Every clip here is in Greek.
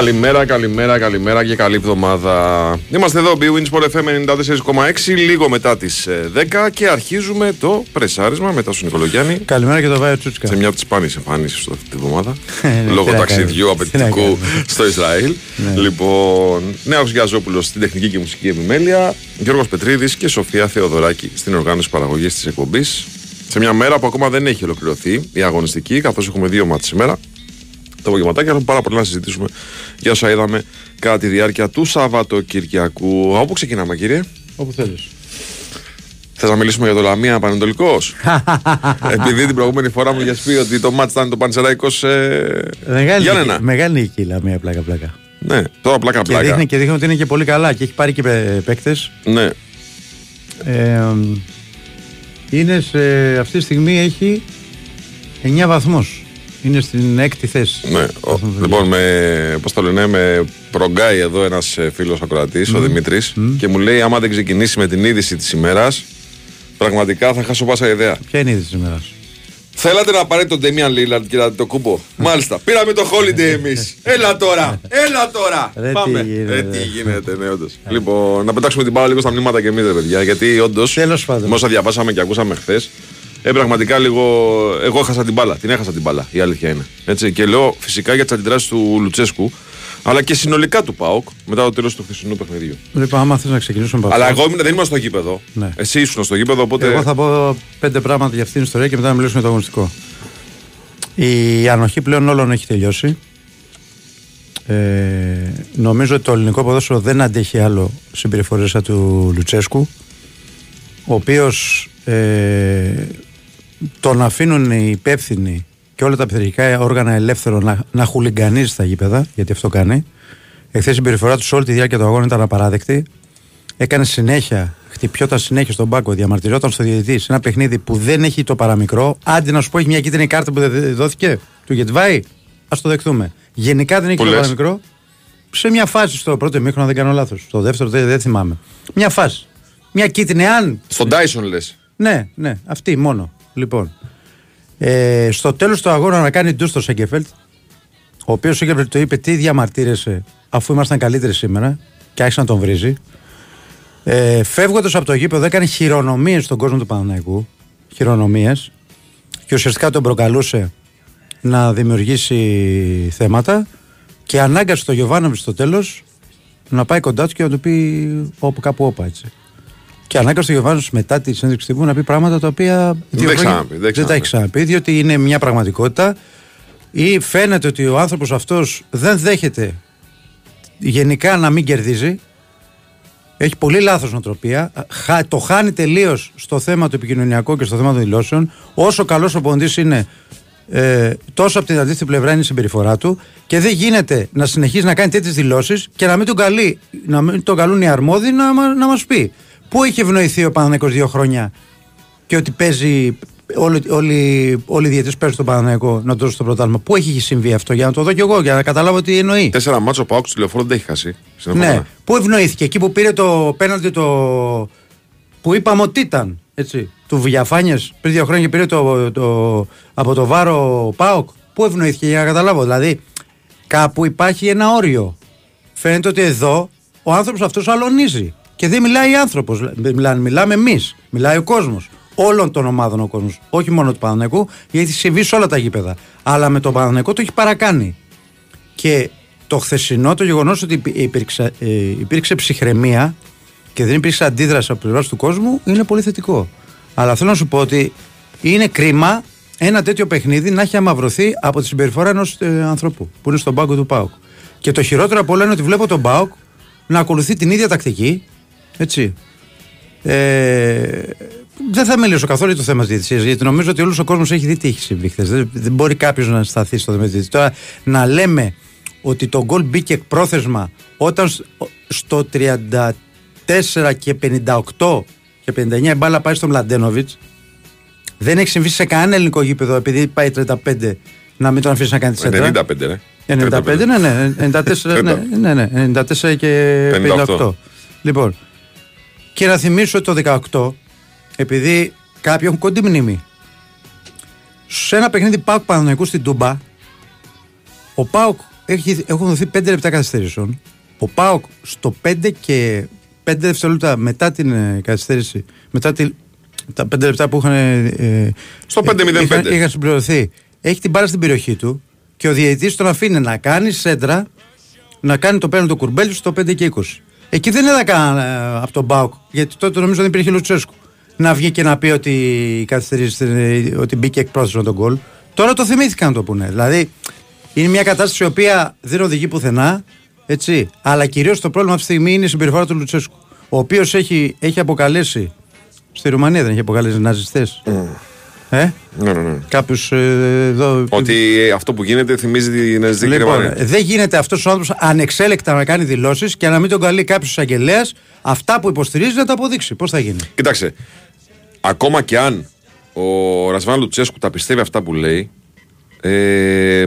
Καλημέρα, καλημέρα, καλημέρα και καλή εβδομάδα. Είμαστε εδώ, Big Sport FM 94,6, λίγο μετά τις 10 και αρχίζουμε το πρεσάρισμα μετά στον Νικολογιάννη. Καλημέρα και το Βάιο Τσούτσικα. Σε μια από τις σπάνιες εμφάνισεις αυτή τη εβδομάδα. Ναι, λόγω τι να ταξιδιού κάνουμε. Τι να απαιτητικού κάνουμε. στο Ισραήλ. Λοιπόν, Νέος Γιαζόπουλος στην τεχνική και μουσική επιμέλεια. Γιώργος Πετρίδης και Σοφία Θεοδωράκη στην οργάνωση παραγωγής της εκπομπής. Σε μια μέρα που ακόμα δεν έχει ολοκληρωθεί η αγωνιστική, καθώς έχουμε δύο μάτς σήμερα το απογευματάκι. Έχουμε πάρα πολλά να συζητήσουμε για όσα είδαμε κατά τη διάρκεια του Σαββατοκυριακού. Από πού ξεκινάμε, κύριε; Όπου θέλεις. Θες να μιλήσουμε για το Λαμία Πανετολικός; Επειδή την προηγούμενη φορά μου είχες πει ότι το μάτς ήταν το Πανσεραϊκός. Ε... Μεγάλη, Για νίκη- να. μεγάλη νίκη η Λαμία πλάκα πλάκα. Ναι, τώρα πλάκα Και πλάκα. δείχνει, και δείχνει ότι είναι και πολύ καλά και έχει πάρει και παίκτες. Ναι, Ε, είναι σε, αυτή τη στιγμή έχει 9 βαθμούς. Είναι στην έκτη θέση. ναι. Ο, λοιπόν, με, πώς το λένε, με προγκάει εδώ ένας φίλος ακροατής, ο Δημήτρης, και μου λέει: Άμα δεν ξεκινήσει με την είδηση της ημέρας, πραγματικά θα χάσω πάσα ιδέα. Ποια είναι η είδηση της ημέρας; Θέλατε να πάρετε τον Ντέμιαν Λίλαντ και να το κούμπο. Μάλιστα. Πήραμε το holiday εμείς. Έλα τώρα. Έλα τώρα. Ρε, τι Πάμε. γίνεται, Ρε, τι ρε. γίνεται, ναι, όντως. Λοιπόν, να πετάξουμε την μπάλα λίγο στα μνήματα και εμείς, ρε παιδιά. Γιατί όντως. Τέλος πάντων. Με όσα διαβάσαμε και ακούσαμε χθες. Ε, πραγματικά λίγο. Εγώ έχασα την μπάλα. Την έχασα την μπάλα. Η αλήθεια είναι. Έτσι. Και λέω φυσικά για τις αντιδράσεις του Λουτσέσκου. Αλλά και συνολικά του ΠΑΟΚ μετά το τέλος του χθεσινού παιχνιδιού. Λοιπόν, άμα θες να ξεκινήσουμε από Αλλά αυτό. εγώ ήμουν, δεν ήμουν στο γήπεδο. Ναι. Εσύ ήσουν στο γήπεδο, οπότε. Εγώ θα πω πέντε πράγματα για αυτήν την ιστορία και μετά να μιλήσουμε για το αγωνιστικό. Η ανοχή πλέον όλων έχει τελειώσει. Ε, νομίζω ότι το ελληνικό ποδόσφαιρο δεν αντέχει άλλο συμπεριφορές σαν του Λουτσέσκου, ο οποίος ε, τον αφήνουν οι υπεύθυνοι και όλα τα επιθετικά όργανα ελεύθερο να, να χουλιγκανίζει στα γήπεδα, γιατί αυτό κάνει. Εχθές η συμπεριφορά τους σε όλη τη διάρκεια του αγώνα ήταν απαράδεκτη. Έκανε συνέχεια, χτυπιόταν συνέχεια στον πάγκο, διαμαρτυρόταν στο διαιτητή σε ένα παιχνίδι που δεν έχει το παραμικρό. Άντε να σου πω, έχει μια κίτρινη κάρτα που δεν δόθηκε του Γετβάη. Α το δεχτούμε. Γενικά δεν έχει Που το λες. παραμικρό. Σε μια φάση στο πρώτο ημίχρονο, αν δεν κάνω λάθος. Στο δεύτερο δεν, δεν θυμάμαι. Μια φάση. Μια κίτρινη, αν. Στον Τάισον λες. Ναι, ναι, αυτή μόνο. Λοιπόν. Ε, στο τέλος του αγώνα να κάνει ντους στο Σέγκεφελτ, ο οποίος ο Σέγκεφελτ το είπε τι διαμαρτύρεσαι αφού ήμασταν καλύτεροι σήμερα και άρχισε να τον βρίζει. Ε, Φεύγοντας από το γήπεδο, έκανε χειρονομίες στον κόσμο του Παναναϊκού. Χειρονομίες. Και ουσιαστικά τον προκαλούσε να δημιουργήσει θέματα και ανάγκασε τον Γιωβάνοβιτς στο τέλος να πάει κοντά του και να του πει όπου κάπου όπα έτσι. Και ανάγκασε τον Γιωβάνοβιτ μετά τη συνέντευξη τύπου να πει πράγματα τα οποία δύο Δεν χρόνια ξαναπεί, δεν δεν τα ξαναπεί. έχει ξαναπεί, διότι είναι μια πραγματικότητα ή φαίνεται ότι ο άνθρωπος αυτός δεν δέχεται γενικά να μην κερδίζει. Έχει πολύ λάθος νοοτροπία. Χα- Το χάνει τελείως στο θέμα του επικοινωνιακού και στο θέμα των δηλώσεων. Όσο καλός ο ποντής είναι, ε, τόσο από την αντίθετη πλευρά είναι η συμπεριφορά του. Και δεν γίνεται να συνεχίζει να κάνει τέτοιες δηλώσεις και να μην τον, καλεί, να μην τον καλούν οι αρμόδιοι να, μα- να μας πει. Πού έχει ευνοηθεί ο Παναθηναϊκός δύο χρόνια και ότι παίζει. Όλοι, όλοι, όλοι οι διαιτητέ παίζουν στον Παναναναϊκό να το δώσουν στο πρωτάθλημα. Πού έχει συμβεί αυτό, για να το δω κι εγώ, για να καταλάβω τι εννοεί. Τέσσερα μάτσο πάω στο τηλεφόρο δεν έχει χάσει. Συνεχόμενα. Ναι. Πού ευνοήθηκε, εκεί που πήρε το πέναλτι το. που είπαμε ότι ήταν. Έτσι, του Βιαφάνιες πριν δύο χρόνια και πήρε το, το, από το βάρο Πάοκ. Πού ευνοήθηκε για να καταλάβω. Δηλαδή, κάπου υπάρχει ένα όριο. Φαίνεται ότι εδώ ο άνθρωπος αυτός αλωνίζει. Και δεν μιλάει άνθρωπος. Μιλάμε, μιλάμε εμείς. Μιλάει ο κόσμος. Όλων των ομάδων ο κόσμος. Όχι μόνο του Παναναναϊκού, γιατί έχει συμβεί σε όλα τα γήπεδα. Αλλά με τον Παναναναϊκό το έχει παρακάνει. Και το χθεσινό το γεγονός ότι υπή- υπήρξε, ε, υπήρξε ψυχραιμία και δεν υπήρξε αντίδραση από πλευράς του κόσμου είναι πολύ θετικό. Αλλά θέλω να σου πω ότι είναι κρίμα ένα τέτοιο παιχνίδι να έχει αμαυρωθεί από τη συμπεριφορά ενός ανθρώπου που είναι στον πάγκο του ΠΑΟΚ. Και το χειρότερο από όλα είναι ότι βλέπω τον ΠΑΟΚ να ακολουθεί την ίδια τακτική. Έτσι. Ε, δεν θα μιλήσω καθόλου για το θέμα της διαιτησίας, γιατί νομίζω ότι όλος ο κόσμος έχει δει τι έχει συμβεί χθες. Δεν, δεν μπορεί κάποιος να σταθεί στο θέμα της διαιτησίας. Τώρα να λέμε ότι το γκολ μπήκε πρόθεσμα όταν σ- στο 34 και 58 και 59 η μπάλα πάει στο Μλαντένοβιτς. Δεν έχει συμβεί σε κανένα ελληνικό γήπεδο επειδή πάει 35 να μην τον αφήσεις να κάνει τη σέντρα. 95, ναι. 95, ναι, ναι, 94, ναι, ναι, ναι, 94 και 58. 58. Λοιπόν, και να θυμίσω ότι το 18, επειδή κάποιοι έχουν κοντή μνήμη, σε ένα παιχνίδι Πάουκ Παναθηναϊκού στην Τούμπα, ο Πάουκ έχει, έχουν δοθεί 5 λεπτά καθυστέρησεων. Ο Πάοκ στο 5 και 5 δευτερόλεπτα μετά την ε, καθυστέρηση, μετά τη, τα 5 λεπτά που είχαν. Ε, Στο 5-0-5. είχαν, είχαν συμπληρωθεί. Έχει την μπάλα στην περιοχή του και ο διαιτητής τον αφήνει να κάνει σέντρα, να κάνει το πέραν του κουρμπέλι στο 5 και 20. Εκεί δεν είδα καν ε, από τον Μπάουκ, γιατί τότε νομίζω δεν υπήρχε Λουτσέσκου. Να βγει και να πει ότι καθυστερήσει, ε, ότι μπήκε εκπρόσωπος τον γκολ. Τώρα το θυμήθηκαν να το πούνε. Δηλαδή είναι μια κατάσταση η οποία δεν οδηγεί πουθενά. Έτσι, αλλά κυρίως το πρόβλημα αυτή τη στιγμή είναι η συμπεριφορά του Λουτσέσκου. Ο οποίος έχει, έχει αποκαλέσει. Στη Ρουμανία δεν έχει αποκαλέσει ναζιστές. Ε, Ναι, ναι, ναι. κάποιου εδώ. Ότι αυτό που γίνεται θυμίζει την ναζιστική Λοιπόν, Γερμανία. δεν γίνεται αυτός ο άνθρωπος ανεξέλεκτα να κάνει δηλώσεις και να μην τον καλεί κάποιος εισαγγελέας αυτά που υποστηρίζει να τα αποδείξει. Πώς θα γίνει; Κοίταξε. Ακόμα και αν ο Ρασβάν Λουτσέσκου τα πιστεύει αυτά που λέει, ε,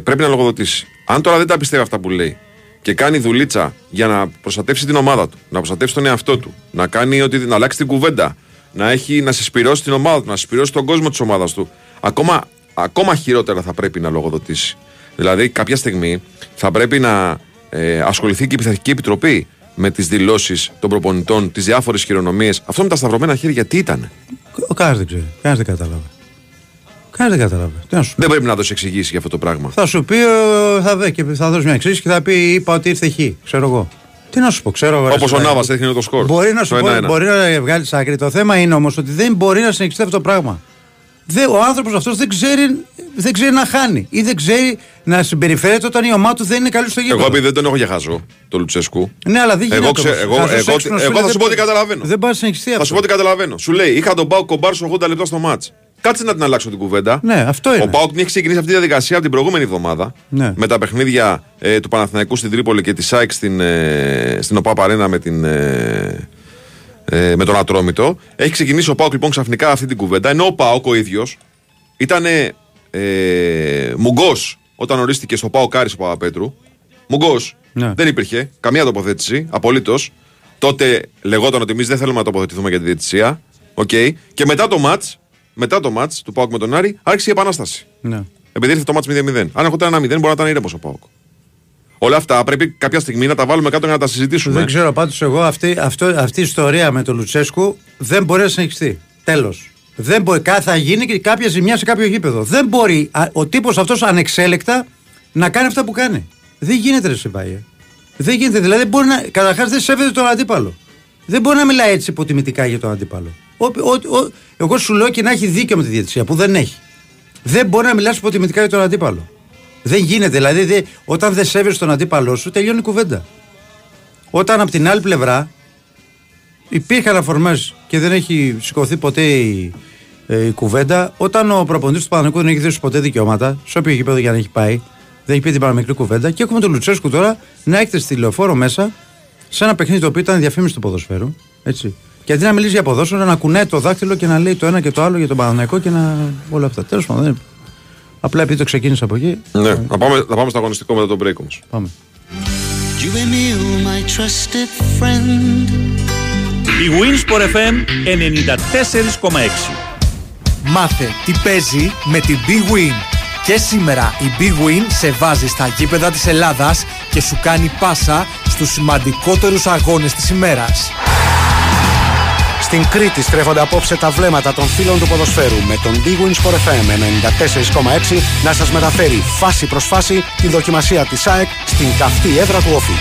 πρέπει να λογοδοτήσει. Αν τώρα δεν τα πιστεύει αυτά που λέει και κάνει δουλίτσα για να προστατεύσει την ομάδα του, να προστατεύσει τον εαυτό του, να, κάνει ότι, να αλλάξει την κουβέντα, να, έχει, να συσπηρώσει την ομάδα του, να συσπηρώσει τον κόσμο της ομάδας του, ακόμα, ακόμα χειρότερα θα πρέπει να λογοδοτήσει. Δηλαδή, κάποια στιγμή θα πρέπει να ε, ασχοληθεί και η Πειθαρχική Επιτροπή με τις δηλώσεις των προπονητών, τις διάφορες χειρονομίες. Αυτό με τα σταυρωμένα χέρια τι ήταν. Ο κανένα δεν ξέρει. Κανένα δεν κατάλαβε. Κανένα δεν κατάλαβε. Τι να σου πει. Δεν πρέπει να δώσει εξηγήσεις για αυτό το πράγμα. Θα σου πει, ε, θα, δει και θα δώσει μια εξήγηση και θα πει: Είπα ότι ήρθε χ. Ξέρω εγώ. Τι να σου πω, ξέρω εγώ. ρε Όπως ο Σιλάκη. Νάβα έδειχνε το σκορ. Μπορεί να σου Το πω, 1-1. μπορεί να βγάλεις άκρη. Το θέμα είναι όμως ότι δεν μπορεί να συνεχιστεί αυτό το πράγμα. Δεν, ο άνθρωπος αυτός δεν ξέρει, δεν ξέρει να χάνει ή δεν ξέρει να συμπεριφέρεται όταν η ομάδα του δεν είναι καλή στο γήπεδο. Εγώ επειδή δεν τον έχω για χαζό, το Λουτσέσκου. Ναι, αλλά δεν Εγώ γίνεται. ξέ- όμως. εγώ- Χαζός εγώ- έξυπνος εγώ είναι, θα σου δεν πω ότι μπορεί- καταλαβαίνω. Δεν πάει να συνεχιστεί Θα αυτό. σου πω ότι καταλαβαίνω. Σου λέει, είχα τον Πάουκ κομπάρ στου 80 λεπτά στο μάτς. Κάτσε να την αλλάξω την κουβέντα. Ναι, αυτό είναι. Ο Πάουκ έχει ξεκινήσει αυτή τη διαδικασία από την προηγούμενη εβδομάδα. Ναι. Με τα παιχνίδια ε, του Παναθηναϊκού στην Τρίπολη και της ΣΑΙΚ στην, ε, στην ΟΠΑ Παρένα με, την, ε, ε, με τον Ατρόμητο. Έχει ξεκινήσει ο Πάουκ λοιπόν ξαφνικά αυτή την κουβέντα. Ενώ ο Πάουκ ο ίδιος ήταν ε, μουγκός όταν ορίστηκε στο Πάουκ Άρης ο Παπαπέτρου. Μουγκός. Ναι. Δεν υπήρχε καμία τοποθέτηση. Απολύτως. Τότε λεγόταν ότι εμείς δεν θέλουμε να τοποθετηθούμε για τη διαιτησία. Οκ. Και μετά το ματς, μετά το ματς του ΠΑΟΚ με τον Άρη, άρχισε η επανάσταση. Ναι. Επειδή ήρθε το ματς 0-0. Αν ερχόταν ένα 0, μπορεί να ήταν ήρεμο ο ΠΑΟΚ. Όλα αυτά πρέπει κάποια στιγμή να τα βάλουμε κάτω για να τα συζητήσουμε. Δεν ξέρω πάντως εγώ αυτή, αυτό, αυτή η ιστορία με τον Λουτσέσκου δεν μπορεί να συνεχιστεί. Τέλος. Δεν μπορεί, κα- θα γίνει και κάποια ζημιά σε κάποιο γήπεδο. Δεν μπορεί α, ο τύπος αυτός ανεξέλεγκτα να κάνει αυτά που κάνει. Δεν γίνεται ρε Σιμπάιε. Δεν γίνεται. Δηλαδή δεν μπορεί να. Καταρχάς δεν σέβεται τον αντίπαλο. Δεν μπορεί να μιλάει έτσι υποτιμητικά για τον αντίπαλο. Ο, ο, ο, εγώ σου λέω και να έχει δίκιο με τη διαιτησία που δεν έχει. Δεν μπορεί να μιλάς υποτιμητικά για τον αντίπαλο. Δεν γίνεται. Δηλαδή δεν- όταν δεν σέβεσαι τον αντίπαλό σου τελειώνει η κουβέντα. Όταν από την άλλη πλευρά υπήρχαν αφορμές και δεν έχει σηκωθεί ποτέ η, ε, η κουβέντα, όταν ο προπονητής του Παναγικού δεν έχει δώσει ποτέ δικαιώματα, σε όποιο γήπεδο για να έχει πάει, δεν έχει πει την παραμικρή κουβέντα, και έχουμε τον Λουτσέσκου τώρα να έχετε στη λεωφόρο μέσα σε ένα παιχνίδι το οποίο ήταν διαφήμιση του ποδοσφαίρου. Έτσι. Και αντί να μιλήσει για ποδόσφαιρο, να κουνάει το δάχτυλο και να λέει το ένα και το άλλο για τον Παναγικό και να. όλα αυτά. Τέλος πάντων. δεν- Απλά επειδή το ξεκίνησα από εκεί. Ναι, θα πάμε, θα πάμε στο αγωνιστικό μετά τον break όμως. Πάμε. You and me, oh my trusted friend; Η Winsport FM 94,6. Μάθε τι παίζει με την Big Win. Και σήμερα η Big Win σε βάζει στα γήπεδα της Ελλάδας και σου κάνει πάσα στους σημαντικότερους αγώνες της ημέρας. Στην Κρήτη στρέφονται απόψε τα βλέμματα των φίλων του ποδοσφαίρου με τον Big Win Sport FM 94,6 να σας μεταφέρει φάση προς φάση τη δοκιμασία της ΑΕΚ στην καυτή έδρα του Όφη.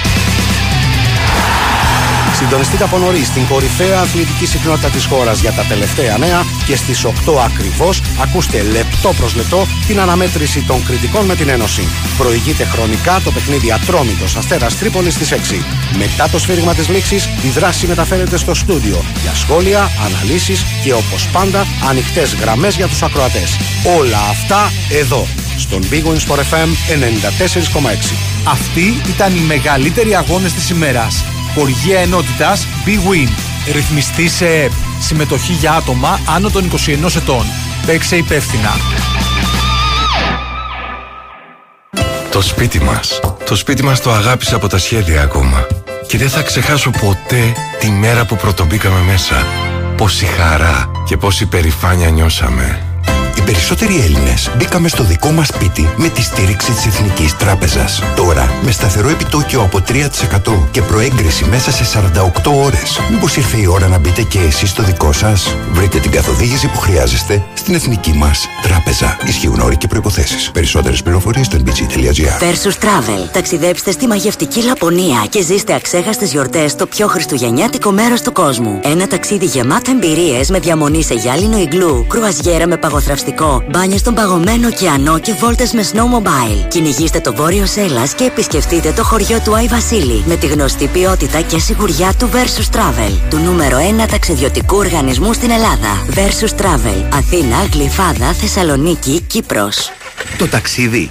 Συντονιστείτε από νωρίς στην κορυφαία αθλητική συχνότητα της χώρας για τα τελευταία νέα και στις 8 ακριβώς ακούστε λεπτό προς λεπτό την αναμέτρηση των κριτικών με την Ένωση. Προηγείται χρονικά το παιχνίδι Ατρόμητος Αστέρας Τρίπολης στις 6. Μετά το σφύριγμα της λήξης, η δράση μεταφέρεται στο στούντιο για σχόλια, αναλύσεις και όπως πάντα ανοιχτές γραμμές για τους ακροατές. Όλα αυτά εδώ στον Big Wins for FM 94,6. Αυτοί ήταν οι μεγαλύτεροι αγώνες της ημέρας. Χοργία ενότητας Big Win. Ρυθμιστή σε ΕΠ. Συμμετοχή για άτομα άνω των 21 ετών. Παίξε υπεύθυνα. Το σπίτι μας. Το σπίτι μας το αγάπησα από τα σχέδια ακόμα. Και δεν θα ξεχάσω ποτέ τη μέρα που πρωτομπήκαμε μέσα. Πόση χαρά και πόση περηφάνεια νιώσαμε. Η Οι περισσότεροι Έλληνες μπήκαμε στο δικό μας σπίτι με τη στήριξη της Εθνικής Τράπεζας. Τώρα, με σταθερό επιτόκιο από 3% και προέγκριση μέσα σε 48 ώρες. Μήπως ήρθε η ώρα να μπείτε και εσείς στο δικό σας; Βρείτε την καθοδήγηση που χρειάζεστε στην Εθνική μας Τράπεζα. Ισχύουν όροι και προποθέσει. Περισσότερες πληροφορίες στο nbg.gr. Versus Travel. Ταξιδέψτε στη μαγευτική Λαπωνία και ζήστε αξέχαστες γιορτές στο πιο χριστουγεννιάτικο μέρος του κόσμου. Ένα ταξίδι γεμάτο εμπειρίες με διαμονή σε γυάλινο ιγκλού, κρουαζιέρα με παγοθραυστικό, μπάνια στον παγωμένο ωκεανό και βόλτες με snowmobile. Κυνηγήστε το βόρειο Σέλλα και επισκεφτείτε το χωριό του Άι Βασίλη με τη γνωστή ποιότητα και σιγουριά του Versus Travel, του νούμερο 1 ταξιδιωτικού οργανισμού στην Ελλάδα. Versus Travel. Αθήνα, Γλυφάδα, Θεσσαλονίκη, Κύπρος. Το ταξίδι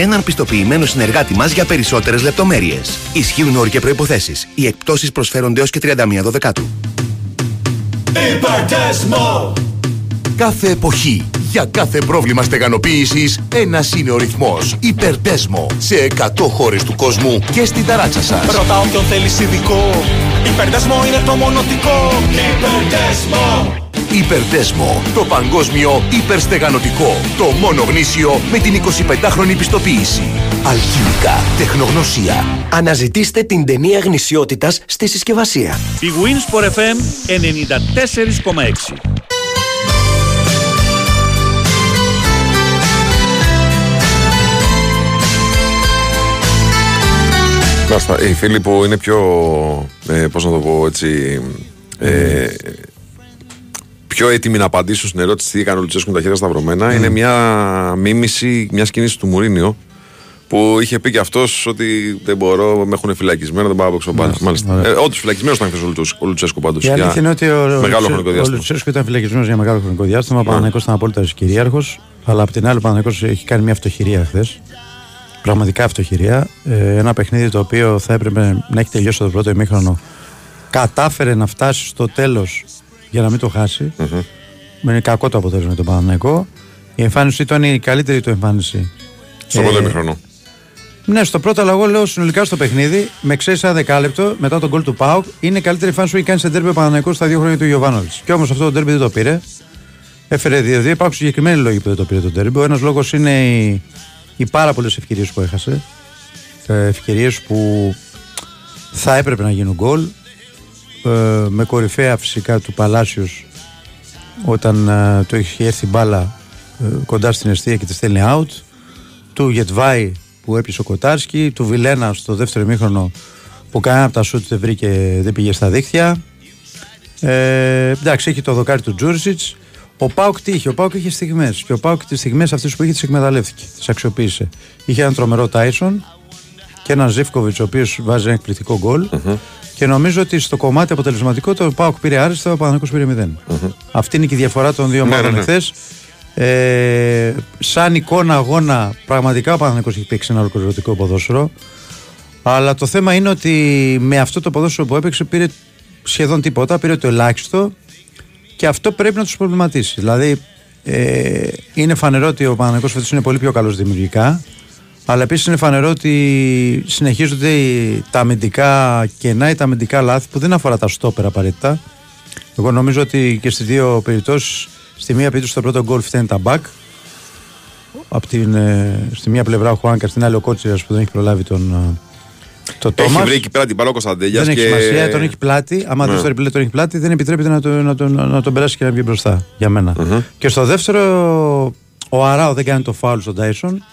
έναν πιστοποιημένο συνεργάτη μας για περισσότερες λεπτομέρειες. Ισχύουν όροι και προϋποθέσεις. Οι εκπτώσεις προσφέρονται έως και 31 Δεκάτου. Υπερτέσμο! Κάθε εποχή, για κάθε πρόβλημα στεγανοποίησης, ένας είναι ο ρυθμός. Υπερτέσμο. Σε 100 χώρες του κόσμου και στην ταράτσα σας. Ρώτα όποιον θέλεις ειδικό. Υπερτέσμο είναι το μονοτικό. Υπερτέσμο! Υπερτέσμο. Το παγκόσμιο υπερστεγανοτικό. Το μόνο γνήσιο με την 25χρονη πιστοποίηση. Αλχημικά. Τεχνογνωσία. Αναζητήστε την ταινία γνησιότητας στη συσκευασία. Η Winsport FM 94,6 Μπάστα, οι φίλοι που είναι πιο. Ε, Πώς να το πω έτσι. Ε, πιο έτοιμοι να απαντήσουν στην ερώτηση τι έκανε ο Λουτσέσκου με τα χέρια σταυρωμένα είναι μια μίμηση μια κίνηση του Μουρίνιο που είχε πει και αυτός ότι δεν μπορώ, με έχουν φυλακισμένο, δεν πάω να παίξω μπάλα. Μάλιστα. Ε, Όντως φυλακισμένος ήταν χθες ο Λουτσέσκου πάντως. Η αλήθεια είναι ότι ο, μεγάλο ο, χρονικό ο διάστημα. Λουτσέσκου ήταν φυλακισμένος για μεγάλο χρονικό διάστημα. Ο Παναγενικό ήταν απόλυτα κυρίαρχος. Αλλά απ' την άλλη, ο Παναγενικό έχει κάνει μια αυτοχειρία χθες. Πραγματικά αυτοχειρία. Ε, ένα παιχνίδι το οποίο θα έπρεπε να έχει τελειώσει το πρώτο ημίχρονο. Κατάφερε να φτάσει στο τέλος για να μην το χάσει. Μμμ. Με κακό το αποτέλεσμα για τον Παναγενικό. Η εμφάνιση του ήταν η καλύτερη του εμφάνιση. Στο Ε, πρώτο ημίχρονο. ναι, στο πρώτο αλλά εγώ λέω συνολικά στο παιχνίδι, με ξέρεις ένα δεκάλεπτο μετά τον γκολ του Πάουκ, είναι η καλύτερη φάνη που έχει κάνει σε τέρμπι ο Παναναναϊκός στα δύο χρόνια του Γιωβάνοβιτ. Και όμως αυτό το τέρμπι δεν το πήρε. Έφερε δύο. δύο. Υπάρχουν συγκεκριμένοι λόγοι που δεν το πήρε το τέρμπι. Ο ένας λόγος είναι οι, οι πάρα πολλές ευκαιρίες που έχασε. Ευκαιρίες που θα έπρεπε να γίνουν γκολ. Ε, με κορυφαία φυσικά του Παλάσιος όταν ε, το είχε έρθει η μπάλα ε, κοντά στην αιστεία και τη στέλνει out του Γετβάη που έπεισε ο Κοτάρσκι, του Βιλένα στο δεύτερο ημίχρονο που κανένα από τα σούτ δεν βρήκε, δεν πήγε στα δίχτυα. Ε, εντάξει, έχει το δοκάρι του Τζούρσιτς. Ο Πάουκ τι είχε, ο Πάουκ είχε στιγμές. Και ο Πάουκ τις στιγμές αυτές που είχε τις εκμεταλλεύτηκε, τις αξιοποίησε. Είχε έναν τρομερό Τάισον και έναν Ζήφκοβιτς, ο οποίος βάζει ένα εκπληκτικό γκολ. Και νομίζω ότι στο κομμάτι αποτελεσματικό το Πάουκ πήρε άριστα, ο Παναγενικό πήρε 0. Αυτή είναι και η διαφορά των δύο Ναι, ομάδων ναι, ναι. εχθές. Ε, σαν εικόνα αγώνα, πραγματικά ο Παναγενικός έχει παίξει ένα ολοκληρωτικό ποδόσφαιρο. Αλλά το θέμα είναι ότι με αυτό το ποδόσφαιρο που έπαιξε πήρε σχεδόν τίποτα, πήρε το ελάχιστο και αυτό πρέπει να τους προβληματίσει. Δηλαδή, ε, είναι φανερό ότι ο Παναγενικός φέτος είναι πολύ πιο καλός δημιουργικά. Αλλά επίσης είναι φανερό ότι συνεχίζονται οι- τα αμυντικά κενά ή τα αμυντικά λάθη που δεν αφορά τα στόπερα απαραίτητα. Εγώ νομίζω ότι και στις δύο περιπτώσεις, στη μία περίπτωση το πρώτο γκολ φταίνει τα μπακ. Από την, ε, στη μία πλευρά ο Χουάνκας, στην άλλη ο Κότσιρα που δεν έχει προλάβει τον, ε, το Έχει Τόμας. βρει εκεί πέρα την μπάλα ο Κωνσταντέλια. Δεν έχει σημασία, τον έχει πλάτη. Άμα Ναι. δεν στο replay τον έχει πλάτη, δεν επιτρέπεται να τον, να τον, να τον περάσει και να βγει μπροστά. Για μένα. Και στο δεύτερο, ο Αράο δεν κάνει το φάουλ στον Τάισον.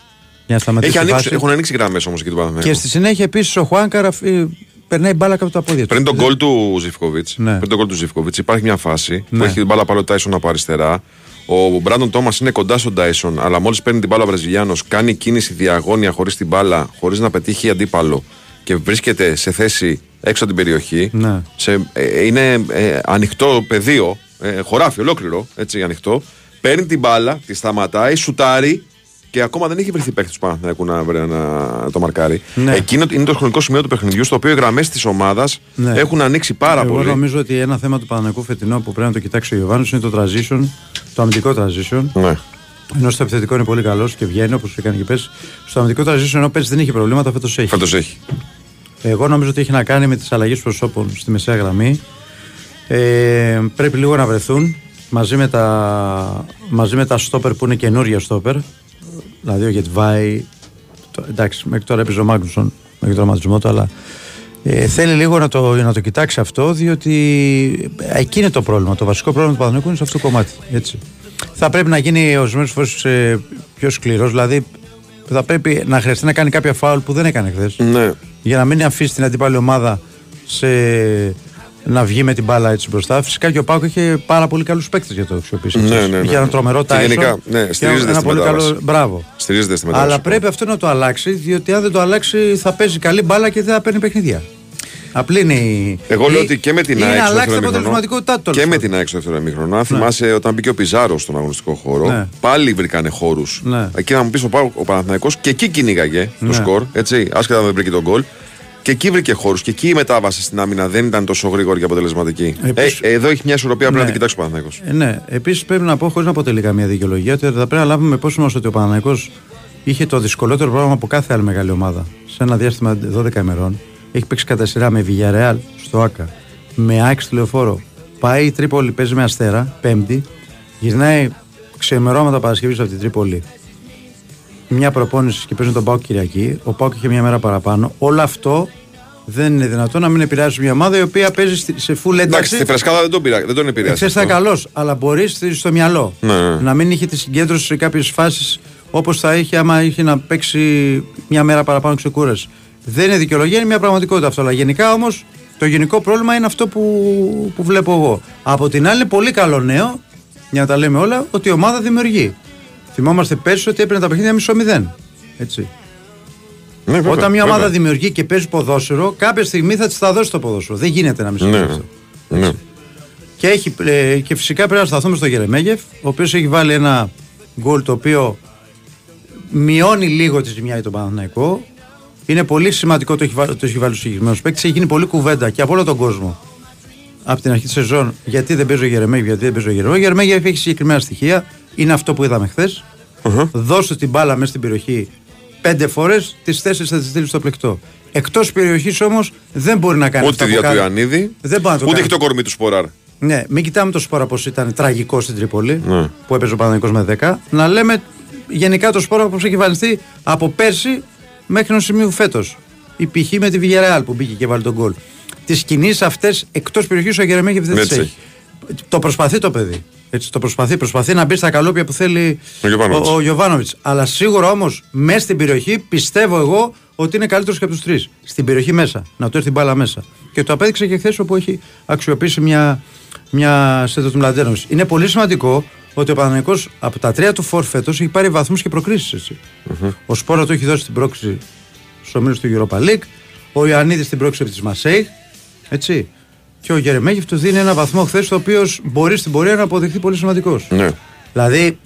Για να σταματήσει Έχει τη ανοίξει, φάση. έχουν ανοίξει γραμμές όμως εκεί του Παναθηναϊκού. Και στη συνέχεια επίσης ο Χουάνκαρα ε, περνάει μπάλα κάτω από τα πόδια του. Πριν τον γκολ του Ζίβκοβιτς, Ναι. πριν τον γκολ του Ζίβκοβιτς, υπάρχει μια φάση που Ναι. έχει την μπάλα πάλι ο Τάισον από αριστερά. Ο Μπράντον Τόμας είναι κοντά στον Τάισον, αλλά μόλις παίρνει την μπάλα ο Βραζιλιάνος, κάνει κίνηση διαγώνια χωρίς την μπάλα, χωρίς να πετύχει αντίπαλο και βρίσκεται σε θέση έξω από την περιοχή. Ναι. Σε, ε, είναι ε, ανοιχτό πεδίο, ε, χωράφι ολόκληρο, έτσι ανοιχτό. παίρνει την μπάλα, τη σταματάει, σουτάρει και ακόμα δεν έχει βρεθεί παίκτης του Παναθηναϊκού να, βρε- να τον μαρκάρει. Ναι. Εκείνο είναι το χρονικό σημείο του παιχνιδιού στο οποίο οι γραμμές της ομάδας Ναι. έχουν ανοίξει πάρα Εγώ πολύ. νομίζω ότι ένα θέμα του Παναγικού φετινό που πρέπει να το κοιτάξει ο Ιωβάνος είναι το transition, το αμυντικό transition. Ναι. Ενώ στο επιθετικό είναι πολύ καλός και βγαίνει όπως έκανε και πέσει. Στο αμυντικό transition ενώ πέρσι δεν είχε προβλήματα, φέτος έχει. Φέτος έχει. Εγώ νομίζω ότι έχει να κάνει με τις αλλαγές προσώπων στη μεσαία γραμμή. Ε, πρέπει λίγο να βρεθούν μαζί με τα, μαζί με τα στόπερ που είναι καινούργια στόπερ. Δηλαδή ο Γετβάη. το- Εντάξει, μέχρι τώρα έπαιζε ο Μάγνουσον μέχρι τον τραυματισμό του, αλλά ε, θέλει λίγο να το, να το κοιτάξει αυτό, διότι ε, εκεί είναι το πρόβλημα. Το βασικό πρόβλημα του Παναγενικού είναι σε αυτό το κομμάτι. Έτσι. Θα πρέπει να γίνει ορισμένες φορές ε, πιο σκληρός, δηλαδή θα πρέπει να χρειαστεί να κάνει κάποια φάουλ που δεν έκανε χθες Ναι. για να μην αφήσει την αντίπαλη ομάδα σε... να βγει με την μπάλα έτσι μπροστά. Φυσικά και ο Πάκο είχε πάρα πολύ καλούς παίκτες για το αξιοποιήσει. Ναι, ναι, ναι. Είχε ένα τρομερό Και Tyson γενικά, ναι, και στηρίζεται ένα στη πολύ μετάβαση. καλό. Μπράβο. Στηρίζεται στη μετάβαση. Αλλά πρέπει αυτό να το αλλάξει, διότι αν δεν το αλλάξει θα παίζει καλή μπάλα και δεν θα παίρνει παιχνίδια. Απλή είναι η. Εγώ λέω η- ότι και με την είναι ΑΕΚ να στο αλλάξει την δεύτερο αποτελεσματικότητά τους. Και τέλος με πάντων. την ΑΕΚ στο δεύτερο ημίχρονο. Αν θυμάσαι όταν μπήκε ο Πιζάρος στον αγωνιστικό χώρο, Ναι. πάλι βρήκανε χώρους. Ναι. Εκεί να μου πεις ο, Πα- ο Παναθηναϊκός και εκεί κυνήγαγε το Ναι. σκορ. Έτσι, άσχετα αν δεν βρήκε τον γκολ. Και εκεί βρήκε χώρους. Και εκεί η μετάβαση στην άμυνα δεν ήταν τόσο γρήγορη και αποτελεσματική. Επίσης- ε, εδώ έχει μια ισορροπία πρέπει Ναι. να την κοιτάξει ο Παναθηναϊκός. Ε, ναι, επίσης πρέπει να πω, χωρίς να αποτελεί καμία δικαιολογία, ότι θα πρέπει να λάβουμε υπόψη μας ότι ο Παναναναϊκό είχε το δυσκολότερο πρόγραμμα από κάθε άλλη μεγάλη ομάδα. Σε ένα διάστημα 12 ημερών. Έχει παίξει κατά σειρά με Villarreal στο ΑΚΑ, με ΑΕΚ στη λεωφόρο. Πάει η Τρίπολη, παίζει με Αστέρα, Πέμπτη. Γυρνάει ξεμερώματα Παρασκευής από την Τρίπολη. Μια προπόνηση και παίζει τον Πάοκ Κυριακή. Ο Πάοκ είχε μια μέρα παραπάνω. Όλο αυτό δεν είναι δυνατόν να μην επηρεάσει μια ομάδα η οποία παίζει στη- σε full ένταξη. Εντάξει, στη φρεσκάδα δεν τον, πειρα- δεν τον επηρέασε. Ξέρεις θα αυτό. καλός, αλλά μπορείς στο μυαλό Ναι, ναι. να μην είχε τη συγκέντρωση σε κάποιες φάσεις όπως θα είχε άμα είχε να παίξει μια μέρα παραπάνω ξεκούραση. Δεν είναι δικαιολογία, είναι μια πραγματικότητα αυτό. Αλλά γενικά όμως το γενικό πρόβλημα είναι αυτό που, που βλέπω εγώ. Από την άλλη, είναι πολύ καλό νέο, για να τα λέμε όλα, ότι η ομάδα δημιουργεί. Θυμόμαστε πέρσι ότι έπαιρνε τα παιχνίδια μισό μηδέν. Έτσι. Ναι, βέβαια, Όταν μια ομάδα βέβαια. δημιουργεί και παίζει ποδόσφαιρο, κάποια στιγμή θα της τα δώσει το ποδόσφαιρο. Δεν γίνεται να μην συμβεί Ναι, αυτό. ναι. Και, έχει, ε, και φυσικά πρέπει να σταθούμε στο Γερεμέγεφ, ο οποίος έχει βάλει ένα γκολ το οποίο μειώνει λίγο τη ζημιά για τον Παναθηναϊκό. Είναι πολύ σημαντικό το έχει βάλει, το έχει βάλει ο συγκεκριμένος παίκτης. Έχει γίνει πολλή κουβέντα και από όλο τον κόσμο από την αρχή της σεζόν γιατί δεν παίζει ο Γερεμέγεφ, γιατί δεν παίζει ο Γερεμέγεφ. Ο Γερεμέγεφ έχει συγκεκριμένα στοιχεία. Είναι αυτό που είδαμε χθες. Δώσε την μπάλα μέσα στην περιοχή πέντε φορές, τις τέσσερις θα τις στείλει στο πλεκτό. Εκτός περιοχής όμως δεν μπορεί να κάνει Ούτε αυτά τη που διά του κάνει. Ιωαννίδη, Δεν μπορεί να το ούτε κάνει. έχει το κορμί του Σποράρ. Ναι, μην κοιτάμε το σπόρα πώ ήταν τραγικό στην Τρίπολη Ναι. που έπαιζε ο Παναγενικό με 10. Να λέμε γενικά το σπόρα πώ έχει εμφανιστεί από πέρσι μέχρι ένα σημείο φέτος. Η π.χ. με τη Villarreal που μπήκε και βάλει τον γκολ. Τις κινήσεις αυτές εκτός περιοχής ο Γερεμέγεφ δεν τις Έτσι έχει. Το προσπαθεί το παιδί. Έτσι, το προσπαθεί, προσπαθεί να μπει στα καλόπια που θέλει Ο Γιωβάνοβιτς. ο, ο Γιωβάνοβιτς. Αλλά σίγουρα όμως μέσα στην περιοχή πιστεύω εγώ ότι είναι καλύτερος και από τους τρεις. Στην περιοχή μέσα. Να του έρθει μπάλα μέσα. Και το απέδειξε και χθες όπου έχει αξιοποιήσει μια, μια σέντα του Μλαντένοβιτ. Είναι πολύ σημαντικό ότι ο Παναγενικός από τα τρία του φόρ φέτο έχει πάρει βαθμούς και προκρίσεις. Ο Σπόρα του έχει δώσει την πρόκληση στου ομίλου του Europa League. Ο Ιωαννίδης την πρόκληση από τη Μασέη. Έτσι. Και ο Γερεμέγεφ του δίνει ένα βαθμό χθες, το οποίο μπορεί στην πορεία να αποδειχθεί πολύ σημαντικός. Ναι. Δηλαδή,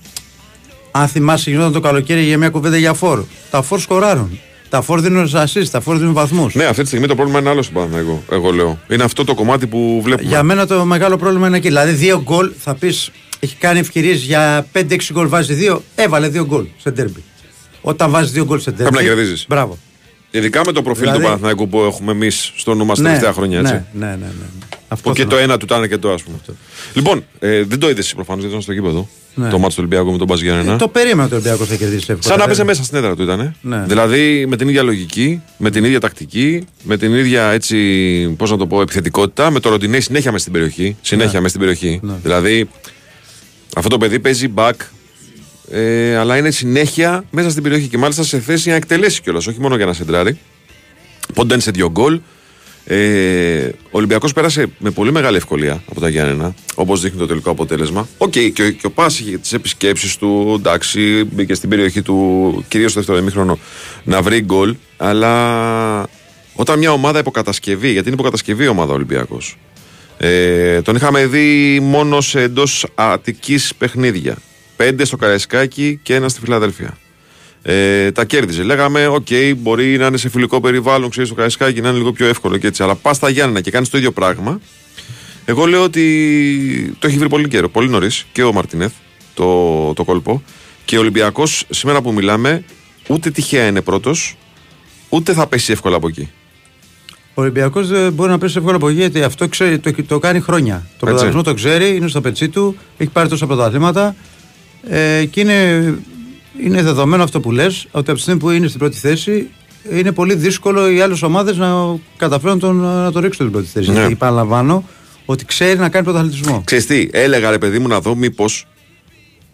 αν θυμάσαι, γινόταν το καλοκαίρι για μια κουβέντα για φόρ. Τα φόρ σκοράρουν. Τα φόρ δίνουν assist, τα φόρ δίνουν βαθμούς. Ναι, αυτή τη στιγμή το πρόβλημα είναι άλλο στον Παναθηναϊκό. Εγώ λέω. Είναι αυτό το κομμάτι που βλέπουμε. Για μένα το μεγάλο πρόβλημα είναι εκεί. Δηλαδή, δύο γκολ θα πεις, έχει κάνει ευκαιρίες για 5-6 γκολ, βάζει δύο, έβαλε δύο γκολ σε ντέρμπι. Όταν βάζει δύο γκολ σε ντέρμπι. Πρέπει να κερδίζεις. Μπράβο. Ειδικά με το προφίλ Δηλαδή- του Παναθηναϊκού που έχουμε εμείς στο νου μας τα Ναι, τελευταία χρόνια. Έτσι. Ναι, ναι, ναι. ναι. Αυτό Που και θέλω το ένα του ήταν και το ας πούμε. Λοιπόν, ε, δεν το είδες προφανώς γιατί ήταν στο γήπεδο. Ναι. Το ματς του Ολυμπιακού με τον ΠΑΣ Γιάννενα. Ε, Το περίμενα ότι ο Ολυμπιακός θα κερδίσει εύκολα. Σαν να παίζει μέσα στην έδρα του ήταν. Ναι. Δηλαδή με την ίδια λογική, με την ίδια τακτική, με την ίδια έτσι, πώς να το πω, επιθετικότητα, με το Ροντινέι συνέχεια μέσα στην περιοχή. Συνέχεια Ναι. μέσα στην περιοχή. Ναι. Δηλαδή αυτό το παιδί παίζει back, ε, αλλά είναι συνέχεια μέσα στην περιοχή και μάλιστα σε θέση να εκτελέσει κιόλας, όχι μόνο για να σεντράρει. Πόντα είναι σε δύο γκολ. Ε, ο Ολυμπιακός πέρασε με πολύ μεγάλη ευκολία από τα Γιάννενα, όπως δείχνει το τελικό αποτέλεσμα. Οκ, και, ο- και ο ΠΑΣ είχε τις επισκέψεις του, εντάξει, μπήκε στην περιοχή του, κυρίως στο δεύτερο ημίχρονο, να βρει γκολ. Αλλά όταν μια ομάδα υπό κατασκευή, γιατί είναι υπό κατασκευή η ομάδα Ολυμπιακός, ε, τον είχαμε δει μόνο σε εντός Αττικής παιχνίδια. πέντε στο Καραϊσκάκι και ένα στη Φιλαδέλφια. Ε, τα κέρδιζε. Λέγαμε, οκ, μπορεί να είναι σε φιλικό περιβάλλον, ξέρεις το Καραϊσκάκι, να είναι λίγο πιο εύκολο και έτσι. Αλλά πας στα Γιάννενα και κάνεις το ίδιο πράγμα. Εγώ λέω ότι το έχει βρει πολύ καιρό, πολύ νωρίς και ο Μαρτινέθ το, το κόλπο. Και ο Ολυμπιακός σήμερα που μιλάμε, ούτε τυχαία είναι πρώτος, ούτε θα πέσει εύκολα από εκεί. Ο Ολυμπιακός δεν μπορεί να πέσει εύκολα από εκεί γιατί αυτό ξέρει, το, το κάνει χρόνια. Το Έτσι. πρωταθλητισμό το ξέρει, είναι στο πετσί του, έχει πάρει τόσα πρωταθλήματα ε, και είναι, είναι δεδομένο αυτό που λες ότι από τη στιγμή που είναι στην πρώτη θέση είναι πολύ δύσκολο οι άλλες ομάδες να καταφέρουν τον, να το ρίξουν στην πρώτη θέση. Ναι. Γιατί επαναλαμβάνω ότι ξέρει να κάνει πρωταθλητισμό. Ξέρεις τι, έλεγα ρε παιδί μου να δω μήπως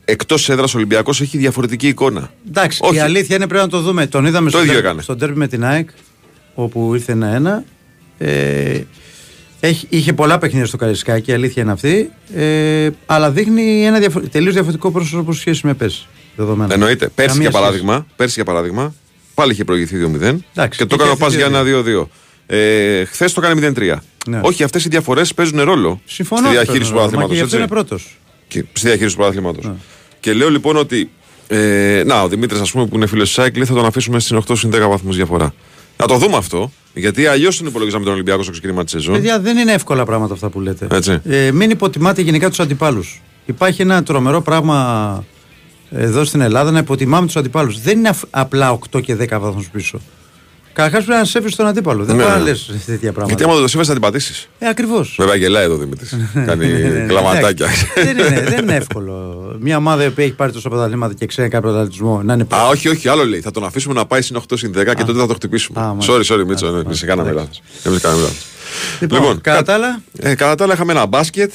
εκτός έδρας Ολυμπιακός έχει διαφορετική εικόνα. Εντάξει, Όχι. η αλήθεια είναι πρέπει να το δούμε. Τον είδαμε Το στο, ίδιο τέρ- έκανε. στο τέρμι με την ΑΕΚ, όπου ήρθε ένα-ένα. Ε, έχει, είχε πολλά παιχνίδια στο Καρισκάκι, η αλήθεια είναι αυτή. Ε, αλλά δείχνει ένα διαφο- τελείως διαφορετικό πρόσωπο σε σχέση με πέρσι. Δεδομένα. Εννοείται. Πέρσι Καμία για σχέση. παράδειγμα, πέρσι για παράδειγμα, πάλι είχε προηγηθεί 2-0 Εντάξει, και το είχε έκανε ο Πας έρθει για ένα 2-2. Ε, Χθες το έκανε 0-3. Ναι. Όχι, αυτές οι διαφορές παίζουν ρόλο Συμφωνώ. στη με τον διαχείριση του Ρώμα, Και γι' πρωταθλήματο. αυτό είναι πρώτος. Και στη διαχείριση του πρωταθλήματο. Και λέω λοιπόν ότι. Ε, να, ο Δημήτρης, ας πούμε, που είναι φίλος της Σάικλ, θα τον αφήσουμε στην 8 συν 10 βαθμούς διαφορά. Να το δούμε αυτό. Γιατί αλλιώς τον υπολογίζαμε τον Ολυμπιακό στο ξεκίνημα της σεζόν. Παιδιά, δεν είναι εύκολα πράγματα αυτά που λέτε. Έτσι. Ε, μην υποτιμάτε γενικά τους αντιπάλους. Υπάρχει ένα τρομερό πράγμα εδώ στην Ελλάδα να υποτιμάμε τους αντιπάλους. Δεν είναι αφ- απλά 8 και 10 βαθμούς πίσω. Καταρχάς πρέπει να σέβεις τον αντίπαλο. Δεν Ναι, μπορεί να ναι. λες τέτοια πράγματα. Γιατί άμα δεν το σύμβαση θα την πατήσεις. Ε, ακριβώς. Βέβαια γελάει εδώ ο Δημήτρης. Κάνει κλαματάκια. δεν, είναι, δεν είναι εύκολο. Μια ομάδα η οποία έχει πάρει τόσα πρωταθλήματα και ξέρει κάποιο πρωταθλητισμό να είναι Α, όχι, όχι, άλλο λέει. Θα τον αφήσουμε να πάει στην 8 συν 10 και τότε θα το χτυπήσουμε. Α, μάλιστα. Sorry, sorry, Μίτσο, ναι, σε κάναμε λάθο. Εμεί κάναμε λάθο. Λοιπόν, κατά τα άλλα, ε, κατά τα άλλα είχαμε ένα μπάσκετ.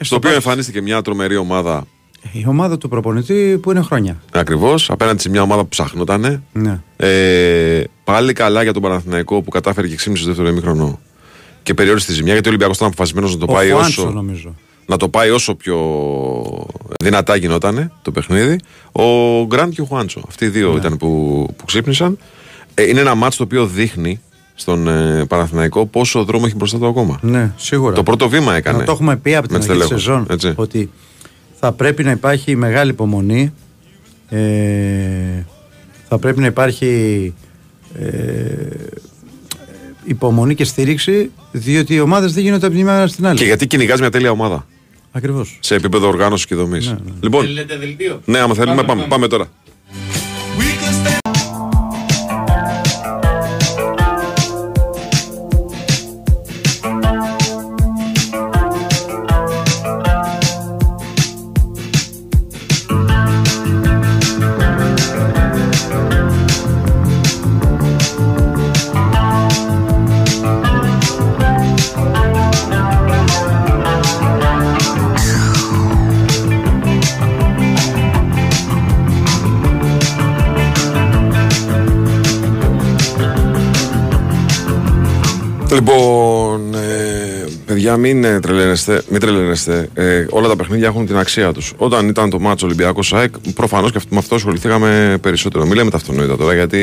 Στο οποίο μπάσκετ. εμφανίστηκε μια τρομερή ομάδα. Η ομάδα του προπονητή που είναι χρόνια. Ακριβώς. Απέναντι σε μια ομάδα που ψάχνονταν. Ναι. Ε, πάλι καλά για τον Παναθηναϊκό που κατάφερε και ξύμισε στο δεύτερο ημίχρονο. Και περιόρισε τη ζημιά γιατί ο Ολυμπιακός ήταν αποφασισμένος να το Ο πάει Χουάντσο, όσο. νομίζω. να το πάει όσο πιο δυνατά γινόταν το παιχνίδι. Ο Γκραντ και ο Χουάντσο. Αυτοί οι Ναι. δύο ήταν που, που ξύπνησαν. Ε, είναι ένα μάτσο το οποίο δείχνει στον ε, Παναθηναϊκό πόσο δρόμο έχει μπροστά του ακόμα. Ναι, σίγουρα. Το πρώτο βήμα έκανε. Να το έχουμε πει από την με αρχή τις της τελέχους, σεζόν έτσι. ότι θα πρέπει να υπάρχει μεγάλη υπομονή. Ε, θα πρέπει να υπάρχει ε, υπομονή και στήριξη διότι οι ομάδες δεν γίνονται από τη μια μέρα στην άλλη. Και γιατί κυνηγάς μια τέλεια ομάδα; Ακριβώς. Σε επίπεδο οργάνωσης και δομής. Λοιπόν, ναι, άμα θέλουμε, πάμε, πάμε τώρα. Παιδιά, μην ε, τρελαίνεστε. Μην τρελαίνεστε. Ε, όλα τα παιχνίδια έχουν την αξία τους. Όταν ήταν το μάτσο Ολυμπιακός ΣΑΕΚ, προφανώς και αυτό- με αυτό ασχοληθήκαμε περισσότερο. Μην λέμε τα αυτονόητα τώρα, γιατί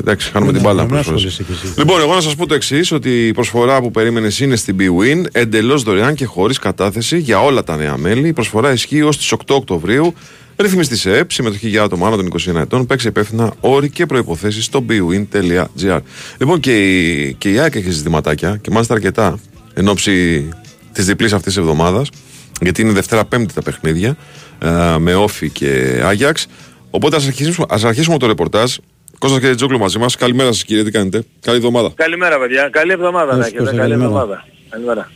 εντάξει, χάνουμε την μπάλα. μην πολλές φορές. ασχολείσαι κι εσύ. Λοιπόν, εγώ να σας πω το εξής: Ότι η προσφορά που περίμενες είναι στην BWIN εντελώς δωρεάν και χωρίς κατάθεση για όλα τα νέα μέλη. Η προσφορά ισχύει ως τις 8 Οκτωβρίου. Ρυθμιστή σε ΕΠ, συμμετοχή για άτομα άνω των 21 ετών, παίξει υπεύθυνα όροι και προποθέσει στο bwin.gr. Λοιπόν, και η, και η ΑΕΚ έχει ζητηματάκια και μάλιστα αρκετά εν ώψη της διπλής αυτής εβδομάδας, γιατί είναι Δευτέρα Πέμπτη τα παιχνίδια α, με Όφη και Άγιαξ. Οπότε ας αρχίσουμε, ας αρχίσουμε το ρεπορτάζ. Κώστας και Τζόγλου μαζί μας. Καλημέρα σας, κύριε, τι κάνετε; Καλή εβδομάδα. Καλημέρα παιδιά. Καλή εβδομάδα να Καλώς, έχετε. Κώστα, Καλή καλημέρα. εβδομάδα. Καλημέρα.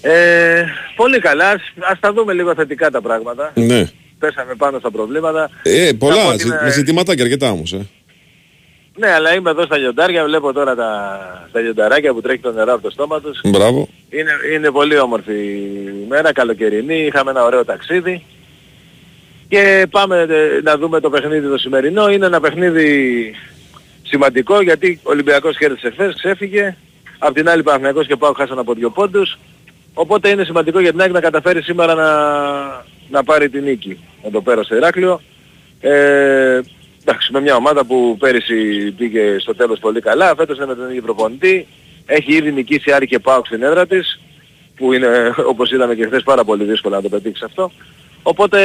Ε, πολύ καλά. Ας, ας τα δούμε λίγο θετικά τα πράγματα. Ναι. Πέσαμε πάνω στα προβλήματα. Ε, Θα πω πολλά, ότι ζη- είναι- με ζητηματάκια αρκετά όμως. Ε. Ναι, αλλά είμαι εδώ στα λιοντάρια. Βλέπω τώρα τα, τα λιονταράκια που τρέχει το νερό από το στόμα τους. Μπράβο. Είναι, είναι πολύ όμορφη η μέρα, καλοκαιρινή. Είχαμε ένα ωραίο ταξίδι. Και πάμε ε, να δούμε το παιχνίδι το σημερινό. Είναι ένα παιχνίδι σημαντικό γιατί ο Ολυμπιακός κέρδισε χθες, ξέφυγε. Απ' την άλλη Παναθηναϊκός και πάω χάσαν από δύο πόντους. Οπότε είναι σημαντικό για την ΑΕΚ να καταφέρει σήμερα να, να πάρει την νίκη με το πέρα στο Ηράκλειο. Ε, εντάξει, με μια ομάδα που πέρυσι πήγε στο τέλος πολύ καλά, φέτος είναι με τον ίδιο προπονητή. Έχει ήδη νικήσει Άρη και Πάοκ στην έδρα της, που είναι όπως είδαμε και χθες πάρα πολύ δύσκολο να το πετύχεις αυτό. Οπότε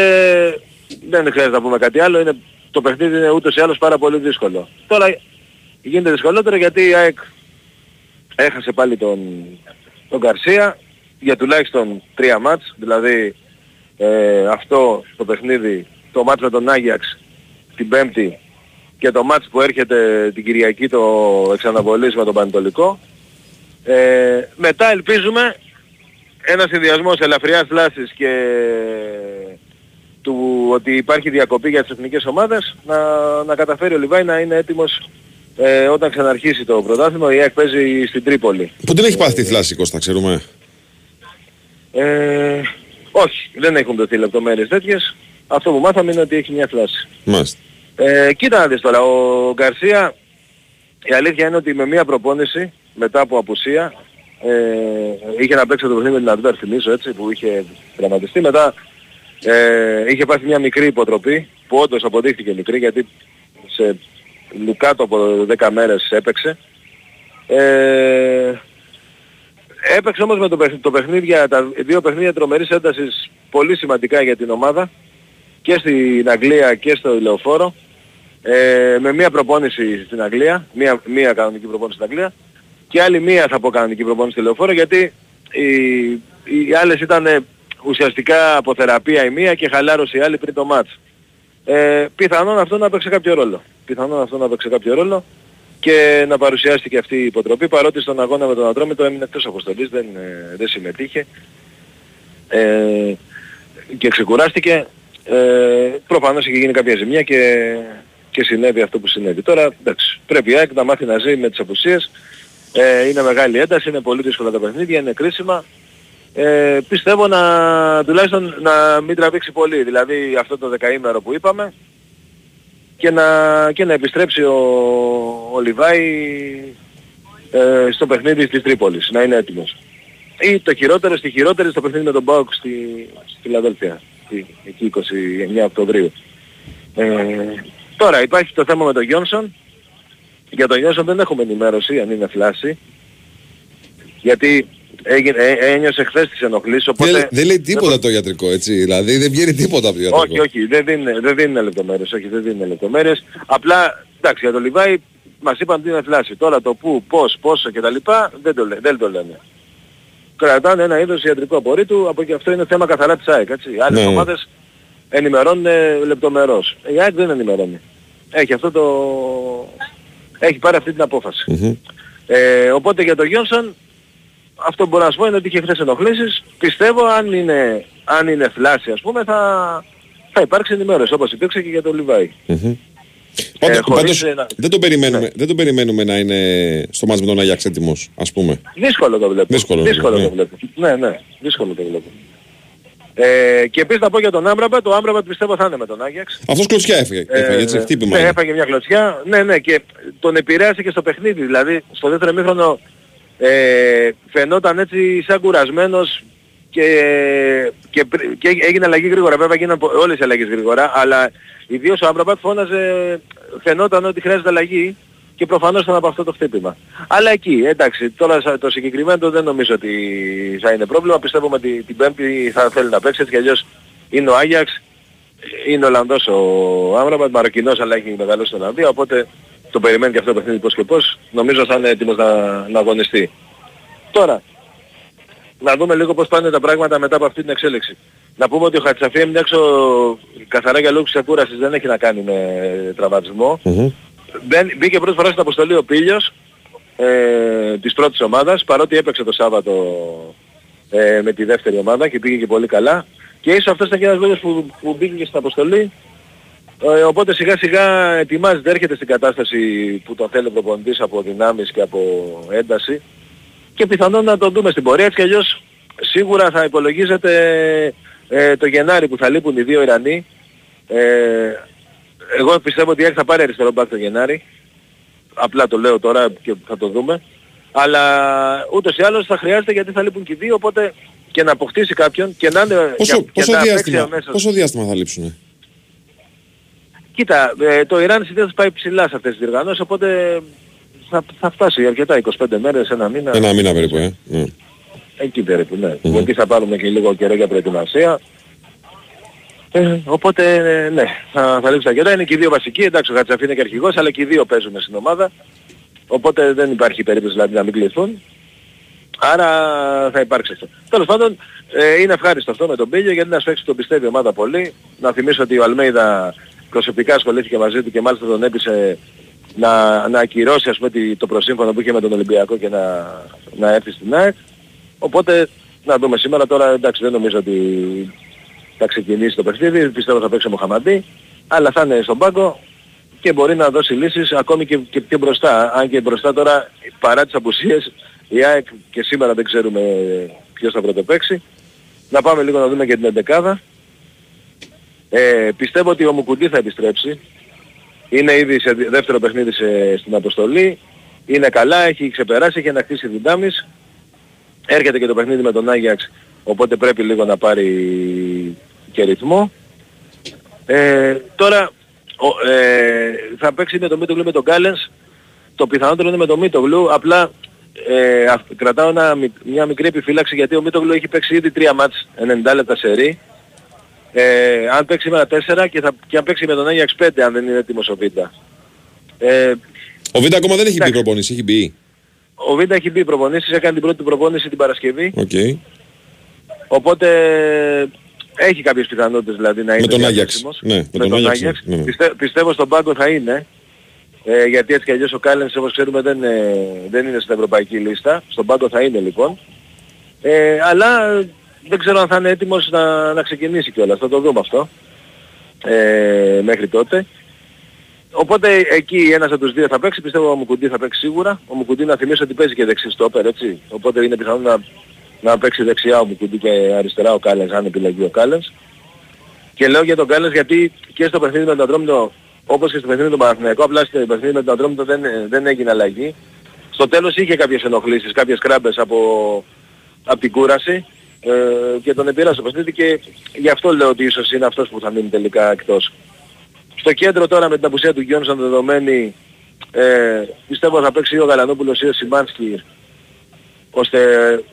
δεν χρειάζεται να πούμε κάτι άλλο, είναι, το παιχνίδι είναι ούτως ή άλλως πάρα πολύ δύσκολο. Τώρα γίνεται δυσκολότερο γιατί η ΑΕΚ έχασε πάλι τον, τον Γκαρσία για τουλάχιστον τρία μάτς, δηλαδή ε, αυτό το παιχνίδι, το μάτς με τον Άγιαξ την Πέμπτη και το μάτς που έρχεται την Κυριακή το εξαναβολής με τον Πανετολικό. Ε, μετά ελπίζουμε ένα συνδυασμός ελαφριάς θλάσσης και του ότι υπάρχει διακοπή για τις εθνικές ομάδες να, να καταφέρει ο Λιβάη να είναι έτοιμος ε, όταν ξαναρχίσει το πρωτάθλημα. Η ΑΕΚ παίζει στην Τρίπολη. Που την έχει πάθει τη θλάση Κώστα, ξέρουμε. Ε, όχι, δεν έχουν δοθεί λεπτομέρειες τέτοιες. Αυτό που μάθαμε είναι ότι έχει μια θλάση. Μάλιστα. Ε, κοίτα να δεις τώρα, ο Γκαρσία η αλήθεια είναι ότι με μια προπόνηση μετά από απουσία ε, είχε να παίξει το παιχνίδι με την Αντβέρ θυμίζω έτσι που είχε δραματιστεί μετά ε, είχε πάθει μια μικρή υποτροπή που όντως αποδείχθηκε μικρή γιατί σε λουκάτο από 10 μέρες έπαιξε. Ε, έπαιξε όμως με το, παιχνίδι, το παιχνίδι, τα δύο παιχνίδια τρομερής έντασης πολύ σημαντικά για την ομάδα και στην Αγγλία και στο Ηλεοφόρο ε, με μία προπόνηση στην Αγγλία, μία, μία κανονική προπόνηση στην Αγγλία και άλλη μία θα πω κανονική προπόνηση στη Λεωφόρο γιατί οι, οι άλλες ήταν ουσιαστικά από θεραπεία η μία και χαλάρωση η άλλη πριν το μάτς. Ε, πιθανόν αυτό να παίξει κάποιο ρόλο. Πιθανόν αυτό να παίξει κάποιο ρόλο και να παρουσιάστηκε αυτή η υποτροπή παρότι στον αγώνα με τον Ατρόμητο έμεινε εκτός αποστολής, δεν, ε, δεν συμμετείχε ε, και ξεκουράστηκε. Ε, προφανώς είχε γίνει κάποια ζημιά και, και συνέβη αυτό που συνέβη. Τώρα εντάξει, πρέπει η ΑΕΚ να μάθει να ζει με τις απουσίες. Ε, είναι μεγάλη ένταση, είναι πολύ δύσκολα τα παιχνίδια, είναι κρίσιμα. Ε, πιστεύω να τουλάχιστον να μην τραβήξει πολύ, δηλαδή αυτό το δεκαήμερο που είπαμε και να, και να επιστρέψει ο, ο Λιβάη ε, στο παιχνίδι της Τρίπολης, να είναι έτοιμος. Ή το χειρότερο, στη χειρότερη στο παιχνίδι με τον Μπάουκ στη, στη Φιλαδέλφια, εκεί 29 Οκτωβρίου. Ε, τώρα υπάρχει το θέμα με τον Γιόνσον. Για τον Γιόνσον δεν έχουμε ενημέρωση αν είναι φλάση. Γιατί έγινε, ε, ένιωσε χθες τις ενοχλήσεις, οπότε... Δεν, δεν λέει τίποτα το ιατρικό, έτσι, δηλαδή δεν βγαίνει τίποτα από το ιατρικό. Όχι, όχι, δεν δίνουν, δεν δίνουν λεπτομέρειες, όχι, δεν δίνουν λεπτομέρειες. Απλά, εντάξει, για το Λιβάη μας είπαν ότι είναι φλάση. Τώρα το πού, πώς, πόσο κτλ. δεν το, δεν το λένε. Κρατάνε ένα είδος ιατρικού απορρίτου, από και αυτό είναι θέμα καθαρά της ΑΕΚ, έτσι. Άλλες Ναι. ομάδες ενημερώνουν ε, λεπτομερώς. Η ΑΕΚ δεν ενημερώνει. Έχει αυτό το... Έχει πάρει αυτή την απόφαση. Ε, οπότε για τον Γιόνσον αυτό που μπορώ να σου πω είναι ότι είχε χθες ενοχλήσεις. Πιστεύω αν είναι, αν είναι φλάση ας πούμε θα, θα υπάρξει ενημέρωση όπως υπήρξε και για τον Λιβάη. Πάντως, Ε, χωρίς πάντως ένα- δεν, τον περιμένουμε, δεν τον περιμένουμε να είναι στο μάτς με τον Αγιάξ έτοιμος, ας πούμε. Δύσκολο το βλέπω. Δύσκολο, δύσκολο ναι. το βλέπω. Ναι, ναι, δύσκολο το βλέπω. Ε, και επίσης να πω για τον Άμπραμπατ, ο Άμπραμπατ πιστεύω θα είναι με τον Άγιαξ. Αυτός κλωτσιά έφυγε, έφαγε, έτσι, χτύπημα. ναι, είναι. έφαγε μια κλωτσιά. Ναι, ναι, και τον επηρέασε και στο παιχνίδι. Δηλαδή, στο δεύτερο μήχρονο ε, φαινόταν έτσι σαν κουρασμένος και, και, πρι- και έγινε αλλαγή γρήγορα. Βέβαια έγιναν πο- όλες οι αλλαγές γρήγορα, αλλά ιδίως ο Άμπραμπατ φώναζε, φαινόταν ότι χρειάζεται αλλαγή και προφανώς ήταν από αυτό το χτύπημα. Αλλά εκεί, εντάξει, τώρα σα- το συγκεκριμένο δεν νομίζω ότι θα είναι πρόβλημα. Πιστεύω ότι την, την Πέμπτη θα θέλει να παίξει, έτσι κι αλλιώς είναι ο Άγιαξ, είναι Ολλανδός ο Άμραμπατ, Μαροκινός αλλά έχει μεγαλώσει στην Ολλανδία, οπότε το περιμένει και αυτό το παιχνίδι πώς και πώς. Νομίζω θα είναι έτοιμος να, να αγωνιστεί. Τώρα, να δούμε λίγο πώς πάνε τα πράγματα μετά από αυτή την εξέλιξη. Να πούμε ότι ο Χατσαφή έμεινε έξω καθαρά για λόγους ξεκούρασης, δεν έχει να κάνει με τραυματισμό. Μπαίνει- μπήκε πρώτη φορά στην αποστολή ο Πίλιος ε, της πρώτης ομάδας, παρότι έπαιξε το Σάββατο ε, με τη δεύτερη ομάδα και πήγε και πολύ καλά. Και ίσως αυτός ήταν και ένας λόγος που, που μπήκε και στην αποστολή. Ε, οπότε σιγά σιγά ετοιμάζεται, έρχεται στην κατάσταση που τον θέλει ο προπονητής από δυνάμεις και από ένταση. Και πιθανόν να τον δούμε στην πορεία, έτσι κι αλλιώς σίγουρα θα υπολογίζεται ε, το Γενάρη που θα λείπουν οι δύο Ιρανοί. Ε, εγώ πιστεύω ότι η ΑΕΚ θα πάρει αριστερό μπακ το Γενάρη. Απλά το λέω τώρα και θα το δούμε. Αλλά ούτως ή άλλως θα χρειάζεται γιατί θα λείπουν και οι δύο, οπότε και να αποκτήσει κάποιον και να είναι... Πόσο, και, πόσο, και να παίξει διάστημα, αμέσως. πόσο διάστημα θα λείψουνε; Κοίτα, ε, το Ιράν συνήθως πάει ψηλά σε αυτές τις διοργανώσεις, οπότε θα, θα φτάσει αρκετά 25 μέρες, ένα μήνα. Ένα μήνα περίπου, ε. Ναι. Εκεί περίπου, ναι. Γιατί θα πάρουμε και λίγο καιρό για προετοιμασία. Ε, οπότε ε, ναι, θα, θα λείψει τα κέντρα. Είναι και οι δύο βασικοί, εντάξει ο Χατζαφή είναι και αρχηγός, αλλά και οι δύο παίζουν στην ομάδα. Οπότε δεν υπάρχει περίπτωση δηλαδή να μην κληθούν. Άρα θα υπάρξει αυτό. Τέλος πάντων, ε, είναι ευχάριστο αυτό με τον Πίλιο γιατί να σου τον πιστεύει η ομάδα πολύ. Να θυμίσω ότι ο Αλμέιδα προσωπικά ασχολήθηκε μαζί του και μάλιστα τον έπεισε να, να ακυρώσει ας πούμε το προσύμφωνο που είχε με τον Ολυμπιακό και να, να έρθει στην ΑΕΚ. Οπότε να δούμε σήμερα τώρα εντάξει δεν νομίζω ότι θα ξεκινήσει το παιχνίδι, πιστεύω θα παίξει ο Μοχαμαντή, αλλά θα είναι στον πάγκο και μπορεί να δώσει λύσεις ακόμη και, και πιο μπροστά. Αν και μπροστά τώρα παρά τις απουσίες η ΑΕΚ και σήμερα δεν ξέρουμε ποιος θα πρωτοπαίξει. Να πάμε λίγο να δούμε και την εντεκάδα. Ε, πιστεύω ότι ο Μουκουντή θα επιστρέψει. Είναι ήδη σε δεύτερο παιχνίδι σε, στην αποστολή. Είναι καλά, έχει ξεπεράσει, έχει ανακτήσει δυνάμεις. Έρχεται και το παιχνίδι με τον Άγιαξ, οπότε πρέπει λίγο να πάρει και ρυθμό. Ε, τώρα ο, ε, θα παίξει με τον Μίτογλου με τον Κάλενς. Το πιθανότερο είναι με τον Μίτογλου, απλά ε, κρατάω ένα, μια μικρή επιφύλαξη γιατί ο Μίτογλου έχει παίξει ήδη τρία μάτς 90 λεπτά σερί. Ε, αν παίξει με ένα 4 και, θα, και αν παίξει με τον Άγιαξ 5 αν δεν είναι έτοιμος ο Βίντα. Ε, ο Βίντα ακόμα δεν έχει μπει προπόνηση, έχει μπει. Ο Βίντα έχει μπει προπονήσεις, έκανε την πρώτη προπόνηση την Παρασκευή. Okay. Οπότε έχει κάποιες πιθανότητες δηλαδή να είναι με τον Άγιαξ. Ναι, με, με τον, Άγιαξ. Ναι, ναι. Πιστε, πιστεύω στον πάγκο θα είναι. Ε, γιατί έτσι κι αλλιώς ο Κάλενς όπως ξέρουμε δεν, ε, δεν είναι στην ευρωπαϊκή λίστα. Στον πάγκο θα είναι λοιπόν. Ε, αλλά δεν ξέρω αν θα είναι έτοιμος να, να ξεκινήσει κιόλας. Θα το δούμε αυτό. Ε, μέχρι τότε. Οπότε εκεί ένας από τους δύο θα παίξει, πιστεύω ο Μουκουντή θα παίξει σίγουρα. Ο Μουκουντή να θυμίσω ότι παίζει και δεξί στόπερ, έτσι. Οπότε είναι πιθανό να, να παίξει δεξιά ο Μουκουντή και αριστερά ο Κάλενς, αν επιλεγεί ο Κάλενς. Και λέω για τον Κάλενς γιατί και στο παιχνίδι με τον Ατρόμητο, όπως και στο παιχνίδι με τον Παναθηναϊκό, απλά στο παιχνίδι με τον Ατρόμητο δεν, δεν έγινε αλλαγή. Στο τέλος είχε κάποιες ενοχλήσεις, κάποιες κράμπες από, από την κούραση ε, και τον επήρασε το παιχνίδι και γι' αυτό λέω ότι ίσως είναι αυτός που θα μείνει τελικά εκτός. Στο κέντρο τώρα με την απουσία του Γιόνσον δεδομένη ε, πιστεύω θα παίξει ο Γαλανόπουλος ή ο Σιμάνσκι ώστε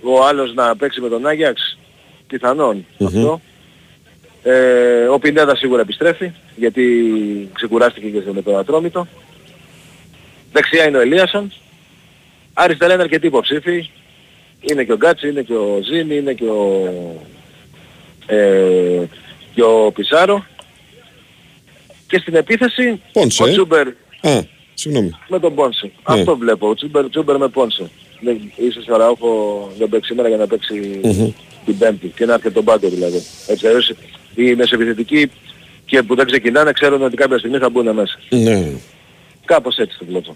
ο άλλος να παίξει με τον Άγιαξ πιθανόν mm-hmm. αυτό. Ε, ο Πινέδας σίγουρα επιστρέφει γιατί ξεκουράστηκε και με τον Ατρόμητο. Δεξιά είναι ο Ελίασον. Αριστερά είναι αρκετοί υποψήφοι. Είναι και ο Γκάτσι, είναι και ο Ζήνη, είναι και ο, ε, και ο Πισάρο. Και στην επίθεση Πόνσε. ο Τσούμπερ Α, συγγνώμη. με τον Πόνσε. Ναι. Αυτό βλέπω. Ο Τσούμπερ, Τσούμπερ με Πόνσε. Ίσως ο Αραούχο δεν παίξει σήμερα για να παίξει mm-hmm. την Πέμπτη και να έρθει τον πάγκο δηλαδή. Έτσι κι αλλιώς οι μεσοεπιθετικοί και που δεν ξεκινάνε ξέρουν ότι κάποια στιγμή θα μπουν μέσα. Ναι. Κάπως έτσι το βλέπω.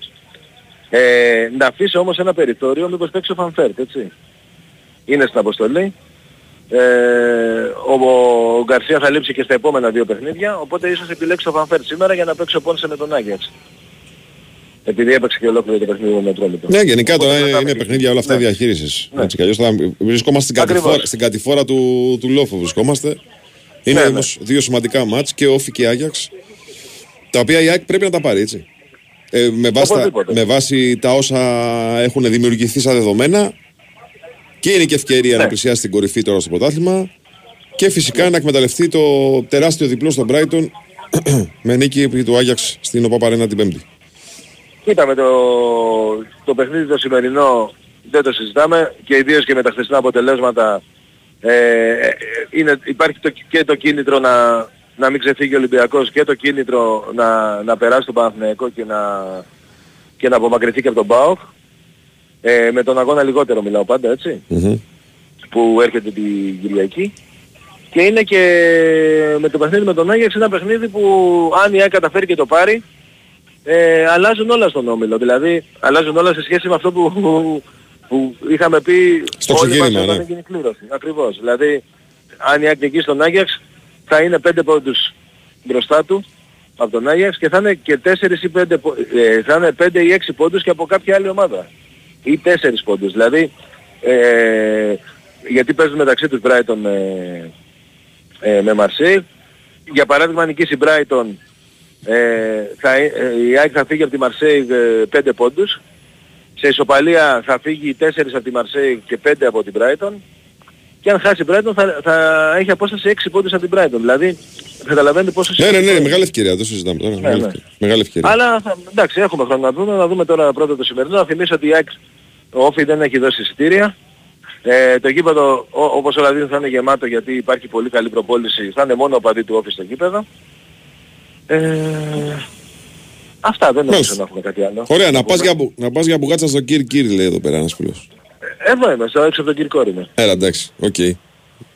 Ε, να αφήσω όμως ένα περιθώριο μήπως παίξει ο Φαν Βέερτ, έτσι. Είναι στην αποστολή. Ε, ο, ο Γκαρσία θα λείψει και στα επόμενα δύο παιχνίδια, οπότε ίσως επιλέξει το Φαν Βέερτ σήμερα για να παίξει ο Πόνσε με τον Άγιαξ. Επειδή έπαιξε και ολόκληρο το παιχνίδι με τον Ναι, γενικά τώρα είναι, είναι παιχνίδια όλα αυτά ναι. διαχείρισης. Ναι. Έτσι, καλώς, θα βρισκόμαστε στην κατηφόρα, στην κατηφόρα του, του Λόφου βρισκόμαστε. Είναι ναι, όμως ναι. δύο σημαντικά μάτς και Όφη και Άγιαξ, τα οποία η ΑΕΚ πρέπει να τα πάρει, έτσι. Ε, με, βάση τα, με βάση τα όσα έχουν δημιουργηθεί σαν δεδομένα και είναι και ευκαιρία ναι. να πλησιάσει την κορυφή τώρα στο πρωτάθλημα και φυσικά να εκμεταλλευτεί το τεράστιο διπλό στον Brighton με νίκη του Άγιαξ στην ΟΠΑ την Πέμπτη. Κοίταμε το, το παιχνίδι το σημερινό δεν το συζητάμε και ιδίως και με τα χθεσινά αποτελέσματα ε, ε είναι, υπάρχει το, και το κίνητρο να, να μην ξεφύγει ο Ολυμπιακός και το κίνητρο να, να περάσει τον Παναθηναϊκό και να, και να απομακρυνθεί και από τον ΠΑΟΚ. Ε, με τον αγώνα λιγότερο μιλάω πάντα που έρχεται την Κυριακή. Και είναι και με το παιχνίδι με τον Άγιαξ ένα παιχνίδι που αν η ΑΕΚ καταφέρει και το πάρει ε, αλλάζουν όλα στον Όμιλο. Δηλαδή αλλάζουν όλα σε σχέση με αυτό που, που, που είχαμε πει στο όλοι μας ναι. γίνει κλήρωση. Ακριβώς. Δηλαδή αν η ΑΕΚ εκεί στον Άγιαξ θα είναι 5 πόντους μπροστά του από τον Άγιαξ και θα είναι και 4 ή 5, ε, θα είναι 5 ή 6 πόντους και από κάποια άλλη ομάδα. Ή 4 πόντους. Δηλαδή, ε, γιατί παίζουν μεταξύ τους Brighton με, ε, με Marseille. Για παράδειγμα, νικήσει Brighton, ε, θα, ε, η ΑΕΚ θα φύγει από τη Marseille 5 ε, πόντους. Σε ισοπαλία θα φύγει 4 από τη Marseille και 5 από την Brighton και αν χάσει η Brighton θα, θα έχει απόσταση 6 πόντους από την Brighton. Δηλαδή καταλαβαίνετε πόσο Ναι, ναι, ναι, σημαντικό μεγάλη ευκαιρία, το συζητάμε. τώρα, Μεγάλη ναι. ευκαιρία. Μεγάλη ευκαιρία. Αλλά θα, εντάξει, έχουμε χρόνο να δούμε. Να δούμε τώρα πρώτα το σημερινό. Να θυμίσω ότι η ΑΕΚ, ο ΟΦΗ δεν έχει δώσει εισιτήρια. Ε, το γήπεδο, ό, όπως όλα δίνουν, θα είναι γεμάτο γιατί υπάρχει πολύ καλή προπόληση. Θα είναι μόνο οπαδοί του ΟΦΗ στο γήπεδο. Ε, αυτά δεν νομίζω Μάλιστα. να έχουμε κάτι άλλο. Ωραία, να πας, για, μπου- να πας για μπουγάτσα στο Κιρκόρ, λέει εδώ πέρα ένας φίλος. Εδώ είμαι, στο έξω από τον Κιρκόρ είμαι. Έλα, εντάξει, OK.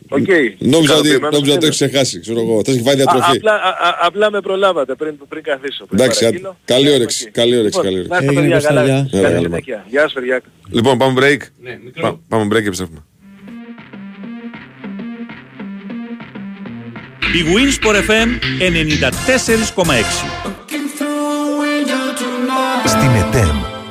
OK. Νόμιζα ότι, Ικανοποιημένος νόμιζα ότι το είμαι. έχεις ξεχάσει, ξέρω εγώ. Θα έχει φάει Α, διατροφή. απλά, α, α, απλά με προλάβατε πριν, πριν καθίσω. Πριν Εντάξει, παραγγείλω. άντε. καλή Είμαστε όρεξη, εκεί. καλή όρεξη, Λοιπόν, καλή όρεξη. να είστε Έγινε, παιδιά Κώστα, καλά. γεια. Έλα, Καλή έλα. συνέχεια. Γεια σας παιδιά. Λοιπόν, πάμε break. Πά- πάμε break και επιστρέφουμε. Η Winsport FM 94,6. Στην ΕΤΕΜ,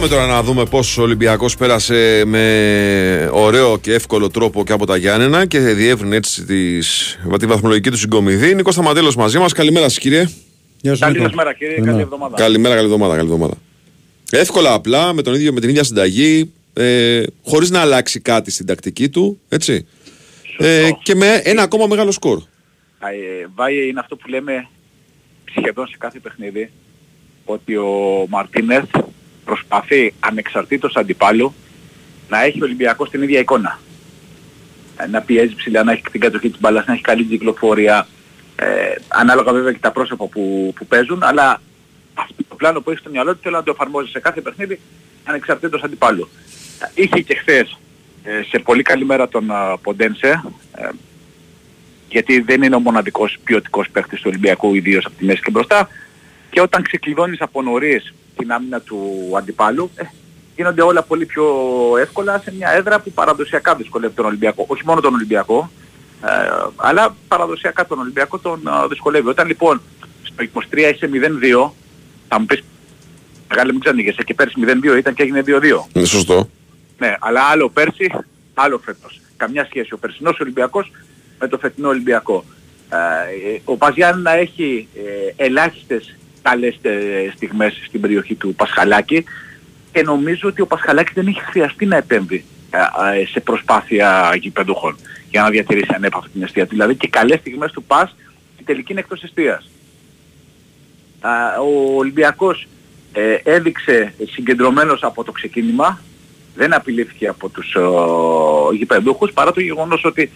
Πάμε τώρα να δούμε πώς ο Ολυμπιακός πέρασε με ωραίο και εύκολο τρόπο και από τα Γιάννενα και διεύρυνε έτσι τις, τη βαθμολογική του συγκομιδή. Νίκος Σταματέλος μαζί μας. Καλημέρα σας κύριε. Γεια σου, Καλή Νίκο. σας μέρα κύριε, καλή Καλημέρα. εβδομάδα. Καλημέρα, καλή εβδομάδα, καλή εβδομάδα. Εύκολα απλά, με, τον ίδιο, με την ίδια συνταγή, ε, χωρίς να αλλάξει κάτι στην τακτική του, έτσι. Ε, και με ένα ακόμα μεγάλο σκορ. Ε, Βάιε είναι αυτό που λέμε σχεδόν σε κάθε παιχνίδι ότι ο Μαρτίνεθ προσπαθεί ανεξαρτήτως αντιπάλου να έχει ο Ολυμπιακός την ίδια εικόνα. Ε, Να πιέζει ψηλά, να έχει την κατοχή της μπάλας, να έχει καλή κυκλοφορία, ε, ανάλογα βέβαια και τα πρόσωπα που, που παίζουν, αλλά αυτό το πλάνο που έχει στο μυαλό του θέλει να το εφαρμόζει σε κάθε παιχνίδι ανεξαρτήτως αντιπάλου. Ε, Είχε και χθες ε, σε πολύ καλή μέρα τον α, Ποντένσε, ε, γιατί δεν είναι ο μοναδικός ποιοτικός παίχτης του Ολυμπιακού, ιδίως από τη μέση και μπροστά. Και όταν ξεκλειδώνεις από νωρίς την άμυνα του αντιπάλου, ε, γίνονται όλα πολύ πιο εύκολα σε μια έδρα που παραδοσιακά δυσκολεύει τον Ολυμπιακό. Όχι μόνο τον Ολυμπιακό, ε, αλλά παραδοσιακά τον Ολυμπιακό τον ε, δυσκολεύει. Όταν λοιπόν στο 23 είσαι 0-2, θα μου πεις, μεγάλη μην ξανήγεσαι και πέρσι 0-2 ήταν και έγινε 2-2. Είναι σωστό. Ναι, αλλά άλλο πέρσι, άλλο φέτος. Καμιά σχέση ο περσινός Ολυμπιακός με το φετινό Ολυμπιακό. Ε, ο Παζιάν να έχει ε, ελάχιστες καλές ε, στιγμές στην περιοχή του Πασχαλάκη και νομίζω ότι ο Πασχαλάκης δεν έχει χρειαστεί να επέμβει ε, ε, σε προσπάθεια γηπεδούχων για να διατηρήσει ανέπαυτη την αιστεία του. Δηλαδή και καλές στιγμές του πας η τελική είναι εκτός αιστείας. Α, ο Ολυμπιακός ε, έδειξε συγκεντρωμένος από το ξεκίνημα, δεν απειλήθηκε από τους ο, γηπεδούχους παρά το γεγονός ότι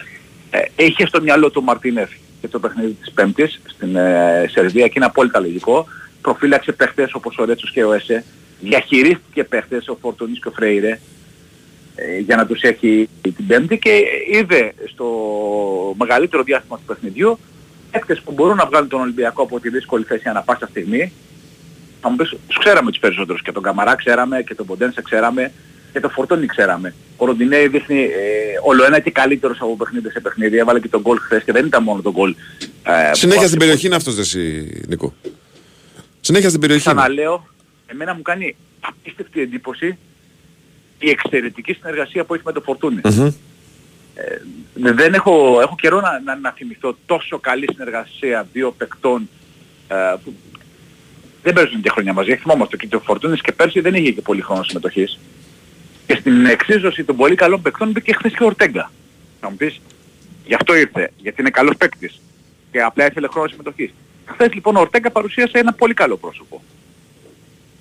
ε, είχε στο μυαλό του Μαρτίνεφ και το παιχνίδι της Πέμπτης στην ε, Σερβία και είναι απόλυτα λογικό. Προφύλαξε παίχτες όπως ο Ρέτσος και ο Έσε, διαχειρίστηκε παίχτες ο Φορτούνης και ο Φρέιρε ε, για να τους έχει την Πέμπτη και είδε στο μεγαλύτερο διάστημα του παιχνιδιού παίκτες που μπορούν να βγάλουν τον Ολυμπιακό από τη δύσκολη θέση ανά πάσα στιγμή. Θα μου πεις, τους ξέραμε τους περισσότερους και τον Καμαρά ξέραμε και τον Ποντένσα ξέραμε και τον Φορτώνη ξέραμε. Ο Ροντινέη δείχνει ε, όλο ένα και καλύτερος από παιχνίδι σε παιχνίδι. Έβαλε και τον γκολ χθες και δεν ήταν μόνο τον γκολ. Ε, Συνέχεια που στην περιοχή είναι αυτός εσύ, Νίκο. Συνέχεια στην περιοχή. είναι. Ξαναλέω, εμένα μου κάνει απίστευτη εντύπωση η εξαιρετική συνεργασία που έχει με τον Φορτούνη. Μμμ. Ε, δεν έχω, έχω καιρό να, να, να θυμηθώ τόσο καλή συνεργασία δύο παικτών ε, που δεν παίζουν και χρόνια μαζί. Θυμόμαστε και το Φορτούνης και πέρσι δεν είχε και πολύ χρόνο συμμετοχής. Και στην εξίσωση των πολύ καλών παικτών μπήκε χθες και ο Ορτέγκα. Θα μου πεις, γι' αυτό ήρθε, γιατί είναι καλός παίκτης και απλά ήθελε χρόνο συμμετοχής. Χθες λοιπόν ο Ορτέγκα παρουσίασε ένα πολύ καλό πρόσωπο.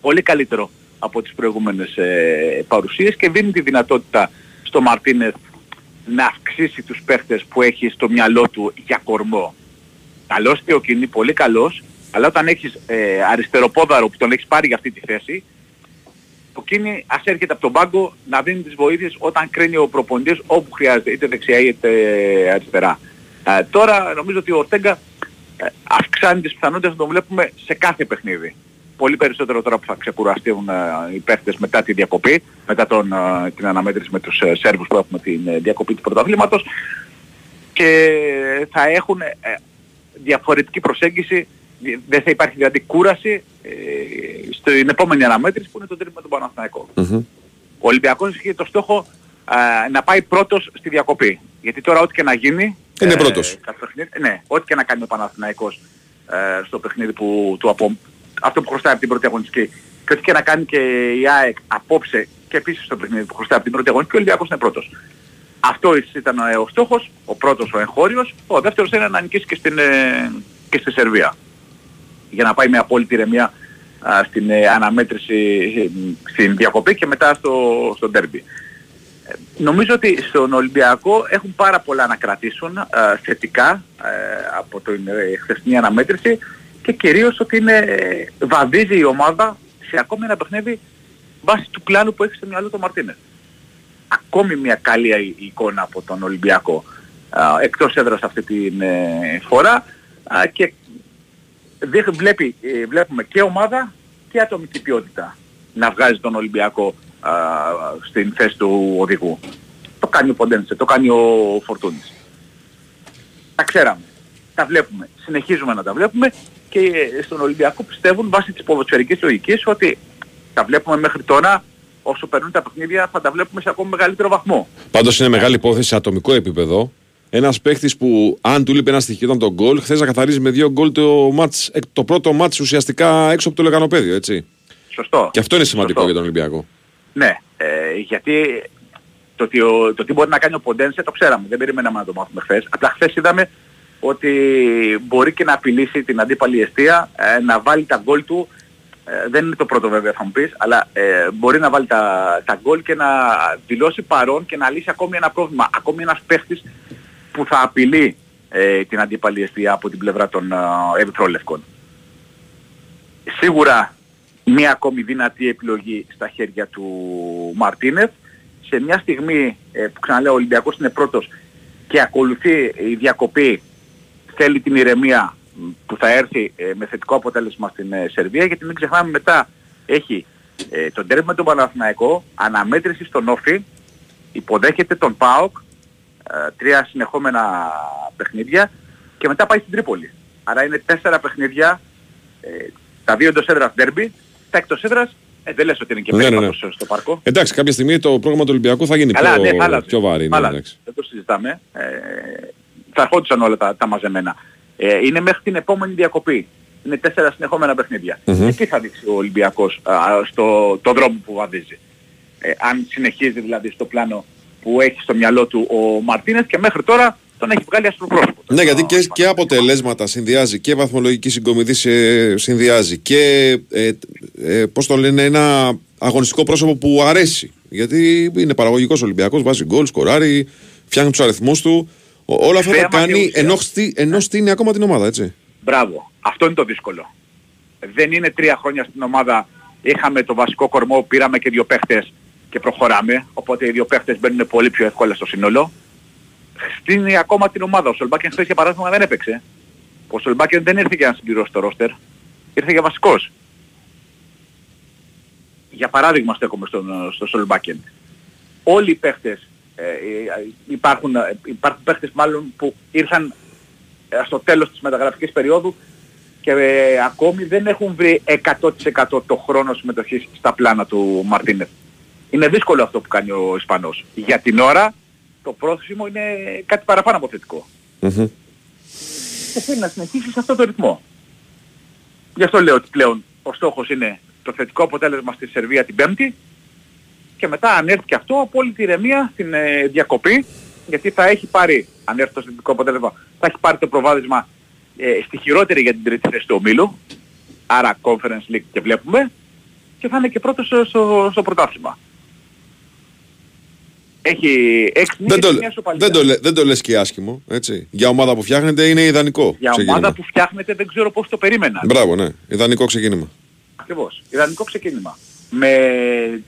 Πολύ καλύτερο από τις προηγούμενες ε, παρουσίες και δίνει τη δυνατότητα στο Μαρτίνεθ να αυξήσει τους παίχτες που έχει στο μυαλό του για κορμό. Καλός και ο Κινή, πολύ καλός, αλλά όταν έχεις ε, αριστεροπόδαρο που τον έχεις πάρει για αυτή τη θέση, ο Κίνη ας έρχεται από τον πάγκο να δίνει τις βοήθειες όταν κρίνει ο προπονητής όπου χρειάζεται, είτε δεξιά είτε αριστερά. Ε, τώρα νομίζω ότι ο Ορτέγκα ε, αυξάνει τις πιθανότητες να τον βλέπουμε σε κάθε παιχνίδι. Πολύ περισσότερο τώρα που θα ξεκουραστούν ε, οι παίχτες μετά τη διακοπή, μετά τον, ε, την αναμέτρηση με τους ε, Σέρβους που έχουμε την ε, διακοπή του πρωταθλήματος και θα έχουν ε, διαφορετική προσέγγιση, δεν θα υπάρχει δηλαδή κούραση ε, στην επόμενη αναμέτρηση που είναι το τρίτο με τον Παναθηναϊκό. Ο Ολυμπιακός έχει το στόχο α, να πάει πρώτος στη διακοπή. Γιατί τώρα ό,τι και να γίνει... Είναι πρώτος. κάθε παιχνίδι- ναι, ό,τι και να κάνει ο Παναθηναϊκός ε, στο παιχνίδι που του απο... αυτό που χρωστάει από την πρώτη αγωνιστική και ό,τι και να κάνει και η ΑΕΚ απόψε και επίσης στο παιχνίδι που χρωστάει από την πρώτη αγωνιστική, ο Ολυμπιακός είναι πρώτος. Αυτό ήταν ε, ο στόχος, ο πρώτος ο εγχώριος, ο δεύτερος είναι να νικήσει και, στην, ε, και στη Σερβία. Για να πάει με απόλυτη ηρεμία α, στην ε, αναμέτρηση, ε, στην διακοπή και μετά στο, στο ντέρμπι. Ε, Νομίζω ότι στον Ολυμπιακό έχουν πάρα πολλά να κρατήσουν α, θετικά ε, από την ε, χθεσινή αναμέτρηση και κυρίως ότι είναι, ε, βαδίζει η ομάδα σε ακόμη ένα παιχνίδι βάσει του πλάνου που έχει στο μυαλό του Μαρτίνες. Ακόμη μια καλή η- εικόνα από τον Ολυμπιακό α, εκτός έδρας αυτή τη φορά α, και δεν βλέπει, ε, βλέπουμε και ομάδα και ατομική ποιότητα να βγάζει τον Ολυμπιακό α, στην θέση του οδηγού. Το κάνει ο Ποντένσε, το κάνει ο Φορτούνης. Τα ξέραμε. Τα βλέπουμε. Συνεχίζουμε να τα βλέπουμε και ε, στον Ολυμπιακό πιστεύουν βάσει της ποδοσφαιρικής λογικής ότι τα βλέπουμε μέχρι τώρα όσο περνούν τα παιχνίδια θα τα βλέπουμε σε ακόμη μεγαλύτερο βαθμό. Πάντως είναι μεγάλη υπόθεση σε ατομικό επίπεδο. Ένας παίχτη που, αν του λείπει ένα στοιχείο, ήταν το γκολ, χθες να καθαρίζει με δύο γκολ το, μάτς, ε, το πρώτο μάτς ουσιαστικά έξω από το λεγανοπέδιο, έτσι. Σωστό. Και αυτό είναι σημαντικό Σωστό. για τον Ολυμπιακό. Ναι, ε, γιατί το, ότι ο- το τι μπορεί να κάνει ο Ποντένσε το ξέραμε, δεν περιμέναμε να το μάθουμε χθες. Απλά χθες είδαμε ότι μπορεί και να απειλήσει την αντίπαλη αιστεία, ε, να βάλει τα γκολ του, ε, δεν είναι το πρώτο βέβαια θα μου πεις, αλλά ε, μπορεί να βάλει τα, τα γκολ και να δηλώσει παρόν και να λύσει ακόμη ένα πρόβλημα. Ακόμη ένας παίχτης που θα απειλεί ε, την αντίπαλη αιστεία από την πλευρά των ε, Ερυθρόλευκων. Σίγουρα μία ακόμη δυνατή επιλογή στα χέρια του Μαρτίνεθ. Σε μια στιγμή ε, που ξαναλέω ο Ολυμπιακός είναι πρώτος και ακολουθεί η διακοπή, θέλει την ηρεμία μ, που θα έρθει ε, με θετικό αποτέλεσμα στην ε, Σερβία γιατί μην ξεχνάμε μετά έχει ε, τον τέρμα με τον Παναθηναϊκό, αναμέτρηση στον Όφη, υποδέχεται τον ΠΑΟΚ, ε, τρία συνεχόμενα παιχνίδια και μετά πάει στην Τρίπολη. Άρα είναι τέσσερα παιχνίδια, ε, τα δύο εντός έδρας ντέρμπι, τα εκτός έδρας ε, δεν λες ότι είναι και Ναι, ναι, πέρα ναι. στο, στο πάρκο. Εντάξει, κάποια στιγμή το πρόγραμμα του Ολυμπιακού θα γίνει Καλά, πιο, ναι, θα άλλαζε. πιο βαρύ. Θα Ναι, άλλαζε. εντάξει. Δεν το συζητάμε. Ε, θα ερχόντουσαν όλα τα, τα μαζεμένα. Ε, είναι μέχρι την επόμενη διακοπή. Είναι τέσσερα συνεχόμενα παιχνίδια. Μμμ. Εκεί θα δείξει ο Ολυμπιακός α, στο το δρόμο που βαδίζει. Ε, αν συνεχίζει δηλαδή στο πλάνο που έχει στο μυαλό του ο Μαρτίνες και μέχρι τώρα τον έχει βγάλει αστροπρόσωπο. Ναι, γιατί και, και αποτελέσματα συνδυάζει και βαθμολογική συγκομιδή σε- συνδυάζει και ε, ε, πώς το λένε, ένα αγωνιστικό πρόσωπο που αρέσει. Γιατί είναι παραγωγικός Ολυμπιακός, βάζει γκολ, σκοράρει, φτιάχνει τους αριθμούς του. Ο- όλα αυτά τα Θέμα και κάνει ουσία. ενώ, χτί- ενώ στείνει ακόμα την ομάδα, έτσι. Μπράβο. Αυτό είναι το δύσκολο. Δεν είναι τρία χρόνια στην ομάδα, είχαμε το βασικό κορμό, πήραμε και δύο παίχτες και προχωράμε, οπότε οι δύο παίχτες μπαίνουν πολύ πιο εύκολα στο σύνολο. Στείνει ακόμα την ομάδα. Ο Σολμπάκεν χθες για παράδειγμα δεν έπαιξε. Ο Σολμπάκεν δεν ήρθε για να συμπληρώσει το ρόστερ. Ήρθε για βασικός. Για παράδειγμα στέκομαι στον, στο Σολμπάκεν. Όλοι οι παίχτες, ε, ε, υπάρχουν, ε, υπάρχουν παίχτες μάλλον που ήρθαν ε, στο τέλος της μεταγραφικής περίοδου και ε, ακόμη δεν έχουν βρει 100% το χρόνο συμμετοχής στα πλάνα του Μαρτίνεθ. Είναι δύσκολο αυτό που κάνει ο Ισπανός. Για την ώρα το πρόθεσιμο είναι κάτι παραπάνω από θετικό. Και θέλει να συνεχίσει σε αυτό το ρυθμό. Γι' αυτό λέω ότι πλέον ο στόχος είναι το θετικό αποτέλεσμα στη Σερβία την Πέμπτη και μετά αν έρθει και αυτό απόλυτη ηρεμία στην ε, διακοπή γιατί θα έχει πάρει, αν έρθει το θετικό αποτέλεσμα, θα έχει πάρει το προβάδισμα ε, στη χειρότερη για την τρίτη θέση του ομίλου άρα Conference League και βλέπουμε και θα είναι και πρώτος στο, στο, στο πρωτάθλημα. Έχει έξι Δεν το, νίκες και μια ισοπαλία. δεν, το, λέ- δεν το λες και άσχημο, έτσι. Για ομάδα που φτιάχνεται είναι ιδανικό Για ξεκίνημα. ομάδα που φτιάχνεται δεν ξέρω πώς το περίμενα. Μπράβο, ναι. Ιδανικό ξεκίνημα. Ακριβώς. Ιδανικό ξεκίνημα. Με,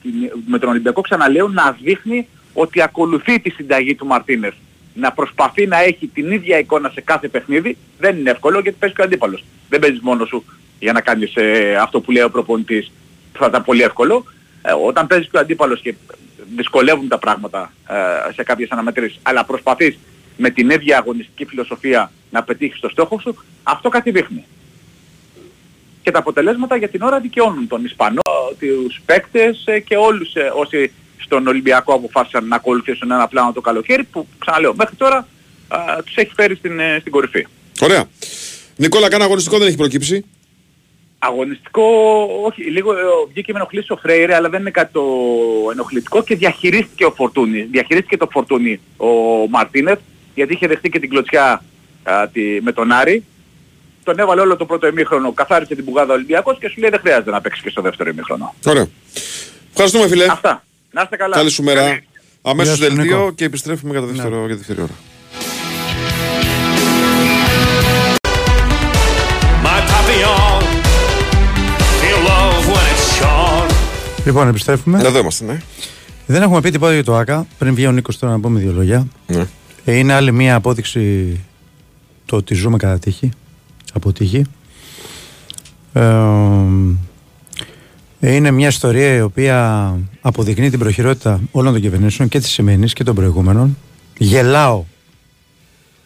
την, με τον Ολυμπιακό ξαναλέω να δείχνει ότι ακολουθεί τη συνταγή του Μαρτίνες. Να προσπαθεί να έχει την ίδια εικόνα σε κάθε παιχνίδι. Δεν είναι εύκολο γιατί παίζει και ο αντίπαλος. Δεν παίζεις μόνος σου για να κάνεις ε, αυτό που λέει ο προπονητής. Θα ήταν πολύ εύκολο. Ε, όταν παίζεις και ο αντίπαλος και δυσκολεύουν τα πράγματα ε, σε κάποιες αναμετρήσεις, αλλά προσπαθείς με την ίδια αγωνιστική φιλοσοφία να πετύχεις το στόχο σου, αυτό κάτι δείχνει και τα αποτελέσματα για την ώρα δικαιώνουν τον Ισπανό, τους παίκτες ε, και όλους ε, όσοι στον Ολυμπιακό αποφάσισαν να ακολουθήσουν ένα πλάνο το καλοκαίρι που ξαναλέω μέχρι τώρα α, τους έχει φέρει στην, ε, στην κορυφή. Ωραία. Νικόλα, κάνα αγωνιστικό δεν έχει προκύψει. Αγωνιστικό, όχι, λίγο ε, βγήκε με ενοχλήσει ο Φρέιρε, αλλά δεν είναι κάτι το ενοχλητικό και διαχειρίστηκε ο Φορτούνη. Διαχειρίστηκε το Φορτούνη ο Μαρτίνεθ, γιατί είχε δεχτεί και την κλωτσιά α, τη, με τον Άρη. Τον έβαλε όλο το πρώτο ημίχρονο, καθάρισε την πουγάδα ο Ολυμπιακός και σου λέει δεν χρειάζεται να παίξεις και στο δεύτερο ημίχρονο. Ωραία. Ευχαριστούμε, φίλε. Αυτά. Να είστε καλά. Καλή σου μέρα. Αμέσως Γεια σου, δελτίο Νίκο. και επιστρέφουμε για, το δεύτερο, για τη δεύτερη ώρα. Λοιπόν, επιστρέφουμε. Εδώ είμαστε, ναι. Δεν έχουμε πει τίποτα για το ΑΚΑ. Πριν βγει ο Νίκος τώρα να πούμε δύο λόγια. ναι. Ε, είναι άλλη μία απόδειξη το ότι ζούμε κατά τύχη. Από τύχη. Ε, ε, είναι μια ιστορία η οποία αποδεικνύει την προχειρότητα όλων των κυβερνήσεων και της σημερινής και των προηγούμενων. Γελάω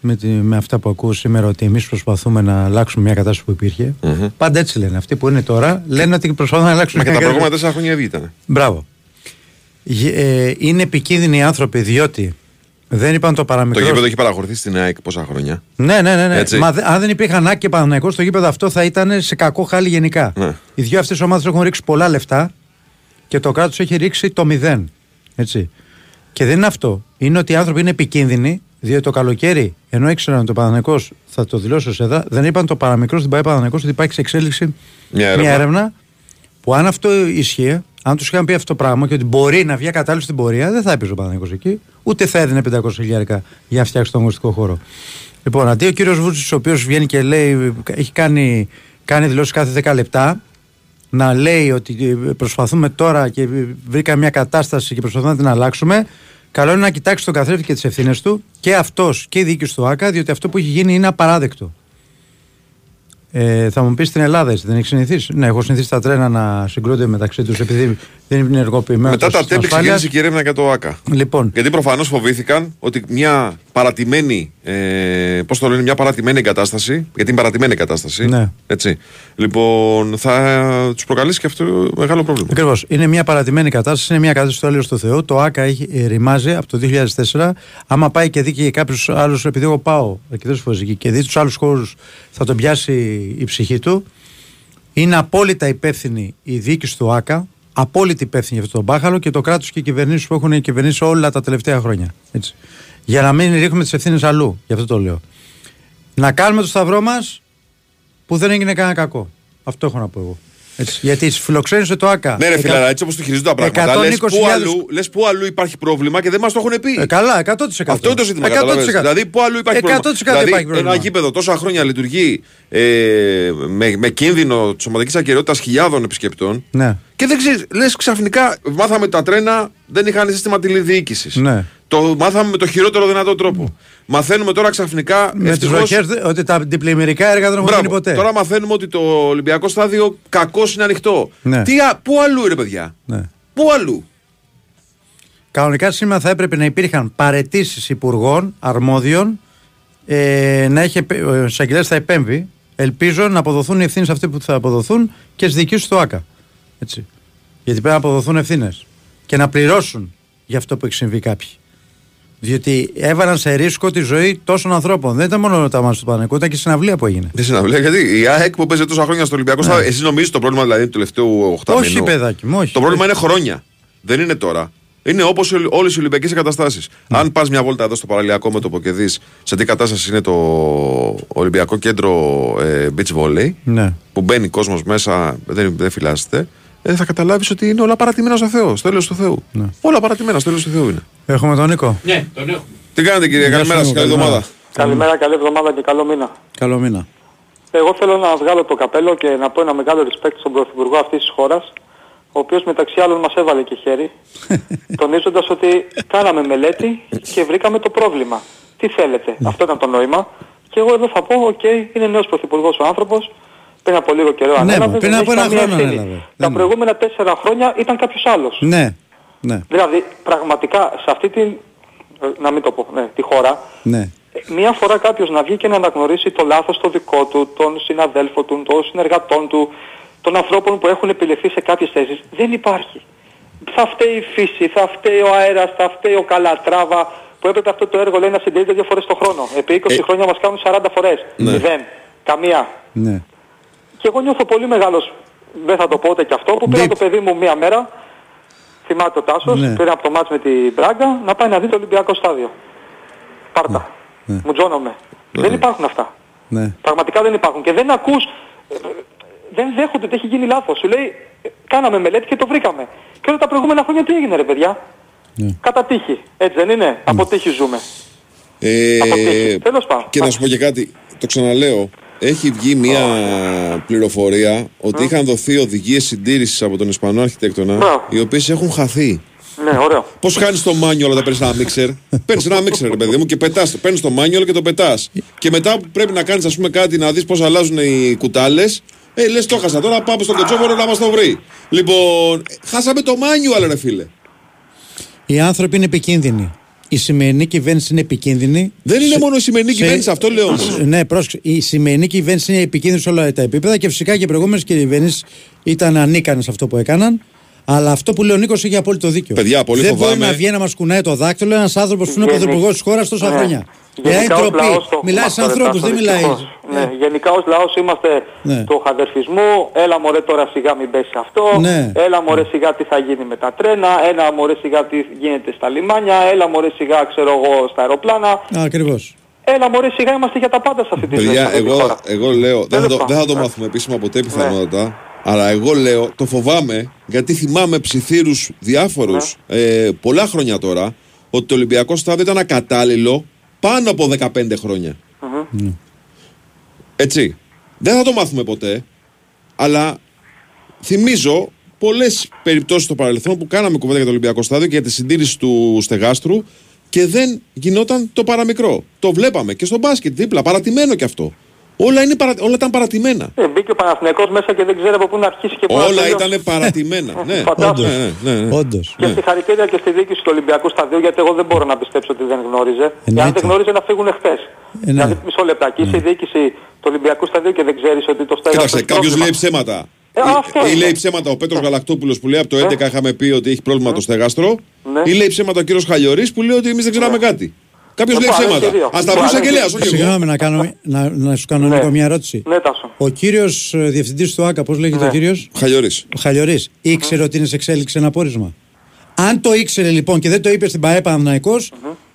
με, τη, με αυτά που ακούω σήμερα ότι εμείς προσπαθούμε να αλλάξουμε μια κατάσταση που υπήρχε. Πάντα έτσι λένε. Αυτοί που είναι τώρα λένε ότι προσπαθούν να αλλάξουν Μα και μια τα προηγούμενα κατάσταση. τέσσερα χρόνια ήδη ήταν. Μπράβο. Γε- ε, είναι επικίνδυνοι οι άνθρωποι διότι δεν είπαν το Το παραμικρό. γήπεδο έχει παραχωρηθεί στην ΑΕΚ πόσα χρόνια; Ναι, ναι, ναι. ναι. Έτσι. Μα, δε- αν δεν υπήρχαν άκη και Παναθηναϊκός στο γήπεδο αυτό θα ήταν σε κακό χάλι γενικά. Ναι. Οι δύο αυτές ομάδες έχουν ρίξει πολλά λεφτά και το κράτος έχει ρίξει το μηδέν. Έτσι. Και δεν είναι αυτό. Είναι ότι οι άνθρωποι είναι επικίνδυνοι, διότι το καλοκαίρι, ενώ ήξεραν ότι το Παναθηναϊκός θα το δηλώσει ω ΕΔΑ, δεν είπαν το παραμικρός στην ΠαΕ Παναθηναϊκός ότι υπάρχει σε εξέλιξη Μια έρευνα. μια έρευνα που αν αυτό ισχύει, αν τους είχαν πει αυτό το πράγμα και ότι μπορεί να βγει κατάλληλο στην πορεία, δεν θα έπαιζε ο Παναθηναϊκός εκεί, ούτε θα έδινε 500 χιλιάρικα για να φτιάξει τον αγωνιστικό χώρο. Λοιπόν, αντί ο κύριος Βούτσης, ο οποίος βγαίνει και λέει, έχει κάνει, κάνει δηλώσεις κάθε 10 λεπτά, να λέει ότι ε, προσπαθούμε τώρα και βρήκαμε μια κατάσταση και προσπαθούμε να την αλλάξουμε, καλό είναι να κοιτάξεις τον καθρέφτη και τις ευθύνες του και αυτός και η διοίκηση του ΑΚΑ, διότι αυτό που έχει γίνει είναι απαράδεκτο. Ε, θα μου πεις στην Ελλάδα, έτσι δεν έχεις συνηθίσει; Ναι, έχω συνηθίσει τα τρένα να συγκρούνται μεταξύ τους επειδή δεν είναι ενεργοποιημένος. Μετά το τα σύστημα τέμπη ασφάλειας. ξεκίνησε και η έρευνα για το ΑΚΑ. Λοιπόν, Γιατί προφανώς φοβήθηκαν ότι μια παρατημένη. Ε, Πώς το λένε, μια παρατημένη εγκατάσταση. Γιατί είναι παρατημένη εγκατάσταση. Ναι. Έτσι. Λοιπόν, θα τους προκαλέσει και αυτό μεγάλο πρόβλημα. Ακριβώς. Είναι μια παρατημένη κατάσταση, είναι μια κατάσταση του έλεος του Θεού. Το ΑΚΑ έχει, ε, ρημάζει από το 2004. Άμα πάει και δει και κάποιους άλλους, επειδή εγώ πάω αρκετές φορές εκεί και δει τους άλλους χώρους, θα τον πιάσει η ψυχή του. Είναι απόλυτα υπεύθυνη η διοίκηση του ΑΚΑ, απόλυτη υπεύθυνη για αυτό το μπάχαλο και το κράτος και οι κυβερνήσεις που έχουν κυβερνήσει όλα τα τελευταία χρόνια. Έτσι. Για να μην ρίχνουμε τις ευθύνες αλλού, γι' αυτό το λέω. Να κάνουμε το σταυρό μας που δεν έγινε κανένα κακό. Αυτό έχω να πω εγώ. Έτσι, γιατί φιλοξένησε το ΑΚΑ. Ναι, ρε Εκα- φιλάρα, έτσι όπως το χειρίζονται τα πράγματα. Λες 120.000 πού, αλλού, λες πού αλλού υπάρχει πρόβλημα και δεν μας το έχουν πει. Ε, καλά, 100%. Αυτό είναι το ζήτημα. 100%. καταλαβαίνεις. Δηλαδή, πού αλλού υπάρχει 100% πρόβλημα. Δηλαδή, υπάρχει πρόβλημα. ένα γήπεδο τόσα χρόνια λειτουργεί ε, με, με κίνδυνο της σωματική ακαιρεότητας χιλιάδων επισκεπτών. Ναι. Και δεν ξέρεις, λες ξαφνικά, μάθαμε ότι τα τρένα δεν είχαν σύστημα τηλεδιοίκησης. Ναι. Το μάθαμε με το χειρότερο δυνατό τρόπο. Μαθαίνουμε τώρα ξαφνικά. Με τι ευτυχώς- βροχές ότι τα διπλημμυρικά έργα δεν έχουν Μπράβο. γίνει ποτέ. Τώρα μαθαίνουμε ότι το Ολυμπιακό στάδιο κακώς είναι ανοιχτό. Ναι. Τι, α- πού αλλού, ρε παιδιά; Ναι. Πού αλλού; Κανονικά σήμερα θα έπρεπε να υπήρχαν παρετήσεις υπουργών αρμόδιων ε, να έχει επε- ο εισαγγελέας θα επέμβει. Ελπίζω να αποδοθούν οι ευθύνες αυτοί που θα αποδοθούν και στις διοικήσει του ΑΚΑ. Έτσι. Γιατί πρέπει να αποδοθούν ευθύνες και να πληρώσουν για αυτό που έχει συμβεί κάποιοι. Διότι έβαλαν σε ρίσκο τη ζωή τόσων ανθρώπων. Δεν ήταν μόνο τα μάτια του Παναγικού, ήταν και η συναυλία που έγινε. Δεν συναυλία, γιατί η ΑΕΚ που παίζει τόσα χρόνια στο Ολυμπιακό Ναι. Στάδιο, εσύ νομίζεις το πρόβλημα δηλαδή του τελευταίου 8 Όχι, παιδάκι μου, όχι. Το πρόβλημα είναι χρόνια. Δεν είναι τώρα. Είναι όπως όλες οι Ολυμπιακές εγκαταστάσεις. Ναι. Αν πας μια βόλτα εδώ στο παραλιακό μέτωπο και δεις σε τι κατάσταση είναι το Ολυμπιακό Κέντρο ε, Beach Volley, Ναι. που μπαίνει κόσμος μέσα, δεν, δεν φυλάσσεται, ε, θα καταλάβεις ότι είναι όλα παρατημένα στο Θεό, στο τέλο του Θεού. Ναι. Όλα παρατημένα στο τέλο του Θεού είναι. Έχουμε τον Νίκο. Ναι, τον έχουμε. Τι κάνετε κύριε, Γεια καλημέρα σου, σας, καλή καλημέρα. εβδομάδα. Καλημέρα, καλή εβδομάδα και καλό μήνα. Καλό μήνα. Εγώ θέλω να βγάλω το καπέλο και να πω ένα μεγάλο respect στον Πρωθυπουργό αυτής της χώρας, ο οποίος μεταξύ άλλων μας έβαλε και χέρι, τονίζοντας ότι κάναμε μελέτη και βρήκαμε το πρόβλημα. Τι θέλετε, αυτό ήταν το νόημα. Και εγώ εδώ θα πω, οκ, είναι νέος Πρωθυπουργός ο άνθρωπος, πριν από λίγο καιρό Ναι, ανέλαβε, πριν δεν από έχει ένα καμία χρόνο ευθύνη. ανέλαβε. Τα προηγούμενα τέσσερα χρόνια ήταν κάποιος άλλος. Ναι, ναι, Δηλαδή, πραγματικά, σε αυτή την, ε, να μην το πω, ναι, τη χώρα, ναι. Μία φορά κάποιος να βγει και να αναγνωρίσει το λάθος το δικό του, των συναδέλφων του, των συνεργατών του, των ανθρώπων που έχουν επιλεχθεί σε κάποιες θέσεις, δεν υπάρχει. Θα φταίει η φύση, θα φταίει ο αέρας, θα φταίει ο Καλατράβα, που έπρεπε αυτό το έργο λέει να συντηρείται δύο φορές το χρόνο. Επί 20 χρόνια μας κάνουν 40 φορές. Ναι. Μηδέν. Καμία. ναι. Και εγώ νιώθω πολύ μεγάλος, δεν θα το πω ούτε και αυτό, που πήρα το παιδί μου μία μέρα, θυμάται ο Τάσος, Ναι. πήρε από το μάτς με την Μπράγκα, να πάει να δει το Ολυμπιακό στάδιο. Πάρτα. Ναι. Μου τζώνομαι. Δεν υπάρχουν αυτά. ναι. Πραγματικά δεν υπάρχουν. Και δεν ακούς, ε, δεν δέχονται ότι έχει γίνει λάθος. Σου λέει, ε, κάναμε μελέτη και το βρήκαμε. Και όλα τα προηγούμενα χρόνια τι έγινε ρε παιδιά; Ναι. Κατά τύχη. Έτσι δεν είναι; Από τύχη ζούμε. Ε, Από τύχη. Τέλος πάντων. και να σου πω και κάτι, το ξαναλέω. Έχει βγει μια πληροφορία ότι είχαν δοθεί οδηγίες συντήρησης από τον Ισπανό αρχιτέκτονα, Μπράβο. οι οποίες έχουν χαθεί. Ναι, ωραίο. Πώς χάνεις το μάνιολ όταν παίρνεις ένα μίξερ. παίρνεις ένα μίξερ, ρε παιδί μου, και πετάς. Παίρνεις το μάνιολ και το πετάς. Και μετά που πρέπει να κάνεις, ας πούμε, κάτι να δεις πώς αλλάζουν οι κουτάλες. Ε, λες το χάσα τώρα, πάμε στον κοτσόβορο να μας το βρει. Λοιπόν, χάσαμε το μάνιολ, ρε φίλε. Οι άνθρωποι είναι επικίνδυνοι. Η σημερινή κυβέρνηση είναι επικίνδυνη. Δεν είναι Σε- μόνο η σημερινή σε- κυβέρνηση, αυτό λέω όμως. Ναι, πρόσεξε. Η σημερινή κυβέρνηση είναι επικίνδυνη σε όλα τα επίπεδα και φυσικά και οι προηγούμενες κυβερνήσεις ήταν ανίκανες σε αυτό που έκαναν. Αλλά αυτό που λέει ο Νίκος έχει απόλυτο δίκιο. Παιδιά, πολύ Δεν φοβάμαι. μπορεί να βγαίνει να μας κουνάει το δάκτυλο ένας άνθρωπος που είναι Γενι- πρωθυπουργός της χώρας τόσα Ναι. χρόνια. Γενικά Ε, ως ντροπή. λαός το Μιλάει έχουμε σε αυτό, ρε, ανθρώπους, Τάσο, δεν μιλάει. δυστυχώς. Ναι, γενικά ως λαός είμαστε Ναι. του χαδερφισμού, έλα μωρέ τώρα σιγά μην πέσει αυτό, Ναι. έλα μωρέ σιγά τι θα γίνει με τα τρένα, έλα μωρέ σιγά τι γίνεται στα λιμάνια, έλα μωρέ σιγά ξέρω εγώ στα αεροπλάνα, Ακριβώς. έλα μωρέ σιγά είμαστε για τα πάντα σε αυτή τη ζωή. σε Παιδιά, αυτή τη εγώ, χώρα. εγώ λέω, δεν θα, το, Τέλος δεν θα το πάντων. μάθουμε επίσημα ποτέ πιθανότατα. Αλλά εγώ λέω, το φοβάμαι, γιατί θυμάμαι ψιθύρους διάφορους ε, πολλά χρόνια τώρα, ότι το Ολυμπιακό στάδιο ήταν ακατάλληλο πάνω από 15 χρόνια. Έτσι. Δεν θα το μάθουμε ποτέ, αλλά θυμίζω πολλές περιπτώσεις στο παρελθόν που κάναμε κουβέντα για το Ολυμπιακό στάδιο και για τη συντήρηση του στεγάστρου και δεν γινόταν το παραμικρό. Το βλέπαμε και στο μπάσκετ δίπλα, παρατημένο κι αυτό. Όλα, είναι παρα... όλα ήταν παρατημένα. Ε, μπήκε ο Παναθηναϊκός μέσα και δεν ξέρει από πού να αρχίσει και πού να Όλα τελειώσει. ήταν παρατημένα. ναι, Φαντάζομαι. ναι, ναι, ναι. Όντως. Και συγχαρητήρια και στη διοίκηση του Ολυμπιακούς Σταδίου, γιατί εγώ δεν μπορώ να πιστέψω ότι δεν γνώριζε. Και αν Εννοείται. δεν γνώριζε να φύγουν χτες. Ε, ναι. Δηλαδή, μισό λεπτάκι, είσαι η διοίκηση του Ολυμπιακού Σταδίου και δεν ξέρεις ότι το στέγαστο Κοίταξε, έχει κάποιος πρόβλημα. λέει ψέματα. Ε, αυτό ή είναι. λέει ψέματα ο Πέτρος Γαλακτόπουλος που λέει από το 11 είχαμε πει ότι έχει πρόβλημα το στεγάστρο. Ναι. Ή λέει ψέματα ο κύριος Χαλιορή που λέει ότι εμείς δεν ξέραμε κάτι. Κάποιος Ε, λέει πάλι και ψέματα. δύο. Α τα Πάλι βρει και αγγελέας, δύο. όχι εγώ. Συγγνώμη να, κάνω, να, να σου κάνω Ναι. Νίκο, μια ερώτηση. Ναι, Τάσο. Ο κύριος διευθυντής του ΑΚΑ, πώς λέγεται ο κύριος; Χαλιορή. Ο Χαλιορή, ήξερε ότι είναι σε εξέλιξη ένα πόρισμα. Αν το ήξερε λοιπόν και δεν το είπε στην ΠαΕ Παναναϊκός,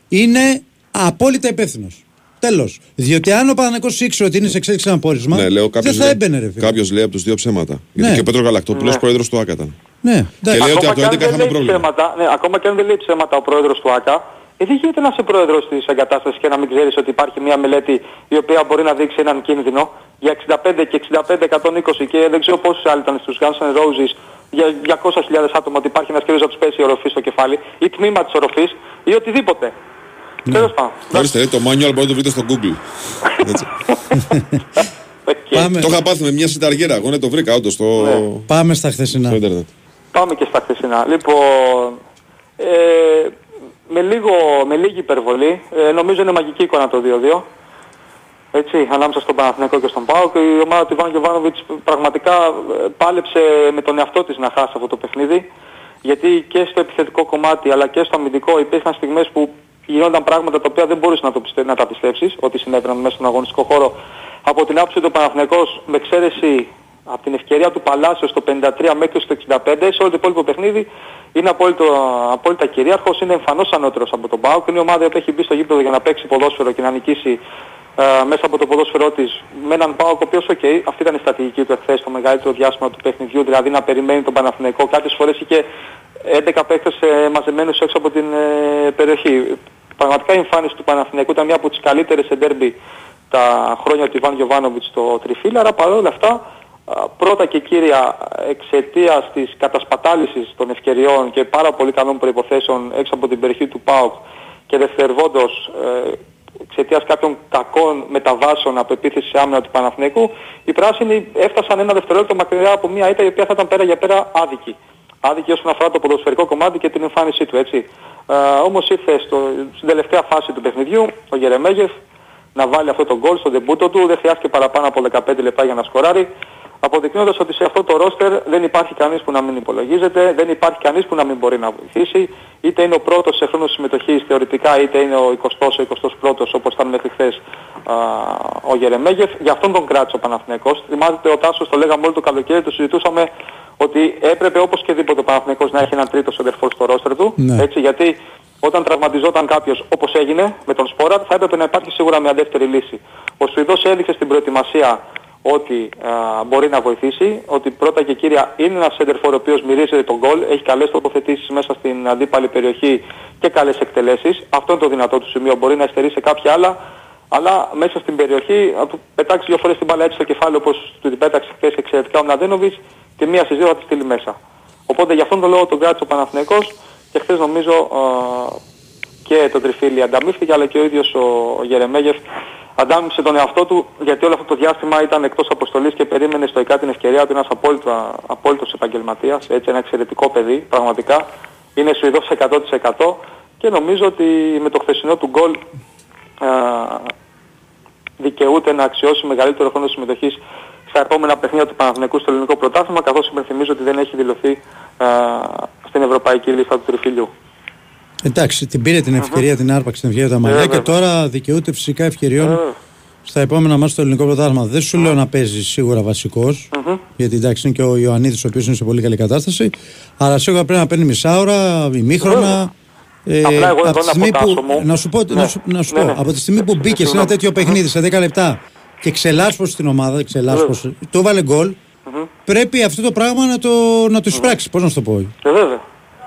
είναι απόλυτα υπεύθυνος. Τέλος. Διότι αν ο Παναναϊκός ήξερε ότι είναι σε εξέλιξη ένα πόρισμα, Ναι, λέω κάποιος δεν θα έμπαινε, ρε φίλε. Κάποιος λέει από τους δύο ψέματα. Γιατί Ναι. και ο Πέτρος Γαλακτόπουλος Ναι. πρόεδρος του ΑΚΑ ήταν. Ναι, Και εντάξει. λέει ότι Ακόμα από το και αν 11 δεν είχαμε λέει πρόβλημα. ψέματα, ναι, ακόμα και αν δεν λέει ψέματα ο πρόεδρος του ΆΚΑ, ε, δεν γίνεται να είσαι πρόεδρος της εγκατάστασης και να μην ξέρεις ότι υπάρχει μια μελέτη η οποία μπορεί να δείξει έναν κίνδυνο για 65 και 65-120 και δεν ξέρω πόσους άλλοι ήταν στους Guns N' Roses για 200.000 άτομα ότι υπάρχει ένας κύριος να τους πέσει η οροφή στο κεφάλι ή τμήμα της οροφής ή οτιδήποτε. Ναι. Τέλος πάντων. Ορίστε, λέει, το manual μπορείτε να το βρείτε στο Google. Έτσι. Πάμε, Το είχα πάθει με μια σιταργέρα. Εγώ ναι, το βρήκα όντως στο, Ναι. πάμε στα χθεσινά. στο Ιντερνετ. Πάμε και στα χθεσινά. Λοιπόν, ε, με, λίγο, με λίγη υπερβολή, ε, νομίζω είναι μαγική εικόνα το 2-2. Έτσι, ανάμεσα στον Παναθηναϊκό και στον ΠΑΟΚ. Η ομάδα του Ιβάν Γεβάνοβιτς πραγματικά ε, πάλεψε με τον εαυτό της να χάσει αυτό το παιχνίδι. Γιατί και στο επιθετικό κομμάτι αλλά και στο αμυντικό υπήρχαν στιγμές που γινόταν πράγματα τα οποία δεν μπορείς να, το πιστε... να τα πιστέψεις ότι συνέβαιναν μέσα στον αγωνιστικό χώρο. Από την άποψη του Παναθηναϊκός με εξαίρεση από την ευκαιρία του Παλάσιο στο 53 μέχρι στο 65 σε όλο το υπόλοιπο παιχνίδι είναι απόλυτο, απόλυτα κυρίαρχος, είναι εμφανώς ανώτερος από τον ΠΑΟΚ, είναι η ομάδα που έχει μπει στο γήπεδο για να παίξει ποδόσφαιρο και να νικήσει ε, μέσα από το ποδόσφαιρό της με έναν ΠΑΟΚ ο οποίος, οκ, αυτή ήταν η στρατηγική του εχθές το μεγαλύτερο διάστημα του παιχνιδιού, δηλαδή να περιμένει τον Παναθηναϊκό, κάποιες φορές είχε 11 παίκτες ε, μαζεμένους έξω από την ε, περιοχή. Πραγματικά η εμφάνιση του Παναθηναϊκού ήταν μια από τις καλύτερες σε ντέρμπι τα χρόνια του Ιβάν Γιοβάνοβιτς στο Τριφύλλι, αλλά παρόλα αυτά α, πρώτα και κύρια εξαιτίας της κατασπατάλησης των ευκαιριών και πάρα πολύ καλών προϋποθέσεων έξω από την περιοχή του ΠΑΟΚ και δευτερευόντως ε, εξαιτίας κάποιων κακών μεταβάσεων από επίθεση σε άμυνα του Παναθηναϊκού, οι πράσινοι έφτασαν ένα δευτερόλεπτο μακριά από μια ήττα η οποία θα ήταν πέρα για πέρα άδικη. Άδικη όσον αφορά το ποδοσφαιρικό κομμάτι και την εμφάνισή του, έτσι. Ε, όμως ήρθε στο, στην τελευταία φάση του παιχνιδιού ο Γερεμέγεφ να βάλει αυτό το γκολ στο ντεμπούτο του, δεν χρειάστηκε παραπάνω από 15 λεπτά για να σκοράρει αποδεικνύοντας ότι σε αυτό το ρόστερ δεν υπάρχει κανείς που να μην υπολογίζεται, δεν υπάρχει κανείς που να μην μπορεί να βοηθήσει, είτε είναι ο πρώτος σε χρόνο συμμετοχής θεωρητικά, είτε είναι ο 20ος, ο 21ος όπως ήταν μέχρι χθες α, ο Γερεμέγεφ, για αυτόν τον κράτησε ο Παναθηναϊκός. Θυμάστε ο Τάσος, το λέγαμε όλο το καλοκαίρι, το συζητούσαμε ότι έπρεπε όπως και δίποτε ο Παναθηναϊκός να έχει έναν τρίτο σεντερφόρ στο ρόστερ του, Ναι. έτσι, γιατί όταν τραυματιζόταν κάποιος όπως έγινε με τον Σπόρα θα έπρεπε να υπάρχει σίγουρα μια δεύτερη λύση. Ο Σουηδός έδειξε στην προετοιμασία ότι α, μπορεί να βοηθήσει, ότι πρώτα και κύρια είναι ένας σέντερφορ ο οποίος μυρίζεται τον γκολ, έχει καλές τοποθετήσεις μέσα στην αντίπαλη περιοχή και καλές εκτελέσεις. Αυτό είναι το δυνατό του σημείο, μπορεί να εστερεί σε κάποια άλλα, αλλά μέσα στην περιοχή, να του πετάξει δύο φορές την μπάλα έτσι στο κεφάλι όπως του την πέταξε χθες εξαιρετικά ο Μναδένοβιτς, τη μία στις δύο θα τη στείλει μέσα. Οπότε γι' αυτόν τον λόγο τον κράτησε ο Παναθηναϊκός και χθες νομίζω α, και το τριφύλι ανταμείφθηκε αλλά και ο ίδιος ο, ο Γερεμέγεφ αντάμιψε τον εαυτό του γιατί όλο αυτό το διάστημα ήταν εκτός αποστολής και περίμενε στοικά την ευκαιρία του ένας απόλυτο, απόλυτος επαγγελματίας, έτσι ένα εξαιρετικό παιδί πραγματικά. Είναι Σουηδός 100% και νομίζω ότι με το χθεσινό του γκολ ε, δικαιούται να αξιώσει μεγαλύτερο χρόνο συμμετοχής στα επόμενα παιχνίδια του Παναθηναϊκού στο ελληνικό πρωτάθλημα καθώς υπενθυμίζω ότι δεν έχει δηλωθεί α, στην ευρωπαϊκή λίστα του Τριφυλιού. Εντάξει, την πήρε την ευκαιρία, την άρπαξε την ευκαιρία τα μαλλιά Βέβαια. και τώρα δικαιούται φυσικά ευκαιριών στα επόμενα μάτια στο ελληνικό πρωτάθλημα. Δεν σου λέω να παίζει σίγουρα βασικός, γιατί εντάξει είναι και ο Ιωαννίδης ο οποίος είναι σε πολύ καλή κατάσταση, αλλά σίγουρα πρέπει να παίρνει μισάωρα, ημίχρονα. Ε, Απλά εγώ από εδώ τη να στιγμή πω, που, Τάσο μου. να σου πω, Ναι. να σου, να σου Ναι, πω, ναι. από τη στιγμή που μπήκες σε ένα τέτοιο παιχνίδι σε 10 λεπτά και ξελάσπωσε την ομάδα, ξελάσπωσε, το έβαλε γκολ, πρέπει αυτό το πράγμα να το, να το εισπράξει. Πώς να σου το πω;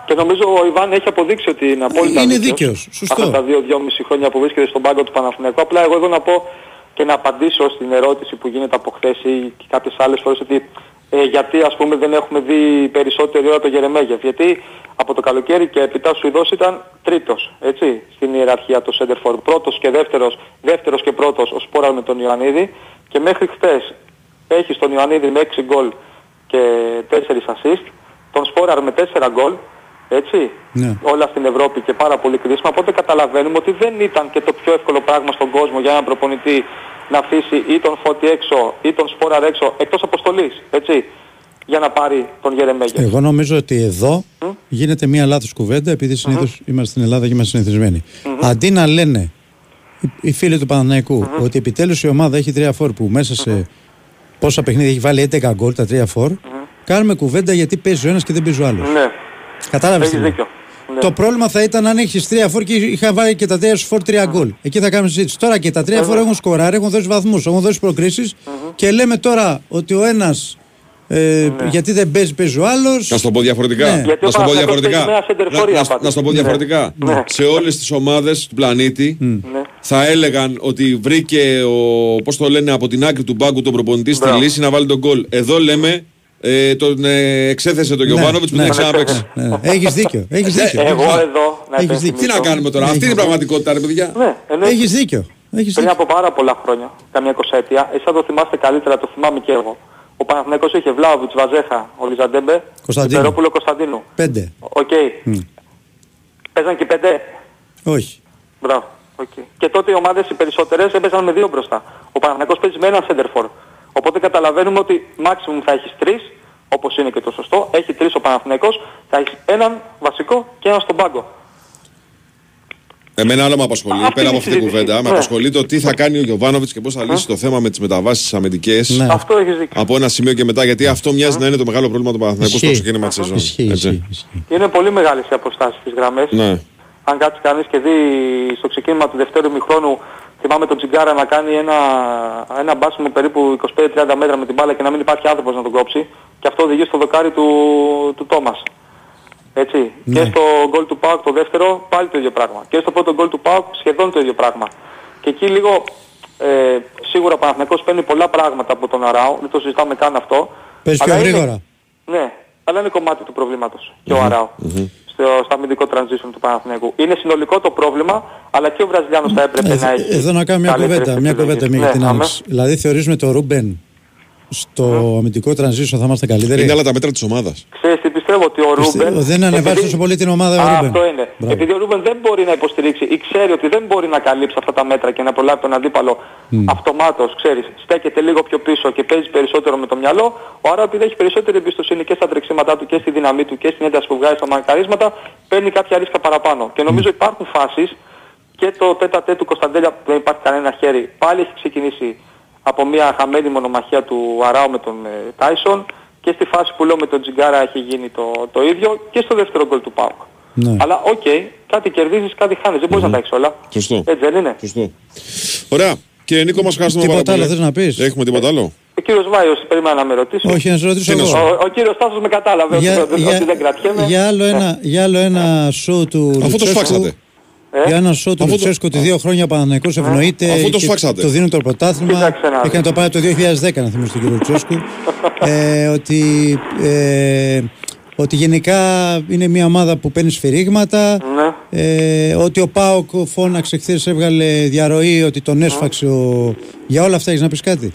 Ε, βέβαια. Και νομίζω ο Ιβάν έχει αποδείξει ότι είναι απόλυτα Είναι δίκαιος. δίκαιος, σωστό. Αυτά τα δύο-δυόμιση χρόνια που βρίσκεται στον πάγκο του Παναθηναϊκού. Απλά εγώ εδώ να πω και να απαντήσω στην ερώτηση που γίνεται από χθες ή και κάποιες άλλες φορές ότι ε, γιατί ας πούμε δεν έχουμε δει περισσότερη ώρα το Γερεμέγεφ. Γιατί από το καλοκαίρι και έπειτα ο Σουηδός ήταν τρίτος, έτσι, στην ιεραρχία του Σέντερφορ. Πρώτος και δεύτερος, δεύτερος και πρώτος ο Σπόραρ με τον Ιωαννίδη και μέχρι χθες έχει τον Ιωαννίδη με 6 γκολ και 4 assist, τον Σπόραρ με 4 γκολ, έτσι, Ναι. όλα στην Ευρώπη και πάρα πολύ κρίσιμα, οπότε καταλαβαίνουμε ότι δεν ήταν και το πιο εύκολο πράγμα στον κόσμο για έναν προπονητή να αφήσει ή τον Φώτη έξω ή τον Σπόραρ έξω, εκτός αποστολής, έτσι, για να πάρει τον Γερεμέγεφ. Εγώ νομίζω ότι εδώ γίνεται μία λάθος κουβέντα επειδή συνήθως είμαστε στην Ελλάδα και είμαστε συνηθισμένοι. Αντί να λένε οι- οι φίλοι του παναθηναικου ότι επιτέλους η ομάδα έχει τρία φόρ που μέσα σε πόσα παιχνίδια έχει βάλει 11 γκολ τα τρία φόρ, κάνουμε κουβέντα γιατί παίζει ο ένας και δεν παίζει ο άλλος. Ναι, Κατάλαβες τι έχεις λέω. δίκιο. Ναι. Το πρόβλημα θα ήταν αν έχεις τρία φόρ και είχα βάλει και τα τρία σου φόρ τρία γκολ. Εκεί θα κάνουμε συζήτηση. Τώρα και τα τρία φόρ έχουν σκοράρει, έχουν δώσει βαθμούς, έχουν δώσει προκρίσεις και λέμε τώρα ότι ο ένας ε, γιατί δεν παίζει, παίζει ο άλλος. Να σου το πω διαφορετικά. Ναι. Γιατί Να ο σου το πω Παναθηναϊκός διαφορετικά. παίζει με ένα σεντερφόρ, Να- να- απάντηση. Να σου το πω Ναι. διαφορετικά. Ναι. Σε όλες τις ομάδες του πλανήτη θα έλεγαν ότι βρήκε ο, πώς το λένε, από την άκρη του μπάγκου τον προπονητή στη Μπράβο. λύση να βάλει τον γκολ. Εδώ λέμε ε, τον ε, εξέθεσε τον Γιωβάνοβιτς που ναι. δεν ξαναπέξει. Έχεις δίκιο. Έχεις Ε, δίκιο. Εγώ εδώ να Έχεις δίκιο. Τι να υπενθυμίσω- κάνουμε τώρα, αυτή είναι η πραγματικότητα, ρε παιδιά. Ναι, εννοείται. Έχεις δίκιο. Έχεις Πριν δίκιο. από πάρα πολλά χρόνια, καμιά εικοσαετία, εσείς θα το θυμάστε καλύτερα, το θυμάμαι και εγώ. Ο Παναθηναϊκός είχε Βλάοβιτς, Βαζέχα, Ολισαντέμπε, Κωνσταντίνου. Λυμπερόπουλο Κωνσταντίνου. Πέντε. Οκ. Παίζαν και πέντε. Όχι. Μπράβο. Οκ. Και τότε οι ομάδες οι περισσότερες έπαιζαν με δύο μπροστά. Ο Παναθηναϊκός παίζει με έναν σέντερ φορ. Οπότε καταλαβαίνουμε ότι maximum θα έχεις τρεις, όπως είναι και το σωστό. Έχει τρεις ο Παναθηναϊκός, θα έχεις έναν βασικό και έναν στον πάγκο. Εμένα άλλο με απασχολεί, Αυτή πέρα από είναι η αυτή την συζήτηση. κουβέντα, με Ναι. απασχολεί το τι θα κάνει ο Γιωβάνοβιτς και πώς θα λύσει το θέμα με τις μεταβάσεις αμυντικές. Ναι. Αυτό έχεις δίκιο. Από ένα σημείο και μετά, γιατί αυτό μοιάζει να είναι το μεγάλο πρόβλημα του Παναθηναϊκού στο Ισχύει. ξεκίνημα της σεζόν. Ισχύει, Έτσι. ισχύει, ισχύει. Είναι πολύ μεγάλες οι αποστάσεις στις γραμμές. Ναι. Αν κάτσει κανείς και δει στο ξεκίνημα του δευτέρου μηχρόνου, θυμάμαι τον Τζιγκάρα να κάνει ένα, ένα μπάσιμο περίπου 25-30 μέτρα με την μπάλα και να μην υπάρχει άνθρωπος να τον κόψει. Και αυτό οδηγεί στο δοκάρι του, του Τόμας. Έτσι. Ναι. Και στο γκολ του Πάουκ το δεύτερο πάλι το ίδιο πράγμα. Και στο πρώτο γκολ του Πάουκ σχεδόν το ίδιο πράγμα. Και εκεί λίγο ε, σίγουρα ο Παναθηναϊκός παίρνει πολλά πράγματα από τον Αράο, δεν το συζητάμε καν αυτό. Πες πιο Αλλά είναι- γρήγορα. ναι, αλλά είναι κομμάτι του προβλήματος και ο αραο στο, στο αμυντικό transition του Παναθηναϊκού. Είναι συνολικό το πρόβλημα, αλλά και ο Βραζιλιάνος θα έπρεπε να έχει. Εδώ να κάνω μια καλύτερες κουβέντα, μια επιλογές. κουβέντα μία Ναι, για την αμέ. άνοιξη. Δηλαδή θεωρείς με το Ρούμπεν στο αμυντικό transition θα είμαστε καλύτεροι. Είναι άλλα τα μέτρα της ομάδας. Ξέρεις τι πιστεύω ότι ο Πιστε- Ρούμπεν... δεν ανεβάζει επειδή- τόσο πολύ την ομάδα ο Α, Ρούμπεν. Αυτό είναι. Μπράβο. Επειδή ο Ρούμπεν δεν μπορεί να υποστηρίξει ή ξέρει ότι δεν μπορεί να καλύψει αυτά τα μέτρα και να προλάβει τον αντίπαλο αυτομάτως, ξέρεις, στέκεται λίγο πιο πίσω και παίζει περισσότερο με το μυαλό, ο Αράο επειδή έχει περισσότερη εμπιστοσύνη και στα τρεξίματά του και στη δύναμή του και στην ένταση που βγάζει στα μαρκαρίσματα, παίρνει κάποια ρίσκα παραπάνω. Και νομίζω υπάρχουν φάσεις και το τέτα του Κωνσταντέλια που δεν υπάρχει κανένα χέρι πάλι έχει ξεκινήσει από μια χαμένη μονομαχία του Αράο με τον ε, Τάισον και στη φάση που λέω με τον Τζιγκάρα έχει γίνει το, το ίδιο και στο δεύτερο γκολ του ΠΑΟΚ. Ναι. Αλλά οκ, κάτι κερδίζεις, κάτι χάνεις. Δεν μπορείς να τα έχεις όλα. Σωστό. Έτσι δεν είναι; Σωστό. Ωραία. Κύριε Νίκο, μας ευχαριστούμε πάρα Τίποτα πολύ. άλλο θες να πεις; Έχουμε τίποτα άλλο; Ο κύριος Βάιος περίμενα να με ρωτήσει. Όχι, να σε ρωτήσω Τι να εγώ. Ο, ο κύριος Τάσος με κατάλαβε Για, ότι, για- ότι δεν κρατιέμαι. για άλλο ένα, για άλλο ένα show του Αφού το Λουτσέσκου. σφάξατε. Ε; Για ένα show του Αφού το- Λουτσέσκου ότι δύο χρόνια ο Παναθηναϊκός ευνοείται Αφού το και σφάξατε. το δίνουν το πρωτάθλημα Κοίταξε να και να δεις. το πάρει το 2010 να θυμίσω τον κύριο Λουτσέσκου ε, ότι, ε, ότι γενικά είναι μια ομάδα που παίρνει σφυρίγματα Ναι. ε, ότι ο Πάοκ φώναξε χθες έβγαλε διαρροή ότι τον έσφαξε ο... για όλα αυτά έχεις να πεις κάτι;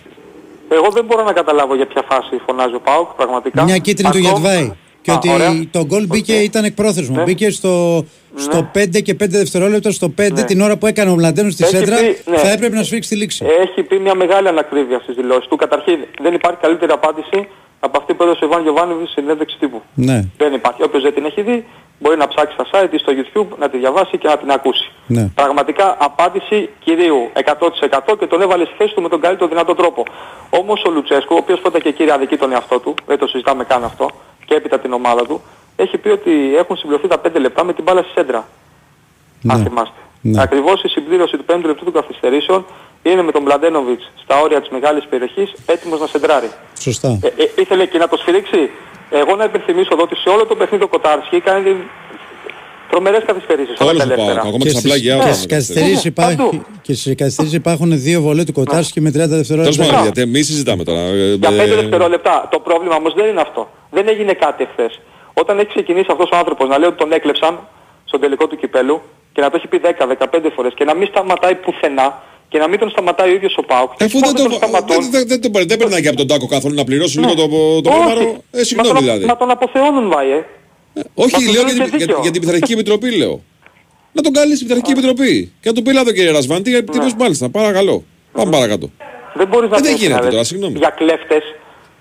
Εγώ δεν μπορώ να καταλάβω για ποια φάση φωνάζει ο Πάουκ πραγματικά. μια κίτρινη του Ακόμα- Γετβάη και Α, ότι ωραία. το γκολ μπήκε Οκ. ήταν εκπρόθεσμο. Ναι. Μπήκε στο, στο 5 και 5 δευτερόλεπτα, στο 5 Ναι. την ώρα που έκανε ο Μλαντένος στη Έχει σέντρα, πει, ναι. θα έπρεπε να σφυρίξει τη λήξη. Έχει πει μια μεγάλη ανακρίβεια στις δηλώσεις του. Καταρχήν δεν υπάρχει καλύτερη απάντηση από αυτή που έδωσε ο Ιβάν Γιοβάνοβιτς στη συνέντευξη τύπου. Ναι, Δεν υπάρχει. Όποιος δεν την έχει δει μπορεί να ψάξει στα site ή στο YouTube να τη διαβάσει και να την ακούσει. ναι. Πραγματικά απάντηση κυρίου 100% και τον έβαλε στη θέση του με τον καλύτερο δυνατό τρόπο. Όμως ο Λουτσέσκο, ο οποίος πρώτα και κύρια αδικεί τον εαυτό του, δεν το συζητάμε καν αυτό, και έπειτα την ομάδα του, έχει πει ότι έχουν συμπληρωθεί τα 5 λεπτά με την μπάλα στη σέντρα. Αν Ναι. θυμάστε. Ναι. Ακριβώς η συμπλήρωση του 5ου λεπτού των καθυστερήσεων είναι με τον Μπλαντένοβιτς στα όρια της μεγάλης περιοχής έτοιμος να σεντράρει. Σωστά. Ε, ε, ήθελε και να το σφυρίξει. Εγώ να υπενθυμίσω εδώ ότι σε όλο το παιχνίδι ο Κοτάρσκι κάνει τρομερές καθυστερήσεις. όλα Όλο τα ο Πάοκ. ελεύθερα. Ακόμα Και και στα στις, πλάγια. και όλα στις τα καθυστερήσεις Ναι, υπάρχει, παντού. και στις καθυστερήσεις υπάρχουν δύο βολέ του Κοτάρσκι με 30 Τέλος δευτερόλεπτα. πάντων, γιατί εμείς συζητάμε τώρα. Ε, Για 5 ε, δευτερόλεπτα. Το πρόβλημα όμως δεν είναι αυτό. Δεν έγινε κάτι εχθές. Όταν έχει ξεκινήσει αυτός ο άνθρωπος να λέει ότι τον έκλεψαν στον τελικό του κυπέλου και να το έχει πει 10-15 φορές και να μην σταματάει πουθενά και να μην τον σταματάει ο ίδιος ο Πάουκ. και Αφού μόνο δεν, το, τον σταματούν. δεν, δεν, δεν, τον- δεν περνάει και από τον τάκο καθόλου να πληρώσει λίγο το, το Όχι. πρόμαρο. Ε, να, συγγνώμη τον, δηλαδή. να τον αποθεώνουν βάει, ε. Όχι, Μα του λέω δίνουν για, και την- για, δίκιο. για την Πειθαρχική Επιτροπή λέω. Να τον καλεί στην Πειθαρχική Επιτροπή. Και να του πει λάδο κύριε Ρασβάντη, Ναι. γιατί μάλιστα, παρακαλώ. Πάμε παρακάτω. Δεν μπορείς να Ε, δεν πεις, γίνεται δηλαδή, τώρα, συγγνώμη. Για κλέφτες.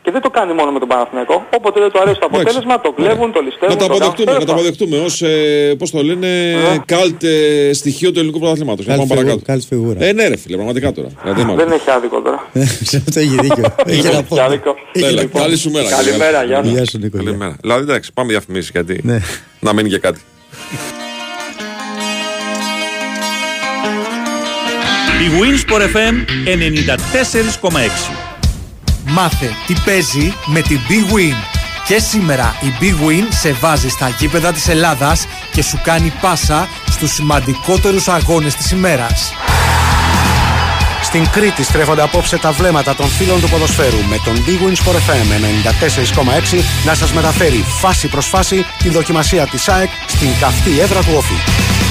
Και δεν το κάνει μόνο με τον Παναθηναϊκό. Όποτε δεν του αρέσει το Εντάξει. αποτέλεσμα, το κλέβουν, το ληστεύουν. Να το το κάνουν. αποδεχτούμε, να το Τέλος αποδεχτούμε ως, ε, πώς το λένε, καλτ ε, στοιχείο του ελληνικού πρωταθλήματος. Να Καλή πάμε παρακάτω. φιγούρα, καλή φιγούρα. Ε, ναι, ρε φίλε, πραγματικά τώρα. Δηλαδή, πάντων. μάλλον. Δεν έχει άδικο τώρα. Σε αυτό έχει δίκιο. Έχει ένα Έχει πόδι. άδικο. Έλα, καλή σου μέρα. Καλημέρα, γεια σας. Γεια σου Νίκο. Καλημέρα. Δηλαδή, εντάξει, πάμε διαφημίσεις γιατί. Ναι. Να μείνει και κάτι. Η Winsport FM 94,6. Μάθε τι παίζει με την Big Win. Και σήμερα η Big Win σε βάζει στα γήπεδα της Ελλάδας και σου κάνει πάσα στους σημαντικότερους αγώνες της ημέρας. Στην Κρήτη στρέφονται απόψε τα βλέμματα των φίλων του ποδοσφαίρου με τον Big Win Sport FM 94,6 να σας μεταφέρει φάση προς φάση τη δοκιμασία της ΑΕΚ στην καυτή έδρα του Όφη.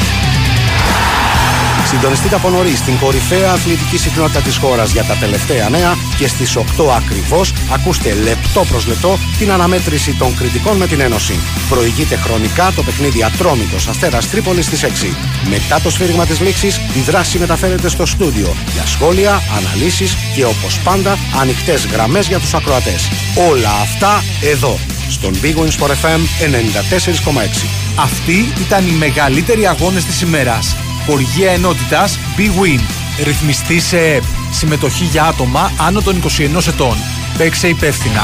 Συντονιστείτε από νωρίς στην κορυφαία αθλητική συχνότητα της χώρας για τα τελευταία νέα και στις 8 ακριβώς ακούστε λεπτό προς λεπτό την αναμέτρηση των κριτικών με την Ένωση. Προηγείται χρονικά το παιχνίδι Ατρόμητος Αστέρας Τρίπολης στις 6. Μετά το σφύριγμα της λήξης, η δράση μεταφέρεται στο στούντιο για σχόλια, αναλύσεις και όπως πάντα ανοιχτές γραμμές για τους ακροατές. Όλα αυτά εδώ στον Big Win Sport FM 94,6. Αυτοί ήταν οι μεγαλύτεροι αγώνες της ημέρας. Χορηγία ενότητας Big Win. Ρυθμιστή σε ΕΠ. Συμμετοχή για άτομα άνω των 21 ετών. Παίξε υπεύθυνα.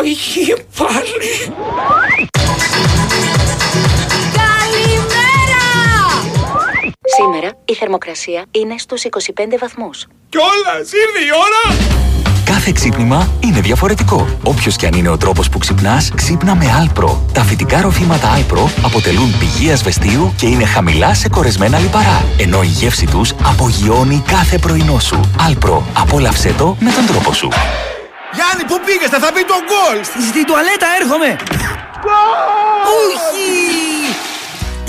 Όχι πάλι. Καλημέρα! Σήμερα η θερμοκρασία είναι στους 25 βαθμούς. Κιόλας ήρθε η ώρα. Κάθε ξύπνημα είναι διαφορετικό. Όποιος και αν είναι ο τρόπος που ξυπνάς, ξύπνα με Alpro. Τα φυτικά ροφήματα Alpro αποτελούν πηγή ασβεστίου και είναι χαμηλά σε κορεσμένα λιπαρά. Ενώ η γεύση τους απογειώνει κάθε πρωινό σου. Alpro. Απόλαυσέ το με τον τρόπο σου. Γιάννη, πού πήγες, θα μπει το γκολ. Στη τουαλέτα έρχομαι. Όχι.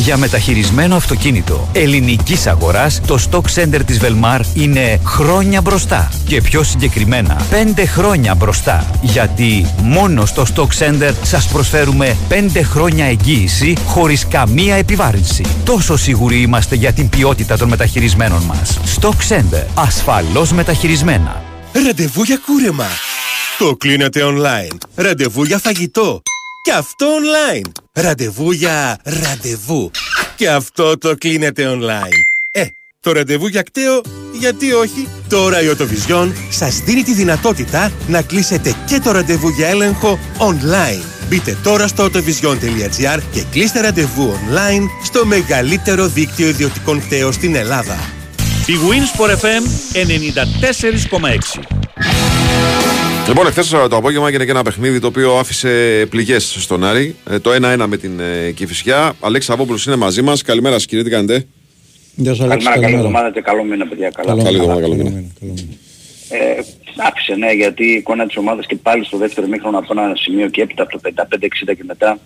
Για μεταχειρισμένο αυτοκίνητο ελληνικής αγοράς, το Stock Center της Velmar είναι χρόνια μπροστά. Και πιο συγκεκριμένα, 5 χρόνια μπροστά. Γιατί μόνο στο Stock Center σας προσφέρουμε 5 χρόνια εγγύηση χωρίς καμία επιβάρυνση. Τόσο σίγουροι είμαστε για την ποιότητα των μεταχειρισμένων μας. Stock Center. Ασφαλώς μεταχειρισμένα. Ραντεβού για κούρεμα. Το κλείνετε online. Ραντεβού για φαγητό. Και αυτό online. Ραντεβού για ραντεβού. Και αυτό το κλείνετε online. Ε, το ραντεβού για κταίο, γιατί όχι; Τώρα η Οτοβιζιόν σας δίνει τη δυνατότητα να κλείσετε και το ραντεβού για έλεγχο online. Μπείτε τώρα στο autovision.gr και κλείστε ραντεβού online στο μεγαλύτερο δίκτυο ιδιωτικών κταίων στην Ελλάδα. Η Wins for FM 94,6. Λοιπόν, εχθές το απόγευμα έγινε και ένα παιχνίδι το οποίο άφησε πληγές στον Άρη. Ε, το 1-1 με την ε, Κυφυσιά. Αλέξης Σαββόπουλο είναι μαζί μας. Καλημέρα σας, κύριε, τι κάνετε; Γεια σας, Αλέξη. Καλημέρα, καλή εβδομάδα και καλό μήνα, παιδιά. Καλά. Καλή εβδομάδα, καλό μήνα. Ε, άφησε, ναι, γιατί η εικόνα της ομάδας και πάλι στο δεύτερο μήχρονο από ένα σημείο και έπειτα από το 55-60 και μετά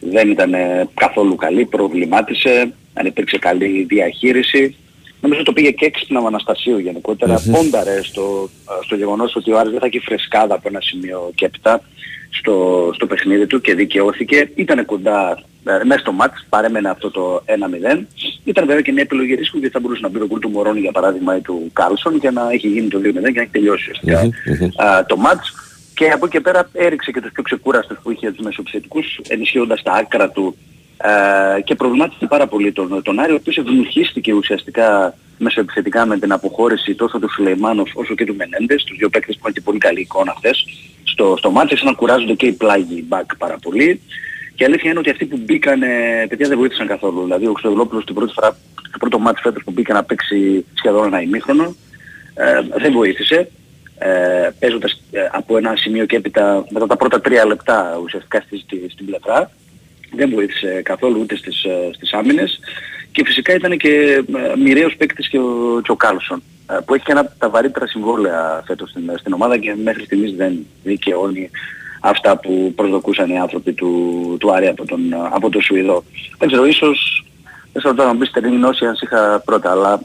δεν ήταν ε, καθόλου καλή, προβλημάτισε, αν υπήρξε καλή διαχείριση. Νομίζω το πήγε και έξυπνα ο Αναστασίου γενικότερα. Μμμ. Πόνταρε στο, στο γεγονός ότι ο Άρης δεν θα έχει φρεσκάδα από ένα σημείο και έπειτα στο, στο παιχνίδι του και δικαιώθηκε. Ήταν κοντά ε, μέσα στο μάτς, παρέμενε αυτό το 1-0. Ήταν βέβαια και μια επιλογή ρίσκου γιατί θα μπορούσε να μπει το γκολ του Μωρόνι για παράδειγμα ή του Κάλσον και να έχει γίνει το 2-0 και να έχει τελειώσει ουσιαστικά α, το μάτς. Και από εκεί και πέρα έριξε και τους πιο ξεκούραστους που είχε τους μεσοεπιθετικούς ενισχύοντας τα άκρα του ε, και προβλημάτισε πάρα πολύ τον, τον Άρη ο οποίος ευνοχίστηκε ουσιαστικά μεσοεπιθετικά με την αποχώρηση τόσο του Σουλεϊμάνοφ όσο και του Μενέντες, τους δύο παίκτες που είχαν και πολύ καλή εικόνα χθες στο, στο μάτς, άρχισαν να κουράζονται και οι πλάγοι back πάρα πολύ. Και η αλήθεια είναι ότι αυτοί που μπήκαν, ε, παιδιά δεν βοήθησαν καθόλου. Δηλαδή ο Χρυστοδουλόπουλος την πρώτη φορά, το πρώτο μάτς φέτος που μπήκε να παίξει σχεδόν ένα ημίχρονο, ε, δεν βοήθησε. Ε, παίζοντας ε, από ένα σημείο και έπειτα μετά τα πρώτα τρία λεπτά ουσιαστικά στη, στη- στην πλευρά δεν βοήθησε καθόλου ούτε στις, ε, στις άμυνες και φυσικά ήταν και ε, μοιραίος παίκτης και ο, και ο Κάλσον ε, που έχει και ένα από τα βαρύτερα συμβόλαια φέτος στην, στην ομάδα και μέχρι στιγμής δεν δικαιώνει αυτά που προσδοκούσαν οι άνθρωποι του, του Άρη από τον, από τον Σουηδό. Δεν ξέρω, ίσως δεν ξέρω τώρα να μπει στερεή γνώση αν σ' είχα πρώτα, αλλά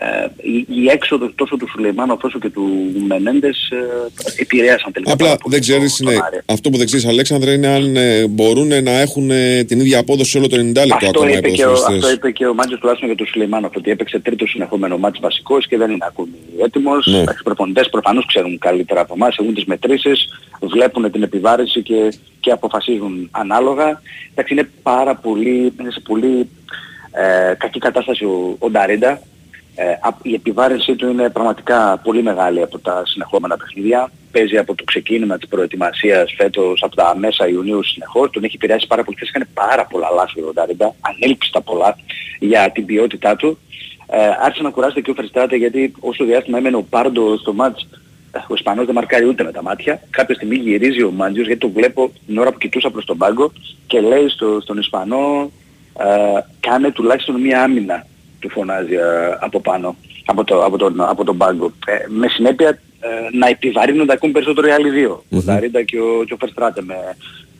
ε, η, η έξοδος τόσο του Σουλεϊμάνου όσο και του Μενέντες ε, επηρέασαν τελικά Απλά δεν ξέρεις, ναι, αυτό που δεν ξέρεις, Αλέξανδρα, είναι αν ε, μπορούν να έχουν ε, την ίδια απόδοση όλο το 90 λεπτό Αυτό ακόμα οι είπε, και ο, ποδοσφαιριστές. αυτό είπε και ο Μάντζος τουλάχιστον για τον Σουλεϊμάνοφ ότι έπαιξε τρίτος συνεχόμενο μάτς βασικός και δεν είναι ακόμη έτοιμος. Ναι. Οι προπονητές προφανώς ξέρουν καλύτερα από εμάς, έχουν τις μετρήσεις, βλέπουν την επιβάρηση και, και αποφασίζουν ανάλογα. Εντάξει, είναι πάρα πολύ, είναι σε πολύ ε, κακή κατάσταση ο, ο Νταρίντα. Ε, α- η επιβάρυνσή του είναι πραγματικά πολύ μεγάλη από τα συνεχόμενα παιχνίδια. Παίζει από το ξεκίνημα της προετοιμασίας φέτος από τα μέσα Ιουνίου συνεχώς. Τον έχει επηρεάσει πάρα πολύ. Χθες έκανε πάρα πολλά λάθη ο Νταρίντα, ανέλπιστα πολλά για την ποιότητά του. Ε, άρχισε να κουράζεται και ο Φερστράτε γιατί όσο διάστημα έμενε ο Πάρντο στο μάτς ε, ο Ισπανός δεν μαρκάρει ούτε με τα μάτια. Κάποια στιγμή γυρίζει ο Μάντζιος γιατί το βλέπω την ώρα που κοιτούσα προς τον πάγκο και λέει στο, στον Ισπανό ε, κάνε τουλάχιστον μία άμυνα του φωνάζει ε, από πάνω, από, το, από, τον, από τον πάγκο. Ε, με συνέπεια ε, να επιβαρύνονται ακόμη περισσότερο οι άλλοι δύο. Ο Νταρίντα και ο, και ο Φερστράτε με,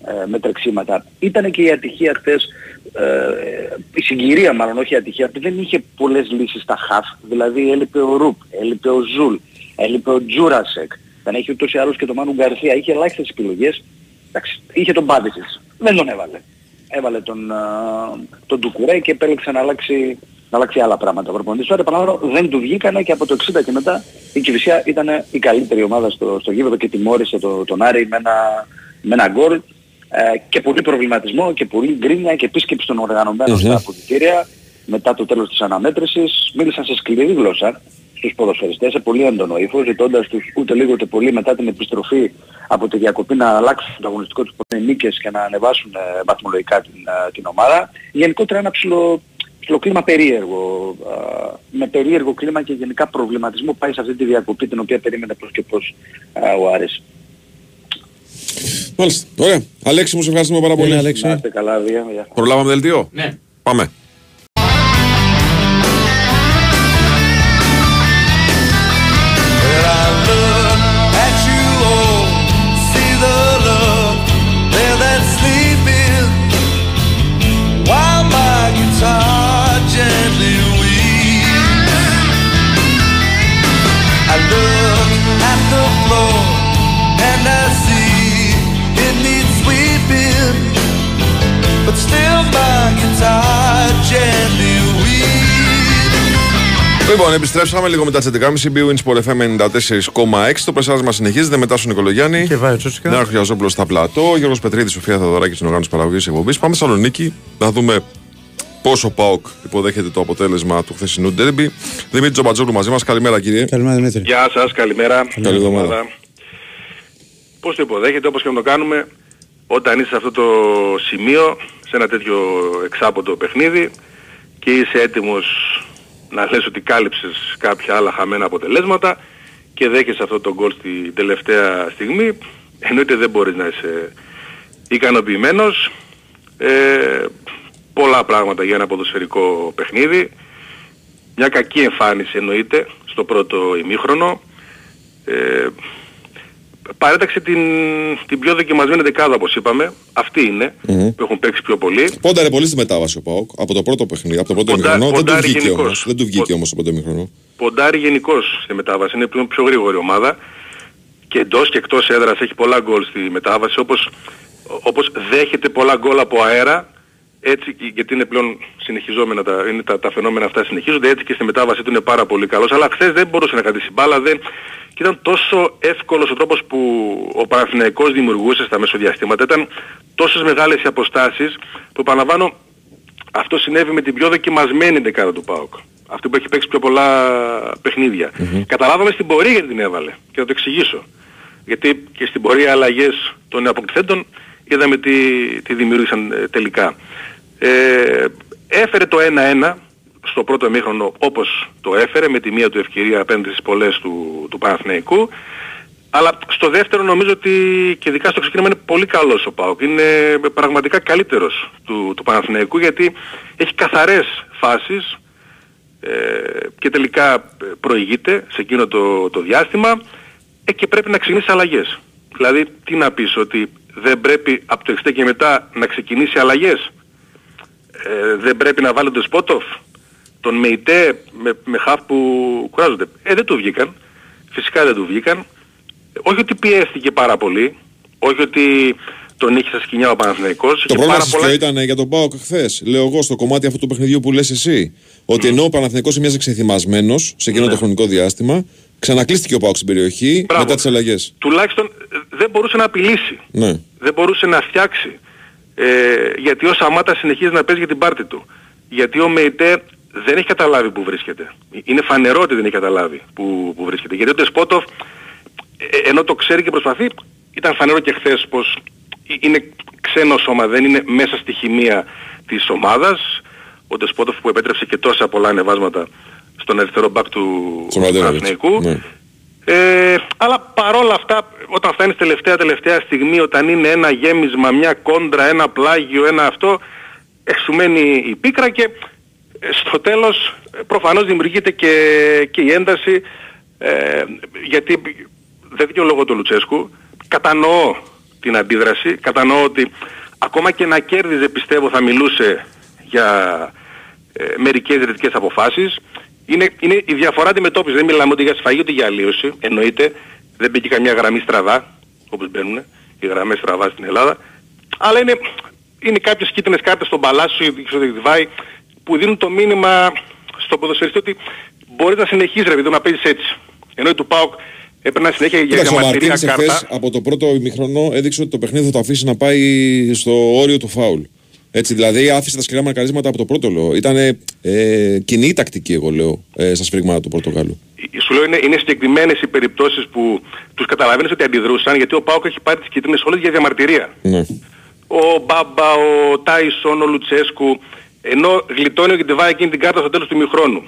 ε, με τρεξίματα. Ήταν και η ατυχία χθες, ε, η συγκυρία μάλλον, όχι η ατυχία, που δεν είχε πολλές λύσεις στα χαφ. Δηλαδή έλειπε ο Ρουπ, έλειπε ο Ζουλ, έλειπε ο Τζούρασεκ. Δεν έχει ούτως ή άλλως και το Μάνου Γκαρθία. Είχε ελάχιστες επιλογές. Εντάξει, είχε τον Πάντησης. Δεν τον έβαλε. Έβαλε τον, α, τον Ντουκουρέ και επέλεξε να αλλάξει, να αλλάξει άλλα πράγματα. Ο προπονητής τώρα επαναλαμβάνω δεν του βγήκανε και από το 60 και μετά η Κηφισιά ήταν η καλύτερη ομάδα στο, στο γήπεδο και τιμώρησε το, τον Άρη με ένα, με ένα γκολ ε, και πολύ προβληματισμό και πολύ γκρίνια και επίσκεψη των οργανωμένων στα αποδητήρια μετά το τέλος της αναμέτρησης μίλησαν σε σκληρή γλώσσα στους ποδοσφαιριστές σε πολύ έντονο ύφος, ζητώντας τους ούτε λίγο ούτε πολύ μετά την επιστροφή από τη διακοπή να αλλάξουν το αγωνιστικό τους νίκες και να ανεβάσουν ε, βαθμολογικά την, ε, την ομάδα. Γενικότερα ένα ψηλό, ψηλό κλίμα περίεργο, ε, με περίεργο κλίμα και γενικά προβληματισμό πάει σε αυτή τη διακοπή την οποία περίμενε προς και προς ε, ο Άρης. Μάλιστα. Ωραία. Αλέξη μου, σε ευχαριστούμε πάρα πολύ. Να είστε καλά, Δία. Γεια. Προλάβαμε δελτίο; Ναι. Πάμε. But still my guitar gently weeps. Λοιπόν, επιστρέψαμε λίγο μετά τις 11.30 BWIN Sport FM 94,6. Το πρεσάζ μα συνεχίζεται μετά στον Νικολογιάννη. Και βάει Τσούτσικα. Νέο Χρυαζόπουλο στα πλατό. Γιώργος Πετρίδης, Σοφία Θεοδωράκη στην οργάνωση παραγωγής εκπομπής. Πάμε Θεσσαλονίκη να δούμε πόσο ο Πάοκ υποδέχεται το αποτέλεσμα του χθεσινού ντέρμπι. Δημήτρη Τζομπατζόγλου μαζί μας. Καλημέρα κύριε. Καλημέρα Δημήτρη. Γεια σας, καλημέρα. Καλή εβδομάδα. Πώς το υποδέχεται, όπως και να το κάνουμε, όταν είσαι σε αυτό το σημείο, σε ένα τέτοιο εξάποντο παιχνίδι και είσαι έτοιμος να λες ότι κάλυψες κάποια άλλα χαμένα αποτελέσματα και δέχεσαι αυτό το γκολ στην τελευταία στιγμή, εννοείται δεν μπορείς να είσαι ικανοποιημένος. Ε, πολλά πράγματα για ένα ποδοσφαιρικό παιχνίδι. Μια κακή εμφάνιση εννοείται στο πρώτο ημίχρονο. Ε, παρέταξε την, την πιο δοκιμασμένη δεκάδα όπως είπαμε. Αυτοί είναι που έχουν παίξει πιο πολύ. Πόνταρε πολύ στη μετάβαση ο Πάοκ από το πρώτο παιχνίδι, από το πρώτο Ποντα- ημιχρονό. Δεν του ποντάρει βγήκε γενικώς. όμως. Δεν του βγήκε όμως το πρώτο ημιχρονό. Ποντάρει γενικώς στη μετάβαση. Είναι πλέον πιο γρήγορη ομάδα. Και εντός και εκτός έδρας έχει πολλά γκολ στη μετάβαση. Όπως, όπως δέχεται πολλά γκολ από αέρα. Έτσι, και- γιατί είναι πλέον συνεχιζόμενα τα, είναι τα, τα φαινόμενα αυτά συνεχίζονται, έτσι και στη μετάβαση του είναι πάρα πολύ καλός. Αλλά χθες δεν μπορούσε να κρατήσει μπάλα, δεν... και ήταν τόσο εύκολος ο τρόπος που ο Παναθηναϊκός δημιουργούσε στα μεσοδιαστήματα. Ήταν τόσες μεγάλες οι αποστάσεις που επαναλαμβάνω αυτό συνέβη με την πιο δοκιμασμένη δεκάδα του ΠΑΟΚ. Αυτή που έχει παίξει πιο πολλά παιχνίδια. Καταλάβαμε στην πορεία γιατί την έβαλε. Και θα το εξηγήσω. Γιατί και στην πορεία αλλαγές των αποκτηθέντων είδαμε τι, τι δημιούργησαν ε, τελικά. Ε, έφερε το 1-1 στο πρώτο εμίχρονο όπως το έφερε με τη μία του ευκαιρία απέναντι στις πολλές του, του Παναθηναϊκού. Αλλά στο δεύτερο νομίζω ότι και ειδικά στο ξεκίνημα είναι πολύ καλός ο ΠΑΟΚ. Είναι πραγματικά καλύτερος του, του Παναθηναϊκού γιατί έχει καθαρές φάσεις ε, και τελικά ε, προηγείται σε εκείνο το, το διάστημα ε, και πρέπει να ξεκινήσει αλλαγές. Δηλαδή τι να πεις ότι δεν πρέπει από το 60 και μετά να ξεκινήσει αλλαγές. Ε, δεν πρέπει να βάλει τον Σπότοφ, τον Μεϊτέ με, με χαφ που κουράζονται. Ε, δεν του βγήκαν. Φυσικά δεν του βγήκαν. Όχι ότι πιέστηκε πάρα πολύ, όχι ότι τον είχε στα σκηνιά ο Παναθηναϊκός. Το είχε πρόβλημα πάρα σας ποιο πολλά... ήταν για τον Πάοκ χθες; Λέω εγώ στο κομμάτι αυτού του παιχνιδιού που λες εσύ. Ότι ενώ ο Παναθηναϊκός μοιάζει ξεθυμασμένος σε εκείνο Ναι. το χρονικό διάστημα, ξανακλείστηκε ο Πάοκ στην περιοχή Μπράβο. μετά τις αλλαγές. Τουλάχιστον ε, δεν μπορούσε να απειλήσει. Ναι. δεν μπορούσε να φτιάξει. Ε, γιατί ο Σαμάτα συνεχίζει να παίζει για την πάρτη του. Γιατί ο Μεϊτέ δεν έχει καταλάβει που βρίσκεται. Είναι φανερό ότι δεν έχει καταλάβει που, που βρίσκεται. Γιατί ο Τεσπότοφ, ε, ενώ το ξέρει και προσπαθεί, ήταν φανερό και χθες πως ε- είναι ξένο σώμα, δεν είναι μέσα στη χημεία της ομάδας. Ο Τεσπότοφ που επέτρεψε και τόσα πολλά ανεβάσματα στον αριστερό μπακ του Στον Ραντένοβιτς. Παναθηναϊκού. Ναι. Ε, αλλά παρόλα αυτά, όταν φτάνεις τελευταία τελευταία στιγμή, όταν είναι ένα γέμισμα, μια κόντρα, ένα πλάγιο, ένα αυτό, ε, σου μένει η πίκρα και ε, στο τέλος ε, προφανώς δημιουργείται και, και η ένταση, ε, γιατί δεν δικαιολογώ τον Λουτσέσκου, κατανοώ την αντίδραση. Κατανοώ ότι ακόμα και να κέρδιζε πιστεύω θα μιλούσε για ε, μερικές ρητικές αποφάσεις. Είναι, είναι η διαφορά αντιμετώπισης. Δεν μιλάμε ούτε για σφαγή ούτε για αλλίωση. Εννοείται. Δεν μπήκε καμιά γραμμή στραβά όπως μπαίνουν οι γραμμές στραβά στην Ελλάδα. Αλλά είναι, είναι κάποιες κίτρινες κάρτες στον Παλάσιο ή στο Διβάη που δίνουν το μήνυμα στο ποδοσφαιριστή ότι μπορείς να συνεχίσεις ρε παιδί μου, να παίζεις έτσι. Ενώ του ΠΑΟΚ έπαιρνα συνέχεια για Κοίταξε, ο διαμαρτυρία Μαρτίνς κάρτα. εχθές από το πρώτο ημιχρονό έδειξε ότι το παιχνίδι θα το αφήσει να πάει στο όριο του φάουλ. Έτσι, δηλαδή άφησε τα σκληρά μαρκαρίσματα από το πρώτο λέω. Ήταν ε, κοινή η τακτική, εγώ λέω, ε, στα σφρίγματα του Πορτογάλου. Σου λέω είναι, είναι συγκεκριμένες οι περιπτώσεις που τους καταλαβαίνεις ότι αντιδρούσαν γιατί ο ΠΑΟΚ έχει πάρει τις κίτρινες όλες για διαμαρτυρία. Ναι. Ο Μπάμπα, ο Τάισον, ο Λουτσέσκου, ενώ γλιτώνει ο Γκεντεβά εκείνη την κάρτα στο τέλος του ημιχρόνου.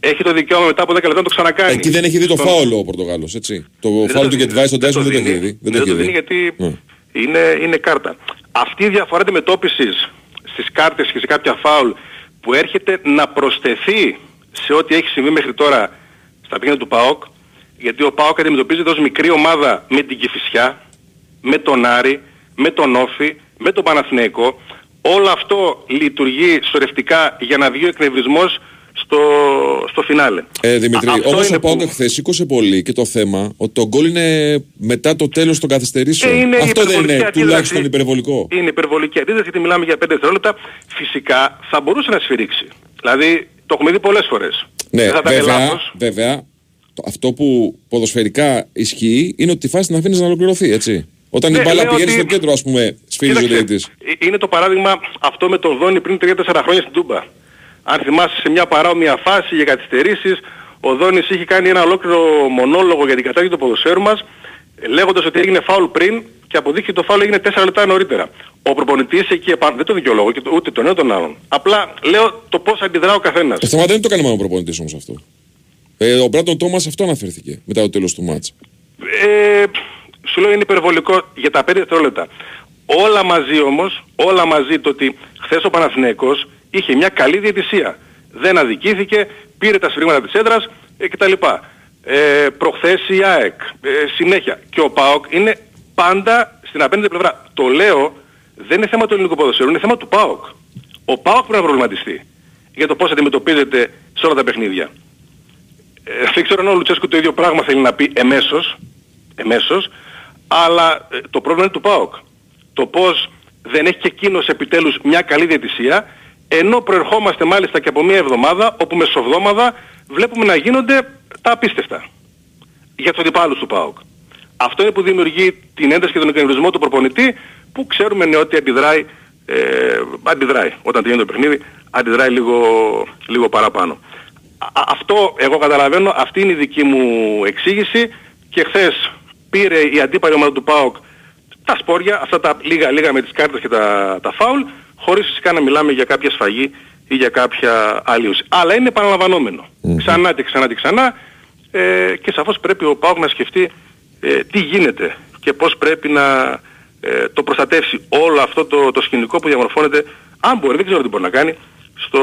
Έχει το δικαίωμα μετά από 10 λεπτά να το ξανακάνει. Εκεί δεν έχει δει το Στον- φάουλ ο Πορτογάλος, έτσι. Το Δεν φάουλ το του δίνει. Γκετβάη στον Δεν Τάισον το δεν το έχει δίνει. δει. Δεν Δεν το το έχει δίνει δει. γιατί Ναι. είναι, είναι κάρτα. Αυτή η διαφορά αντιμετώπισης στις κάρτες και σε κάποια φάουλ που έρχεται να προσθεθεί σε ό,τι έχει συμβεί μέχρι τώρα στα παιχνίδια του ΠΑΟΚ γιατί ο ΠΑΟΚ αντιμετωπίζεται ως μικρή ομάδα με την Κηφισιά, με τον Άρη, με τον Όφη, με τον Παναθηναϊκό. Όλο αυτό λειτουργεί σωρευτικά για να βγει ο εκνευρισμός στο, στο φινάλε. Ε, Δημητρή, Α- αυτό όμως είναι ο Πάοκ που- χθες σήκωσε πολύ και το θέμα ότι το γκολ είναι μετά το τέλος των καθυστερήσεων. Και είναι Αυτό δεν υπερβολική είναι αντίδραση. τουλάχιστον υπερβολικό. Είναι υπερβολική αντίδραση γιατί μιλάμε για 5 δευτερόλεπτα. Φυσικά θα μπορούσε να σφυρίξει. Δηλαδή το έχουμε δει πολλές φορές. Ναι, Δεν θα ήταν βέβαια, λάθος. βέβαια το- αυτό που ποδοσφαιρικά ισχύει είναι ότι τη φάση την αφήνεις να ολοκληρωθεί, έτσι. Όταν Ναι, η μπάλα λέω πηγαίνει ότι- στο κέντρο, ας πούμε, σφυρίζει ο Κοίταξε, διαιτητής. ε, Είναι το παράδειγμα αυτό με τον Δόνι πριν 3-4 χρόνια στην Τούμπα. Αν θυμάσαι σε μια παρόμοια φάση για καθυστερήσεις, ο Δόνης είχε κάνει ένα ολόκληρο μονόλογο για την κατάσταση του ποδοσφαίρου μας, ε, λέγοντας ότι έγινε φάουλ πριν και αποδείχθηκε το φάουλ έγινε 4 λεπτά νωρίτερα. Ο προπονητής εκεί επάνω, δεν το δικαιολόγω και το- ούτε τον ένα τον άλλον. Απλά λέω το πώς αντιδρά ο καθένας. Το θέμα δεν το κάνει μόνο ο προπονητής όμως αυτό. Ε, ο Μπράντον Τόμας αυτό αναφέρθηκε μετά το τέλος του μάτς. Ε, σου λέω είναι υπερβολικό για τα 5 δευτερόλεπτα. Όλα μαζί όμως, όλα μαζί το ότι χθες ο Παναθηναϊκός είχε μια καλή διαιτησία. Δεν αδικήθηκε, πήρε τα σφυρίγματα της έδρας ε, κτλ. Ε, προχθές η ΑΕΚ, ε, συνέχεια. Και ο ΠΑΟΚ είναι πάντα στην απέναντι πλευρά. Το λέω, δεν είναι θέμα του ελληνικού ποδοσφαίρου, είναι θέμα του ΠΑΟΚ. Ο ΠΑΟΚ πρέπει να προβληματιστεί για το πώς αντιμετωπίζεται σε όλα τα παιχνίδια. Ε, δεν ξέρω αν ο Λουτσέσκου το ίδιο πράγμα θέλει να πει εμέσως, εμέσως, αλλά ε, το πρόβλημα είναι του ΠΑΟΚ. Το πώς δεν έχει και εκείνος επιτέλους μια καλή διαιτησία, ενώ προερχόμαστε μάλιστα και από μια εβδομάδα, όπου μεσοβδόμαδα βλέπουμε να γίνονται τα απίστευτα για τους αντιπάλους του ΠΑΟΚ. Αυτό είναι που δημιουργεί την ένταση και τον εκνευρισμό του προπονητή, που ξέρουμε ναι, ότι αντιδράει, ε, αντιδράει όταν τελειώνει το παιχνίδι, αντιδράει λίγο, λίγο παραπάνω. Α- αυτό εγώ καταλαβαίνω, αυτή είναι η δική μου εξήγηση και χθες πήρε η αντίπαλη ομάδα του ΠΑΟΚ τα σπόρια, αυτά τα λίγα λίγα με τις κάρτες και τα, τα φάουλ, χωρίς φυσικά να μιλάμε για κάποια σφαγή ή για κάποια αλλίωση. Αλλά είναι επαναλαμβανόμενο. Ξανά και ξανά και ξανά ε, και σαφώς πρέπει ο ΠΑΟΚ να σκεφτεί ε, τι γίνεται και πώς πρέπει να ε, το προστατεύσει όλο αυτό το, το σκηνικό που διαμορφώνεται, αν μπορεί, δεν ξέρω τι μπορεί να κάνει, στο,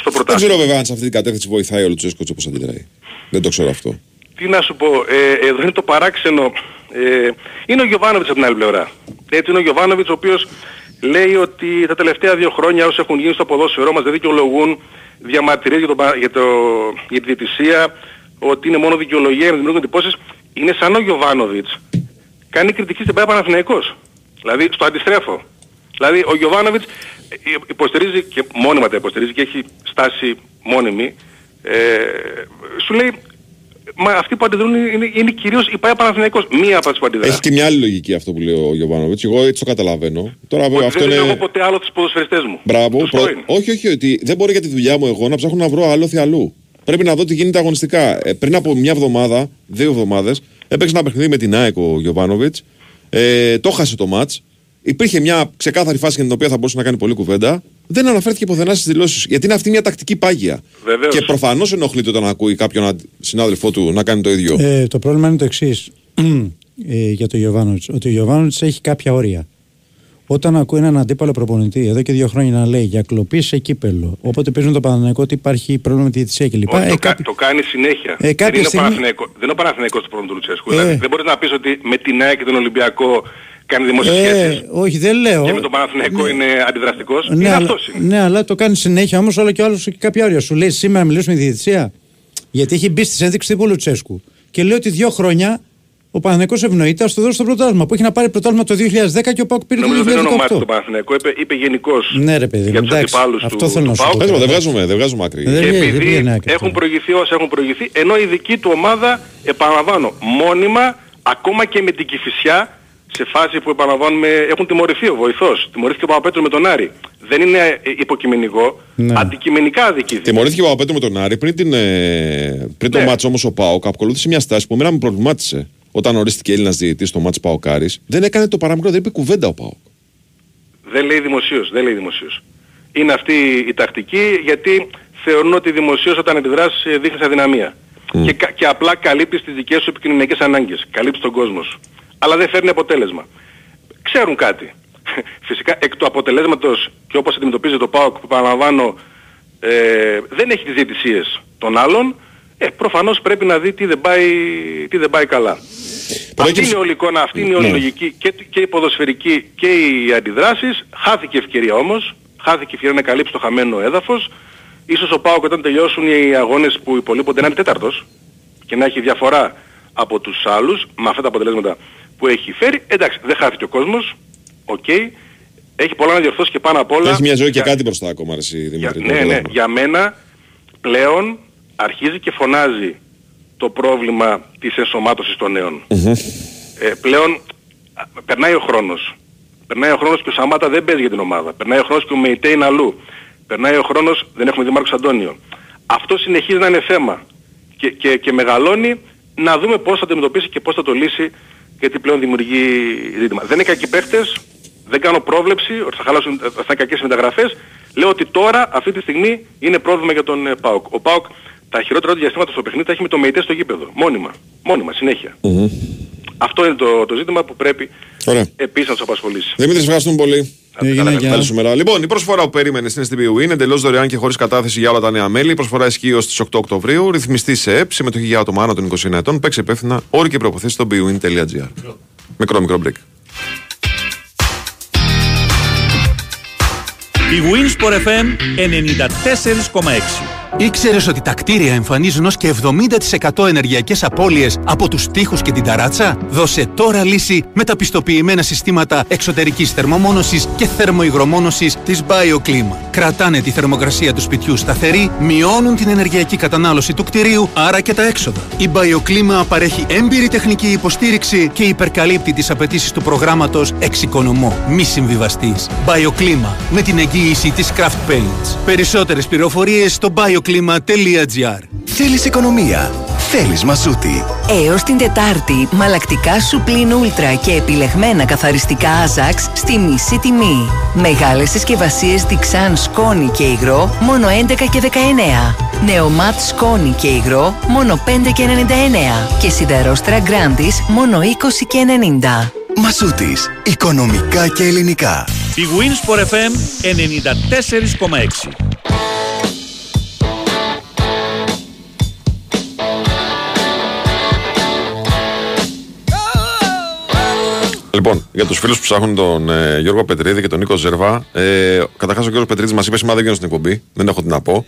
στο Δεν πρωτάθλημα. ξέρω βέβαια αν σε αυτή την κατεύθυνση βοηθάει ο Λουτσέσκος όπως αντιδράει. Δεν το ξέρω αυτό. Τι να σου πω, ε, εδώ είναι το παράξενο. Ε, είναι ο Γιωβάνοβιτς από την άλλη πλευρά. Έτσι είναι ο Γιωβάνοβιτς ο οποίος λέει ότι τα τελευταία δύο χρόνια όσοι έχουν γίνει στο ποδόσφαιρό μας δεν δικαιολογούν διαμαρτυρίες για, το, πα- για, το, για τη διαιτησία, ότι είναι μόνο δικαιολογία να δημιουργούν εντυπώσεις. Είναι σαν ο Γιωβάνοβιτς κάνει κριτική στην ΠΑΕ Παναθηναϊκός. Δηλαδή στο αντιστρέφω. Δηλαδή ο Γιωβάνοβιτς ε, υποστηρίζει και μόνιμα τα υποστηρίζει και έχει στάση μόνιμη. Ε, σου λέει Μα αυτοί που αντιδρούν είναι, είναι κυρίως η ΠΑΕ Παναθηναϊκός. Μία από τις που αντιδρά. Έχει και μια άλλη λογική αυτό που λέει ο Γιωβάνοβιτς. Εγώ έτσι το καταλαβαίνω. Τώρα βέβαια Ότι αυτό δεν είναι. είναι εγώ ποτέ άλλο τους ποδοσφαιριστές μου. Μπράβο. Τους Προ- πρώην. Όχι, όχι, ότι δεν μπορεί για τη δουλειά μου εγώ να ψάχνω να βρω άλλο αλλού. Πρέπει να δω τι γίνεται αγωνιστικά. Ε, πριν από μια εβδομάδα, δύο εβδομάδες, έπαιξε ένα παιχνίδι με την ΑΕΚ ο Γιωβάνοβιτς. Ε, το χάσε το ματ. Υπήρχε μια ξεκάθαρη φάση για την οποία θα μπορούσε να κάνει πολλή κουβέντα. Δεν αναφέρθηκε πουθενά στις δηλώσεις. Γιατί είναι αυτή μια τακτική πάγια. Βεβαίως. Και προφανώς ενοχλείται όταν ακούει κάποιον αντι- συνάδελφό του να κάνει το ίδιο. Ε, το πρόβλημα είναι το εξής ε, για τον Γιωβάνοβιτς. Ότι ο Γιωβάνοβιτς έχει κάποια όρια. Όταν ακούει έναν αντίπαλο προπονητή εδώ και δύο χρόνια να λέει για κλοπή σε κύπελο, όποτε παίζουν το Παναναναϊκό ότι υπάρχει πρόβλημα με τη διαιτησία κλπ. Όχι, Ε, το, κάποιοι- κα- το κάνει συνέχεια. Ε, κάποια δεν, είναι στιγμή- Παναθηναϊκό- δεν είναι ο Παναθηναϊκός το πρόβλημα του Λουτσέσκου. Ε. Δηλαδή, δεν μπορείς να πεις ότι με την ΑΕΚ και τον Ολυμπιακό κάνει δημόσιες σχέσεις Ε, όχι, δεν λέω. και με τον Παναθηναϊκό είναι αντιδραστικός. Ναι, είναι αλλά, αυτός είναι. ναι, αλλά το κάνει συνέχεια όμως όλο και άλλος και κάποια όρια. Σου λέει σήμερα μιλήσουμε με τη διαιτησία. Γιατί έχει μπει στη ένδειξη τύπου Λουτσέσκου. Και λέει ότι δύο χρόνια ο Παναθηναϊκός ευνοείται, ας το δώσει στο πρωτάθλημα. Που έχει να πάρει πρωτάθλημα το 2010 και ο Πάουκ πήρε το Νομίζω δεν ονομάζει 2018. τον Παναθηναϊκό, είπε, είπε γενικώς Ναι, ρε παιδί, για μου, τους εντάξει, αντιπάλους αυτό του, θέλω του να σου ΠΑΟΚ. πω. Πέτρο, δεν βγάζουμε, δεν βγάζουμε άκρη. Δεν Και βγαίνει- δεν επειδή βγαίνει άκρη έχουν αυτό. προηγηθεί όσα έχουν προηγηθεί, ενώ η δική του ομάδα, επαναλαμβάνω, μόνιμα, ακόμα και με την Κηφισιά, σε φάση που επαναλαμβάνουμε, έχουν τιμωρηθεί ο βοηθός, τιμωρήθηκε ο Παπαπέτρου με τον Άρη. Δεν είναι ε, υποκειμενικό, Ναι. αντικειμενικά αδικήθηκε. Τιμωρήθηκε ο Παπαπέτρου με τον Άρη πριν, την, ε, πριν το Ναι. μάτσο όμως ο Πάοκ ακολούθησε μια στάση που εμένα με προβλημάτισε. Όταν ορίστηκε Έλληνας διαιτητής στο μάτσο Πάοκάρης, δεν έκανε το παραμικρό, δεν είπε κουβέντα ο Πάοκ. Δεν λέει δημοσίως, δεν λέει δημοσίως. Είναι αυτή η τακτική γιατί θεωρούν ότι δημοσίως όταν αντιδράσεις ε, δείχνεις αδυναμία. Και, κα- και απλά καλύπτεις τις δικές σου επικοινωνιακές ανάγκες. Καλύπτεις τον κόσμο σου. Αλλά δεν φέρνει αποτέλεσμα. Ξέρουν κάτι. Φυσικά εκ του αποτελέσματος και όπως αντιμετωπίζει το ΠΑΟΚ που παραλαμβάνω ε, δεν έχει τις διαιτησίες των άλλων ε, προφανώς πρέπει να δει τι δεν πάει, τι δεν πάει καλά. Αυτή είναι όλη η εικόνα, αυτή είναι η όλη η Ναι. λογική και, και η ποδοσφαιρική και οι αντιδράσεις. Χάθηκε ευκαιρία όμως, χάθηκε ευκαιρία να καλύψει το χαμένο έδαφος. Ίσως ο Πάοκ όταν τελειώσουν οι αγώνες που υπολείπονται να είναι τέταρτος και να έχει διαφορά από τους άλλους με αυτά τα αποτελέσματα που έχει φέρει. Εντάξει, δεν χάθηκε ο κόσμος, οκ. Έχει πολλά να διορθώσει και πάνω απ' όλα... Έχει μια ζωή και για- κάτι μπροστά ακόμα, ρε, εσύ, Δημήτρη. ναι, ναι. Για μένα πλέον αρχίζει και φωνάζει το πρόβλημα της ενσωμάτωσης των νέων. Ε, πλέον α, περνάει ο χρόνος. Περνάει ο χρόνος και ο Σαμάτα δεν παίζει για την ομάδα. Περνάει ο χρόνος και ο Μεϊτέ είναι αλλού. Περνάει ο χρόνος, δεν έχουμε δει Μάρκος Αντώνιο. Αυτό συνεχίζει να είναι θέμα. Και, και, και μεγαλώνει να δούμε πώς θα το αντιμετωπίσει και πώς θα το λύσει γιατί πλέον δημιουργεί ζήτημα. Δεν είναι κακοί παίχτες, δεν κάνω πρόβλεψη ότι θα, χαλάσουν, θα είναι κακές μεταγραφές. Λέω ότι τώρα, αυτή τη στιγμή, είναι πρόβλημα για τον ε, ΠΑΟΚ. Ο ΠΑΟΚ τα χειρότερα του διαστήματα στο παιχνίδι τα έχει με το ΜΕΙΤΕ στο γήπεδο. Μόνιμα. Μόνιμα, συνέχεια. Αυτό είναι το, το ζήτημα που πρέπει Ωραία. επίσης να τους απασχολήσει. Δημήτρης, ευχαριστούμε πολύ. Έγινε, γεια. Καλή σου μέρα. Λοιπόν, η προσφορά που περίμενε στην STBU είναι εντελώς δωρεάν και χωρίς κατάθεση για όλα τα νέα μέλη. Η προσφορά ισχύει ως τις 8 Οκτωβρίου. Ρυθμιστή σε ΕΠ, συμμετοχή για άτομα άνω των 20 ετών. Παίξει υπεύθυνα όροι και προποθέσει στο bwin.gr. Μικρό, μικρό break. Η Winsport FM 94,6. Ήξερες ότι τα κτίρια εμφανίζουν ως και 70% ενεργειακές απώλειες από τους τοίχου και την ταράτσα; Δώσε τώρα λύση με τα πιστοποιημένα συστήματα εξωτερικής θερμομόνωσης και θερμοϊγρομόνωσης της BioClima. Κρατάνε τη θερμοκρασία του σπιτιού σταθερή, μειώνουν την ενεργειακή κατανάλωση του κτιρίου, άρα και τα έξοδα. Η BioClima παρέχει έμπειρη τεχνική υποστήριξη και υπερκαλύπτει τις απαιτήσεις του προγράμματος Εξοικονομώ. Μη συμβιβαστή. BioClima με την εγγύηση της Craft Paints. Περισσότερες πληροφορίες στο bioclima.gr. Θέλεις οικονομία; Θέλεις μαζούτι. Έως την Τετάρτη, μαλακτικά σου πλην ούλτρα και επιλεγμένα καθαριστικά Άζαξ στη μισή τιμή. Μεγάλες συσκευασίες Dixan σκόνη και υγρό, μόνο 11 και 19. Νεομάτ σκόνη και υγρό, μόνο 5 και 99. Και σιδερόστρα Grandis, μόνο 20 και 90. Μαζούτης. Οικονομικά και ελληνικά. Η Winsport FM 94,6. Λοιπόν, για τους φίλους που ψάχνουν τον ε, Γιώργο Πετρίδη και τον Νίκο Ζερβά, ε, καταρχάς ο Γιώργος Πετρίδης μας είπε: Σήμερα δεν βγαίνω στην εκπομπή, δεν έχω τι να πω.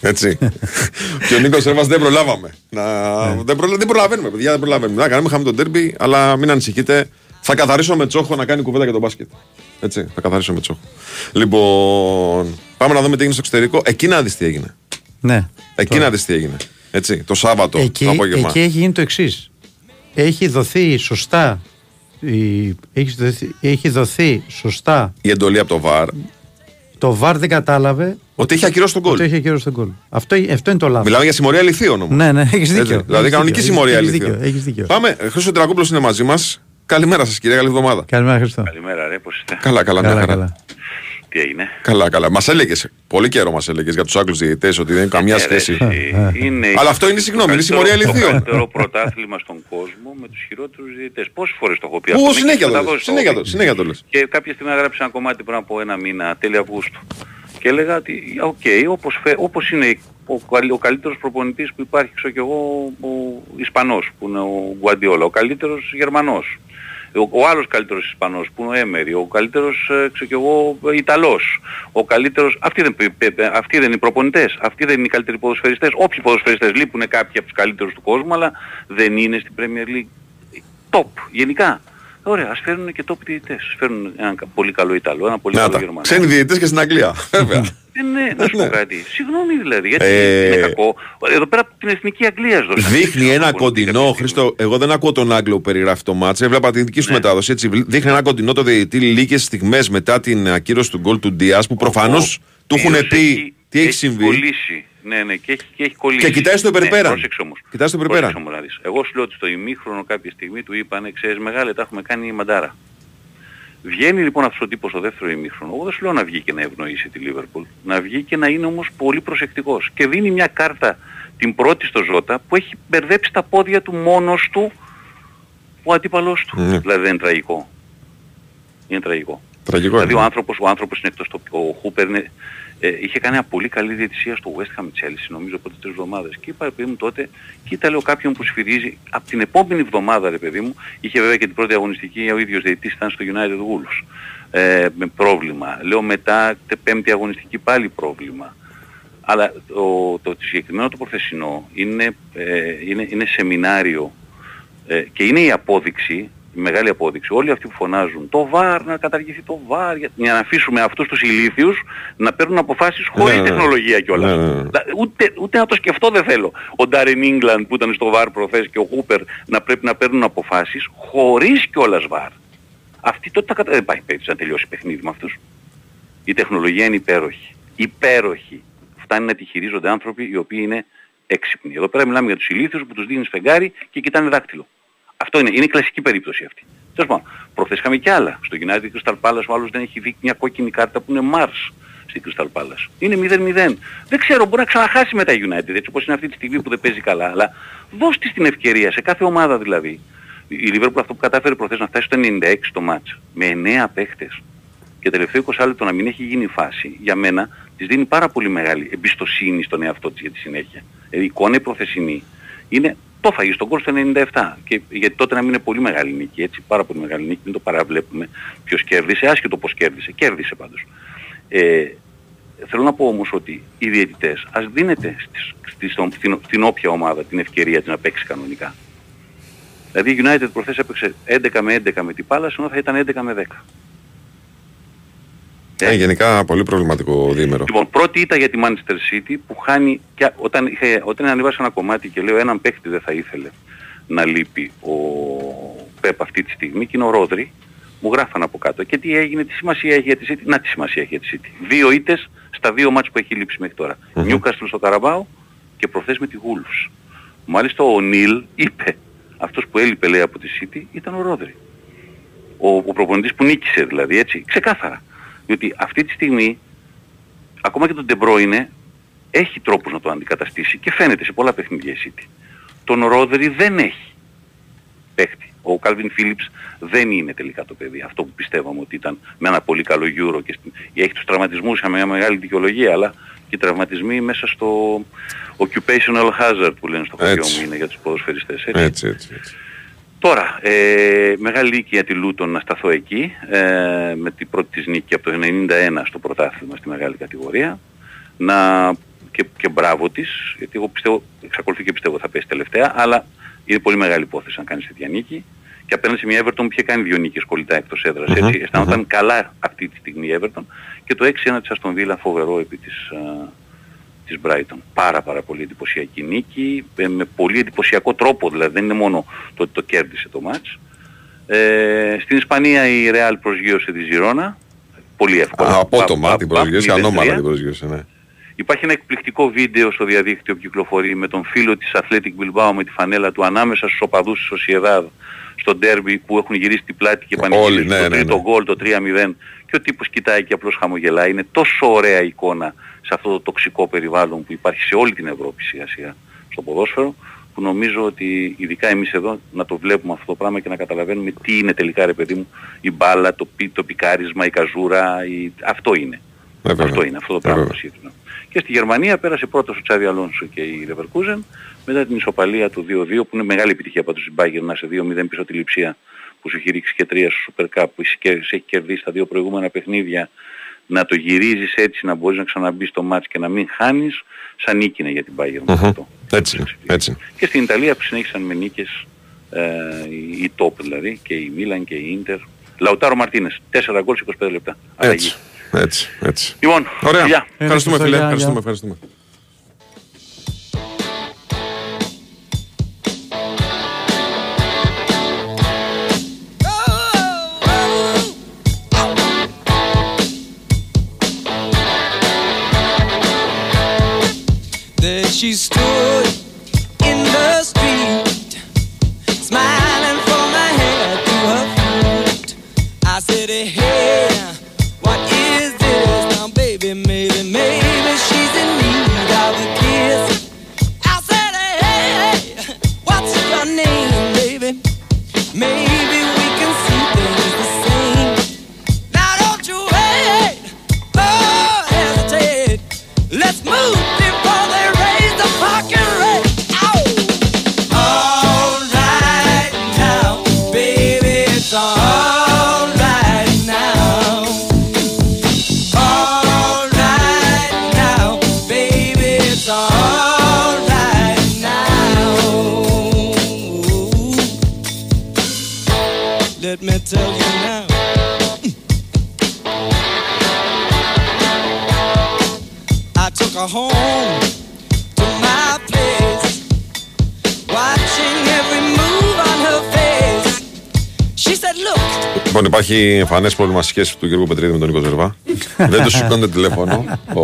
Έτσι. και ο Νίκος Ζερβάς δεν προλάβαμε. Να... δεν, προλα... δεν προλαβαίνουμε, παιδιά, δεν προλαβαίνουμε. Να κάνουμε, είχαμε τον τέρμπι, αλλά μην ανησυχείτε. Θα καθαρίσω με τσόχο να κάνει κουβέντα για τον μπάσκετ. Έτσι, θα καθαρίσω με τσόχο. Λοιπόν, πάμε να δούμε τι έγινε στο εξωτερικό. Εκεί να δεις τι έγινε. Ναι. Εκεί να δεις τι έγινε. Έτσι, το Σάββατο, Εκεί, το απόγευμα. εκεί έχει γίνει το εξής. Έχει δοθεί σωστά. Η, έχεις, δοθεί, έχεις δοθεί σωστά. Η εντολή από το ΒΑΡ. Το ΒΑΡ δεν κατάλαβε. Ότι είχε ακυρώσει τον γκολ. Ότι είχε ακυρώσει τον γκολ. Αυτό, αυτό είναι το λάθος. Μιλάμε για συμμορία αληθείων όμως. Ναι, ναι, έχεις δίκιο. Δηλαδή Έχεις κανονική δίκιο, συμμορία έχεις αληθείων. δίκιο, έχεις δίκιο. Πάμε, Χρήστο Τερακόπουλο είναι μαζί μας. Καλημέρα σας, κυρία, καλή εβδομάδα. Καλημέρα, Χριστό. Καλημέρα ρε, πώς είστε; Καλά, καλά, μια χαρά. καλά. Τι έγινε. Καλά, καλά. Μας έλεγες, πολύ καιρό μας έλεγες για τους Άγγλους διαιτητές ότι δεν είναι καμία Ε, ρε, σχέση. εσύ, είναι Αλλά αυτό είναι, συγγνώμη, είναι συμμορία Το αληθείων. καλύτερο πρωτάθλημα στον κόσμο με τους χειρότερους διαιτητές. Πόσες φορές το έχω πει αυτό. Πού με συνέχεια έχεις το λες, μεταδώσει συνέχεια έχω το- πει. συνέχεια το λες. Και κάποια στιγμή έγραψε ένα κομμάτι πριν από ένα μήνα, τέλη Αυγούστου. Και έλεγα ότι, οκ, όπως, φε- όπως είναι ο, καλ- ο καλύτερος προπονητής που υπάρχει, ξέρω κι εγώ, ο Ισπανός, που είναι ο Γκουαρντιόλα, ο καλύτερος Γερμανός. Ο, ο άλλος καλύτερος Ισπανός που είναι ο Έμερι, ο καλύτερος ε, ξέρω κι εγώ Ιταλός, ο καλύτερος, αυτοί δεν, πε- πε- πε- αυτοί δεν είναι οι προπονητές, αυτοί δεν είναι οι καλύτεροι ποδοσφαιριστές, όποιοι ποδοσφαιριστές λείπουν κάποιοι από τους καλύτερους του κόσμου, αλλά δεν είναι στην Premier League top γενικά. Ωραία, ας φέρουν και top διαιτητές. Ας φέρουν έναν κα- πολύ καλό Ιταλό, ένα πολύ Να καλό τα. Γερμανό. Ξένοι διαιτητές και στην Αγγλία. Βέβαια. Ε, ναι, να σου πω κάτι. Συγγνώμη δηλαδή, γιατί Ε, είναι κακό. Εδώ πέρα από την Εθνική Αγγλία δώσανε. Δείχνει ένα κοντινό, Χρήστο. Εγώ δεν ακούω τον Άγγλο που περιγράφει το μάτς. Έβλεπα την δική σου μετάδοση. Έτσι. Δείχνει ένα κοντινό το διαιτητή λίγες στιγμές μετά την ακύρωση του γκολ του Ντιάς που προφανώς του έχουν οποίος πει τι έχει συμβεί. κολλήσει. Ναι, ναι, και έχει, και έχει κολλήσει. Και κοιτάει στο υπερπέραν. Ναι, πρόσεξε όμως. Κοιτάει στο υπερπέραν. Πρόσεξε όμως να δεις. Εγώ σου λέω ότι στο ημίχρονο κάποια στιγμή του είπανε, ξέρεις μεγάλε, τα έχουμε κάνει μαντάρα. Βγαίνει λοιπόν αυτός ο τύπος στο δεύτερο ημίχρονο. Εγώ δεν σου λέω να βγει και να ευνοήσει τη Λίβερπουλ. Να βγει και να είναι όμως πολύ προσεκτικός. Και δίνει μια κάρτα την πρώτη στο Ζώτα που έχει μπερδέψει τα πόδια του μόνος του ο αντίπαλός του. Ναι. Δηλαδή δεν είναι τραγικό. Είναι τραγικό. Τραγικό Δηλαδή είναι. ο άνθρωπος, ο άνθρωπος είναι εκτός το... Ο Χούπερ είναι, ε, είχε κάνει μια πολύ καλή διαιτησία στο West Ham Chelsea νομίζω από τρεις εβδομάδες. Και είπα ρε παιδί μου τότε, κοίτα λέω κάποιον που σφυρίζει από την επόμενη εβδομάδα ρε παιδί μου, είχε βέβαια και την πρώτη αγωνιστική ο ίδιος διαιτητής ήταν στο United Wolves. Ε, με πρόβλημα. Λέω μετά τε πέμπτη αγωνιστική πάλι πρόβλημα. Αλλά το, το, το συγκεκριμένο το προθεσινό είναι, ε, είναι, είναι σεμινάριο ε, και είναι η απόδειξη, η μεγάλη απόδειξη, όλοι αυτοί που φωνάζουν το ΒΑΡ, να καταργηθεί το ΒΑΡ, για, για να αφήσουμε αυτούς τους ηλίθιους να παίρνουν αποφάσεις χωρίς Ναι, ναι, ναι. τεχνολογία κιόλας. Ναι, ναι, ναι. Δηλαδή, Ούτε, ούτε να το σκεφτώ δεν θέλω. Ο Ντάριν Ίγκλαντ που ήταν στο ΒΑΡ προχθές και ο Χούπερ να πρέπει να παίρνουν αποφάσεις χωρίς κιόλας ΒΑΡ. Αυτοί τότε τα κατα... δεν υπάρχει περίπτωση να τελειώσει παιχνίδι με αυτούς. Η τεχνολογία είναι υπέροχη. Υπέροχη. Φτάνει να τη χειρίζονται άνθρωποι οι οποίοι είναι έξυπνοι. Εδώ πέρα μιλάμε για τους ηλίθιους που τους δίνεις φεγγάρι και κοιτάνε δάκτυλο. Αυτό είναι, είναι η κλασική περίπτωση αυτή. Τέλος πάντων, προχθές είχαμε κι άλλα. Στο United Crystal Palace ο άλλος δεν έχει δει μια κόκκινη κάρτα που είναι Mars στη Crystal Palace. Είναι 0-0. Δεν ξέρω, μπορεί να ξαναχάσει με τα United, έτσι όπως είναι αυτή τη στιγμή που δεν παίζει καλά. Αλλά δώσ' της την ευκαιρία, σε κάθε ομάδα δηλαδή. Η Liverpool αυτό που κατάφερε προχθές να φτάσει στο 96 το μάτς, με 9 παίχτες και τελευταίο 20 λεπτό να μην έχει γίνει φάση, για μένα της δίνει πάρα πολύ μεγάλη εμπιστοσύνη στον εαυτό της για τη συνέχεια. Δηλαδή η εικόνα η προθεσινή είναι το φαγή στον κόρ στο 97 και γιατί τότε να μην είναι πολύ μεγάλη νίκη, έτσι, πάρα πολύ μεγάλη νίκη, μην το παραβλέπουμε ποιος κέρδισε, άσχετο πώς κέρδισε, κέρδισε πάντως. Ε, θέλω να πω όμως ότι οι διαιτητές ας δίνεται στις, στις, στον- στην, στην όποια ομάδα την ευκαιρία της να παίξει κανονικά. Δηλαδή η United προχθές έπαιξε 11 με 11 με την Palace ενώ θα ήταν 11 με 10. Ε, γενικά πολύ προβληματικό διήμερο. Λοιπόν, πρώτη ήττα για τη Manchester City που χάνει και όταν, είχε, όταν ανεβάσα ένα κομμάτι και λέω έναν παίχτη δεν θα ήθελε να λείπει ο Πέπ αυτή τη στιγμή και είναι ο Ρόδρυ μου γράφαν από κάτω και τι έγινε, τι σημασία έχει για τη City, να τι σημασία έχει για τη City. Δύο ήττες στα δύο μάτς που έχει λείψει μέχρι τώρα. Newcastle στο Καραμπάο και προχθές με τη Wolves. Μάλιστα ο Νίλ είπε, αυτός που έλειπε λέει από τη City ήταν ο Ρόδρυ. Ο, ο προπονητής που νίκησε δηλαδή έτσι, ξεκάθαρα. Διότι αυτή τη στιγμή ακόμα και τον De Bruyne έχει τρόπους να το αντικαταστήσει και φαίνεται σε πολλά παιχνίδια η City. Τον Ρόδρυ δεν έχει παίχτη. Ο Calvin Phillips δεν είναι τελικά το παιδί. Αυτό που πιστεύαμε ότι ήταν με ένα πολύ καλό Euro και στην... έχει τους τραυματισμούς με μια μεγάλη δικαιολογία αλλά και οι τραυματισμοί μέσα στο occupational hazard που λένε στο χωριό Έτσι. μου είναι για τους ποδοσφαιριστές. Έτσι. Έτσι, έτσι. έτσι. Τώρα, ε, μεγάλη νίκη για τη Λούτον να σταθώ εκεί, ε, με την πρώτη της νίκη από το 91 στο πρωτάθλημα στη μεγάλη κατηγορία. Να, και, και μπράβο της, γιατί εγώ πιστεύω, εξακολουθεί και πιστεύω θα πέσει τελευταία, αλλά είναι πολύ μεγάλη υπόθεση να κάνεις τέτοια νίκη. Και απέναντι σε μια Everton που είχε κάνει δύο νίκες κολλητά εκτός έδρας, Μμμ, έτσι, αισθανόταν καλά αυτή τη στιγμή η Everton. Και το 6-1 της Aston Villa φοβερό επί της, α, της Brighton. Πάρα πάρα πολύ εντυπωσιακή νίκη, ε, με πολύ εντυπωσιακό τρόπο, δηλαδή δεν είναι μόνο το ότι το κέρδισε το μάτς. Ε, στην Ισπανία η Real προσγείωσε τη Ζιρόνα, πολύ εύκολα. Α, Απότομα Παπ, την παπ, προσγείωσε, 0-3. ανώμαλα την προσγείωσε, ναι. Υπάρχει ένα εκπληκτικό βίντεο στο διαδίκτυο που κυκλοφορεί με τον φίλο της Athletic Bilbao με τη φανέλα του ανάμεσα στους οπαδούς της Sociedad στο ντέρμπι που έχουν γυρίσει την πλάτη και Όλοι, πανηγυρίζουν ναι, το ναι, τρίτο ναι. γκολ, το 3-0 και ο τύπος κοιτάει και απλώς χαμογελάει. Είναι τόσο ωραία εικόνα σε αυτό το τοξικό περιβάλλον που υπάρχει σε όλη την Ευρώπη σιγά σιγά στο ποδόσφαιρο που νομίζω ότι ειδικά εμείς εδώ να το βλέπουμε αυτό το πράγμα και να καταλαβαίνουμε τι είναι τελικά ρε παιδί μου η μπάλα, το, πι, το πικάρισμα, η καζούρα, η... αυτό είναι. Ε, βέβαια. Αυτό είναι, αυτό το Ε, πράγμα βέβαια. το σύγχρονο. Και στη Γερμανία πέρασε πρώτος ο Τσάβι Αλόνσο και η Leverkusen μετά την ισοπαλία του 2-2 που είναι μεγάλη επιτυχία πάντως η Bayern να σε 2-0 πίσω τη λειψία που που σου έχει ρίξει και τρία στο Super Cup, που είσαι και- σε έχει κερδίσει τα δύο προηγούμενα παιχνίδια, να το γυρίζεις έτσι, να μπορείς να ξαναμπεί στο μάτς και να μην χάνεις, σαν νίκη είναι για την Bayern. Μμμ. Έτσι, είναι, έτσι. είναι. Και στην Ιταλία που συνέχισαν με νίκες ε, η- η top δηλαδή, και η Μίλαν και η Ίντερ. Λαουτάρο Μαρτίνες, 4 γκολ σε 25 λεπτά. Αλλαγή. Έτσι, έτσι, έτσι. Λοιπόν, Ωραία. φιλιά. Ευχαριστούμε, Ευχαριστώ, φίλε. γεια, Ευχαριστούμε, γεια. ευχαριστούμε. Υπάρχει εμφανές πρόβλημα στη σχέση του Γιώργου Πετρίδη με τον Νίκο Ζερβά. Δεν του σηκώνεται τηλέφωνο. Ο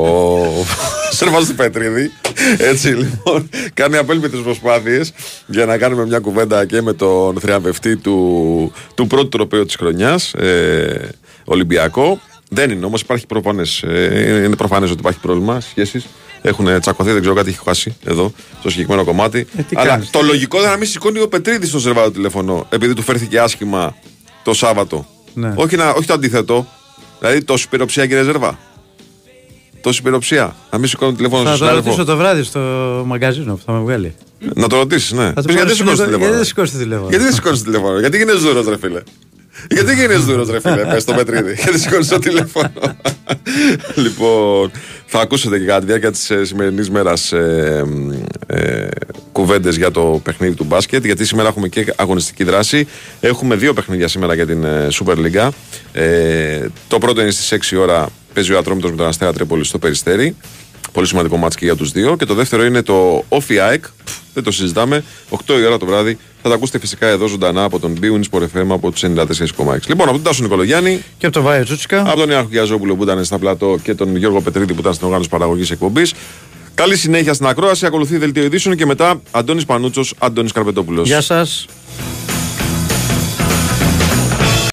Ζερβάς του Πετρίδη. Έτσι λοιπόν, κάνει απέλπιτες προσπάθειες για να κάνουμε μια κουβέντα και με τον θριαμβευτή του, του πρώτου τροπαίου της χρονιάς, ε, Ολυμπιακό. Δεν είναι όμως, υπάρχει προφανές. Ε, είναι προφανές ότι υπάρχει πρόβλημα στι σχέσει. Έχουν τσακωθεί, δεν ξέρω κάτι έχει χάσει εδώ, στο συγκεκριμένο κομμάτι. Ε, τι Αλλά κάνεις, το λογικό είναι να μην σηκώνει ο Πετρίδης στο Ζερβά το τηλέφωνο, επειδή του φέρθηκε άσχημα το Σάββατο. Ναι. Όχι, να, όχι το αντίθετο. Δηλαδή τόση πυροψία κύριε Ζερβά. Τόση πυροψία. Να μην σηκώνει τηλέφωνο Θα στον το ρωτήσω συνάδελφο. το βράδυ στο μαγκαζίνο που θα με βγάλει. Να το ρωτήσεις, ναι. Θα του Πες, γιατί πάρω σηκώνει συνήθω- τηλέφωνο. Γιατί δεν σηκώνεις το τηλέφωνο; Γιατί δεν σηκώνει τηλέφωνο; Γιατί γίνεσαι δούρο, ρε φίλε; Γιατί γίνεσαι δούρος, ρε φίλε. Πες το Πετρίδη. Γιατί σηκώνεις το τηλέφωνο. λοιπόν, θα ακούσετε και κατά τη διάρκεια της σημερινής μέρας ε, ε, κουβέντες για το παιχνίδι του μπάσκετ. Γιατί σήμερα έχουμε και αγωνιστική δράση. Έχουμε δύο παιχνίδια σήμερα για την ε, Super League. Ε, το πρώτο είναι στις 6 ώρα. Παίζει ο Ατρόμητος με τον Αστέρα Τρίπολη στο Περιστέρι. Πολύ σημαντικό μάτς και για τους δύο. Και το δεύτερο είναι το Όφι ΑΕΚ. Δεν το συζητάμε. 8 η ώρα το βράδυ. Θα τα ακούσετε φυσικά εδώ ζωντανά από τον Bwin Sport FM από τους 94,6. Λοιπόν, από τον Τάσο Νικολογιάννη. Και από τον Βάιο Τσούτσικα. Από τον Ιάκο Γιαζόπουλο που ήταν στα πλατό και τον Γιώργο Πετρίδη που ήταν στην οργάνωση παραγωγής εκπομπής. Καλή συνέχεια στην ακρόαση. Ακολουθεί δελτίο ειδήσεων και μετά Αντώνης Πανούτσος, Αντώνης Καρπετόπουλος. Γεια σας.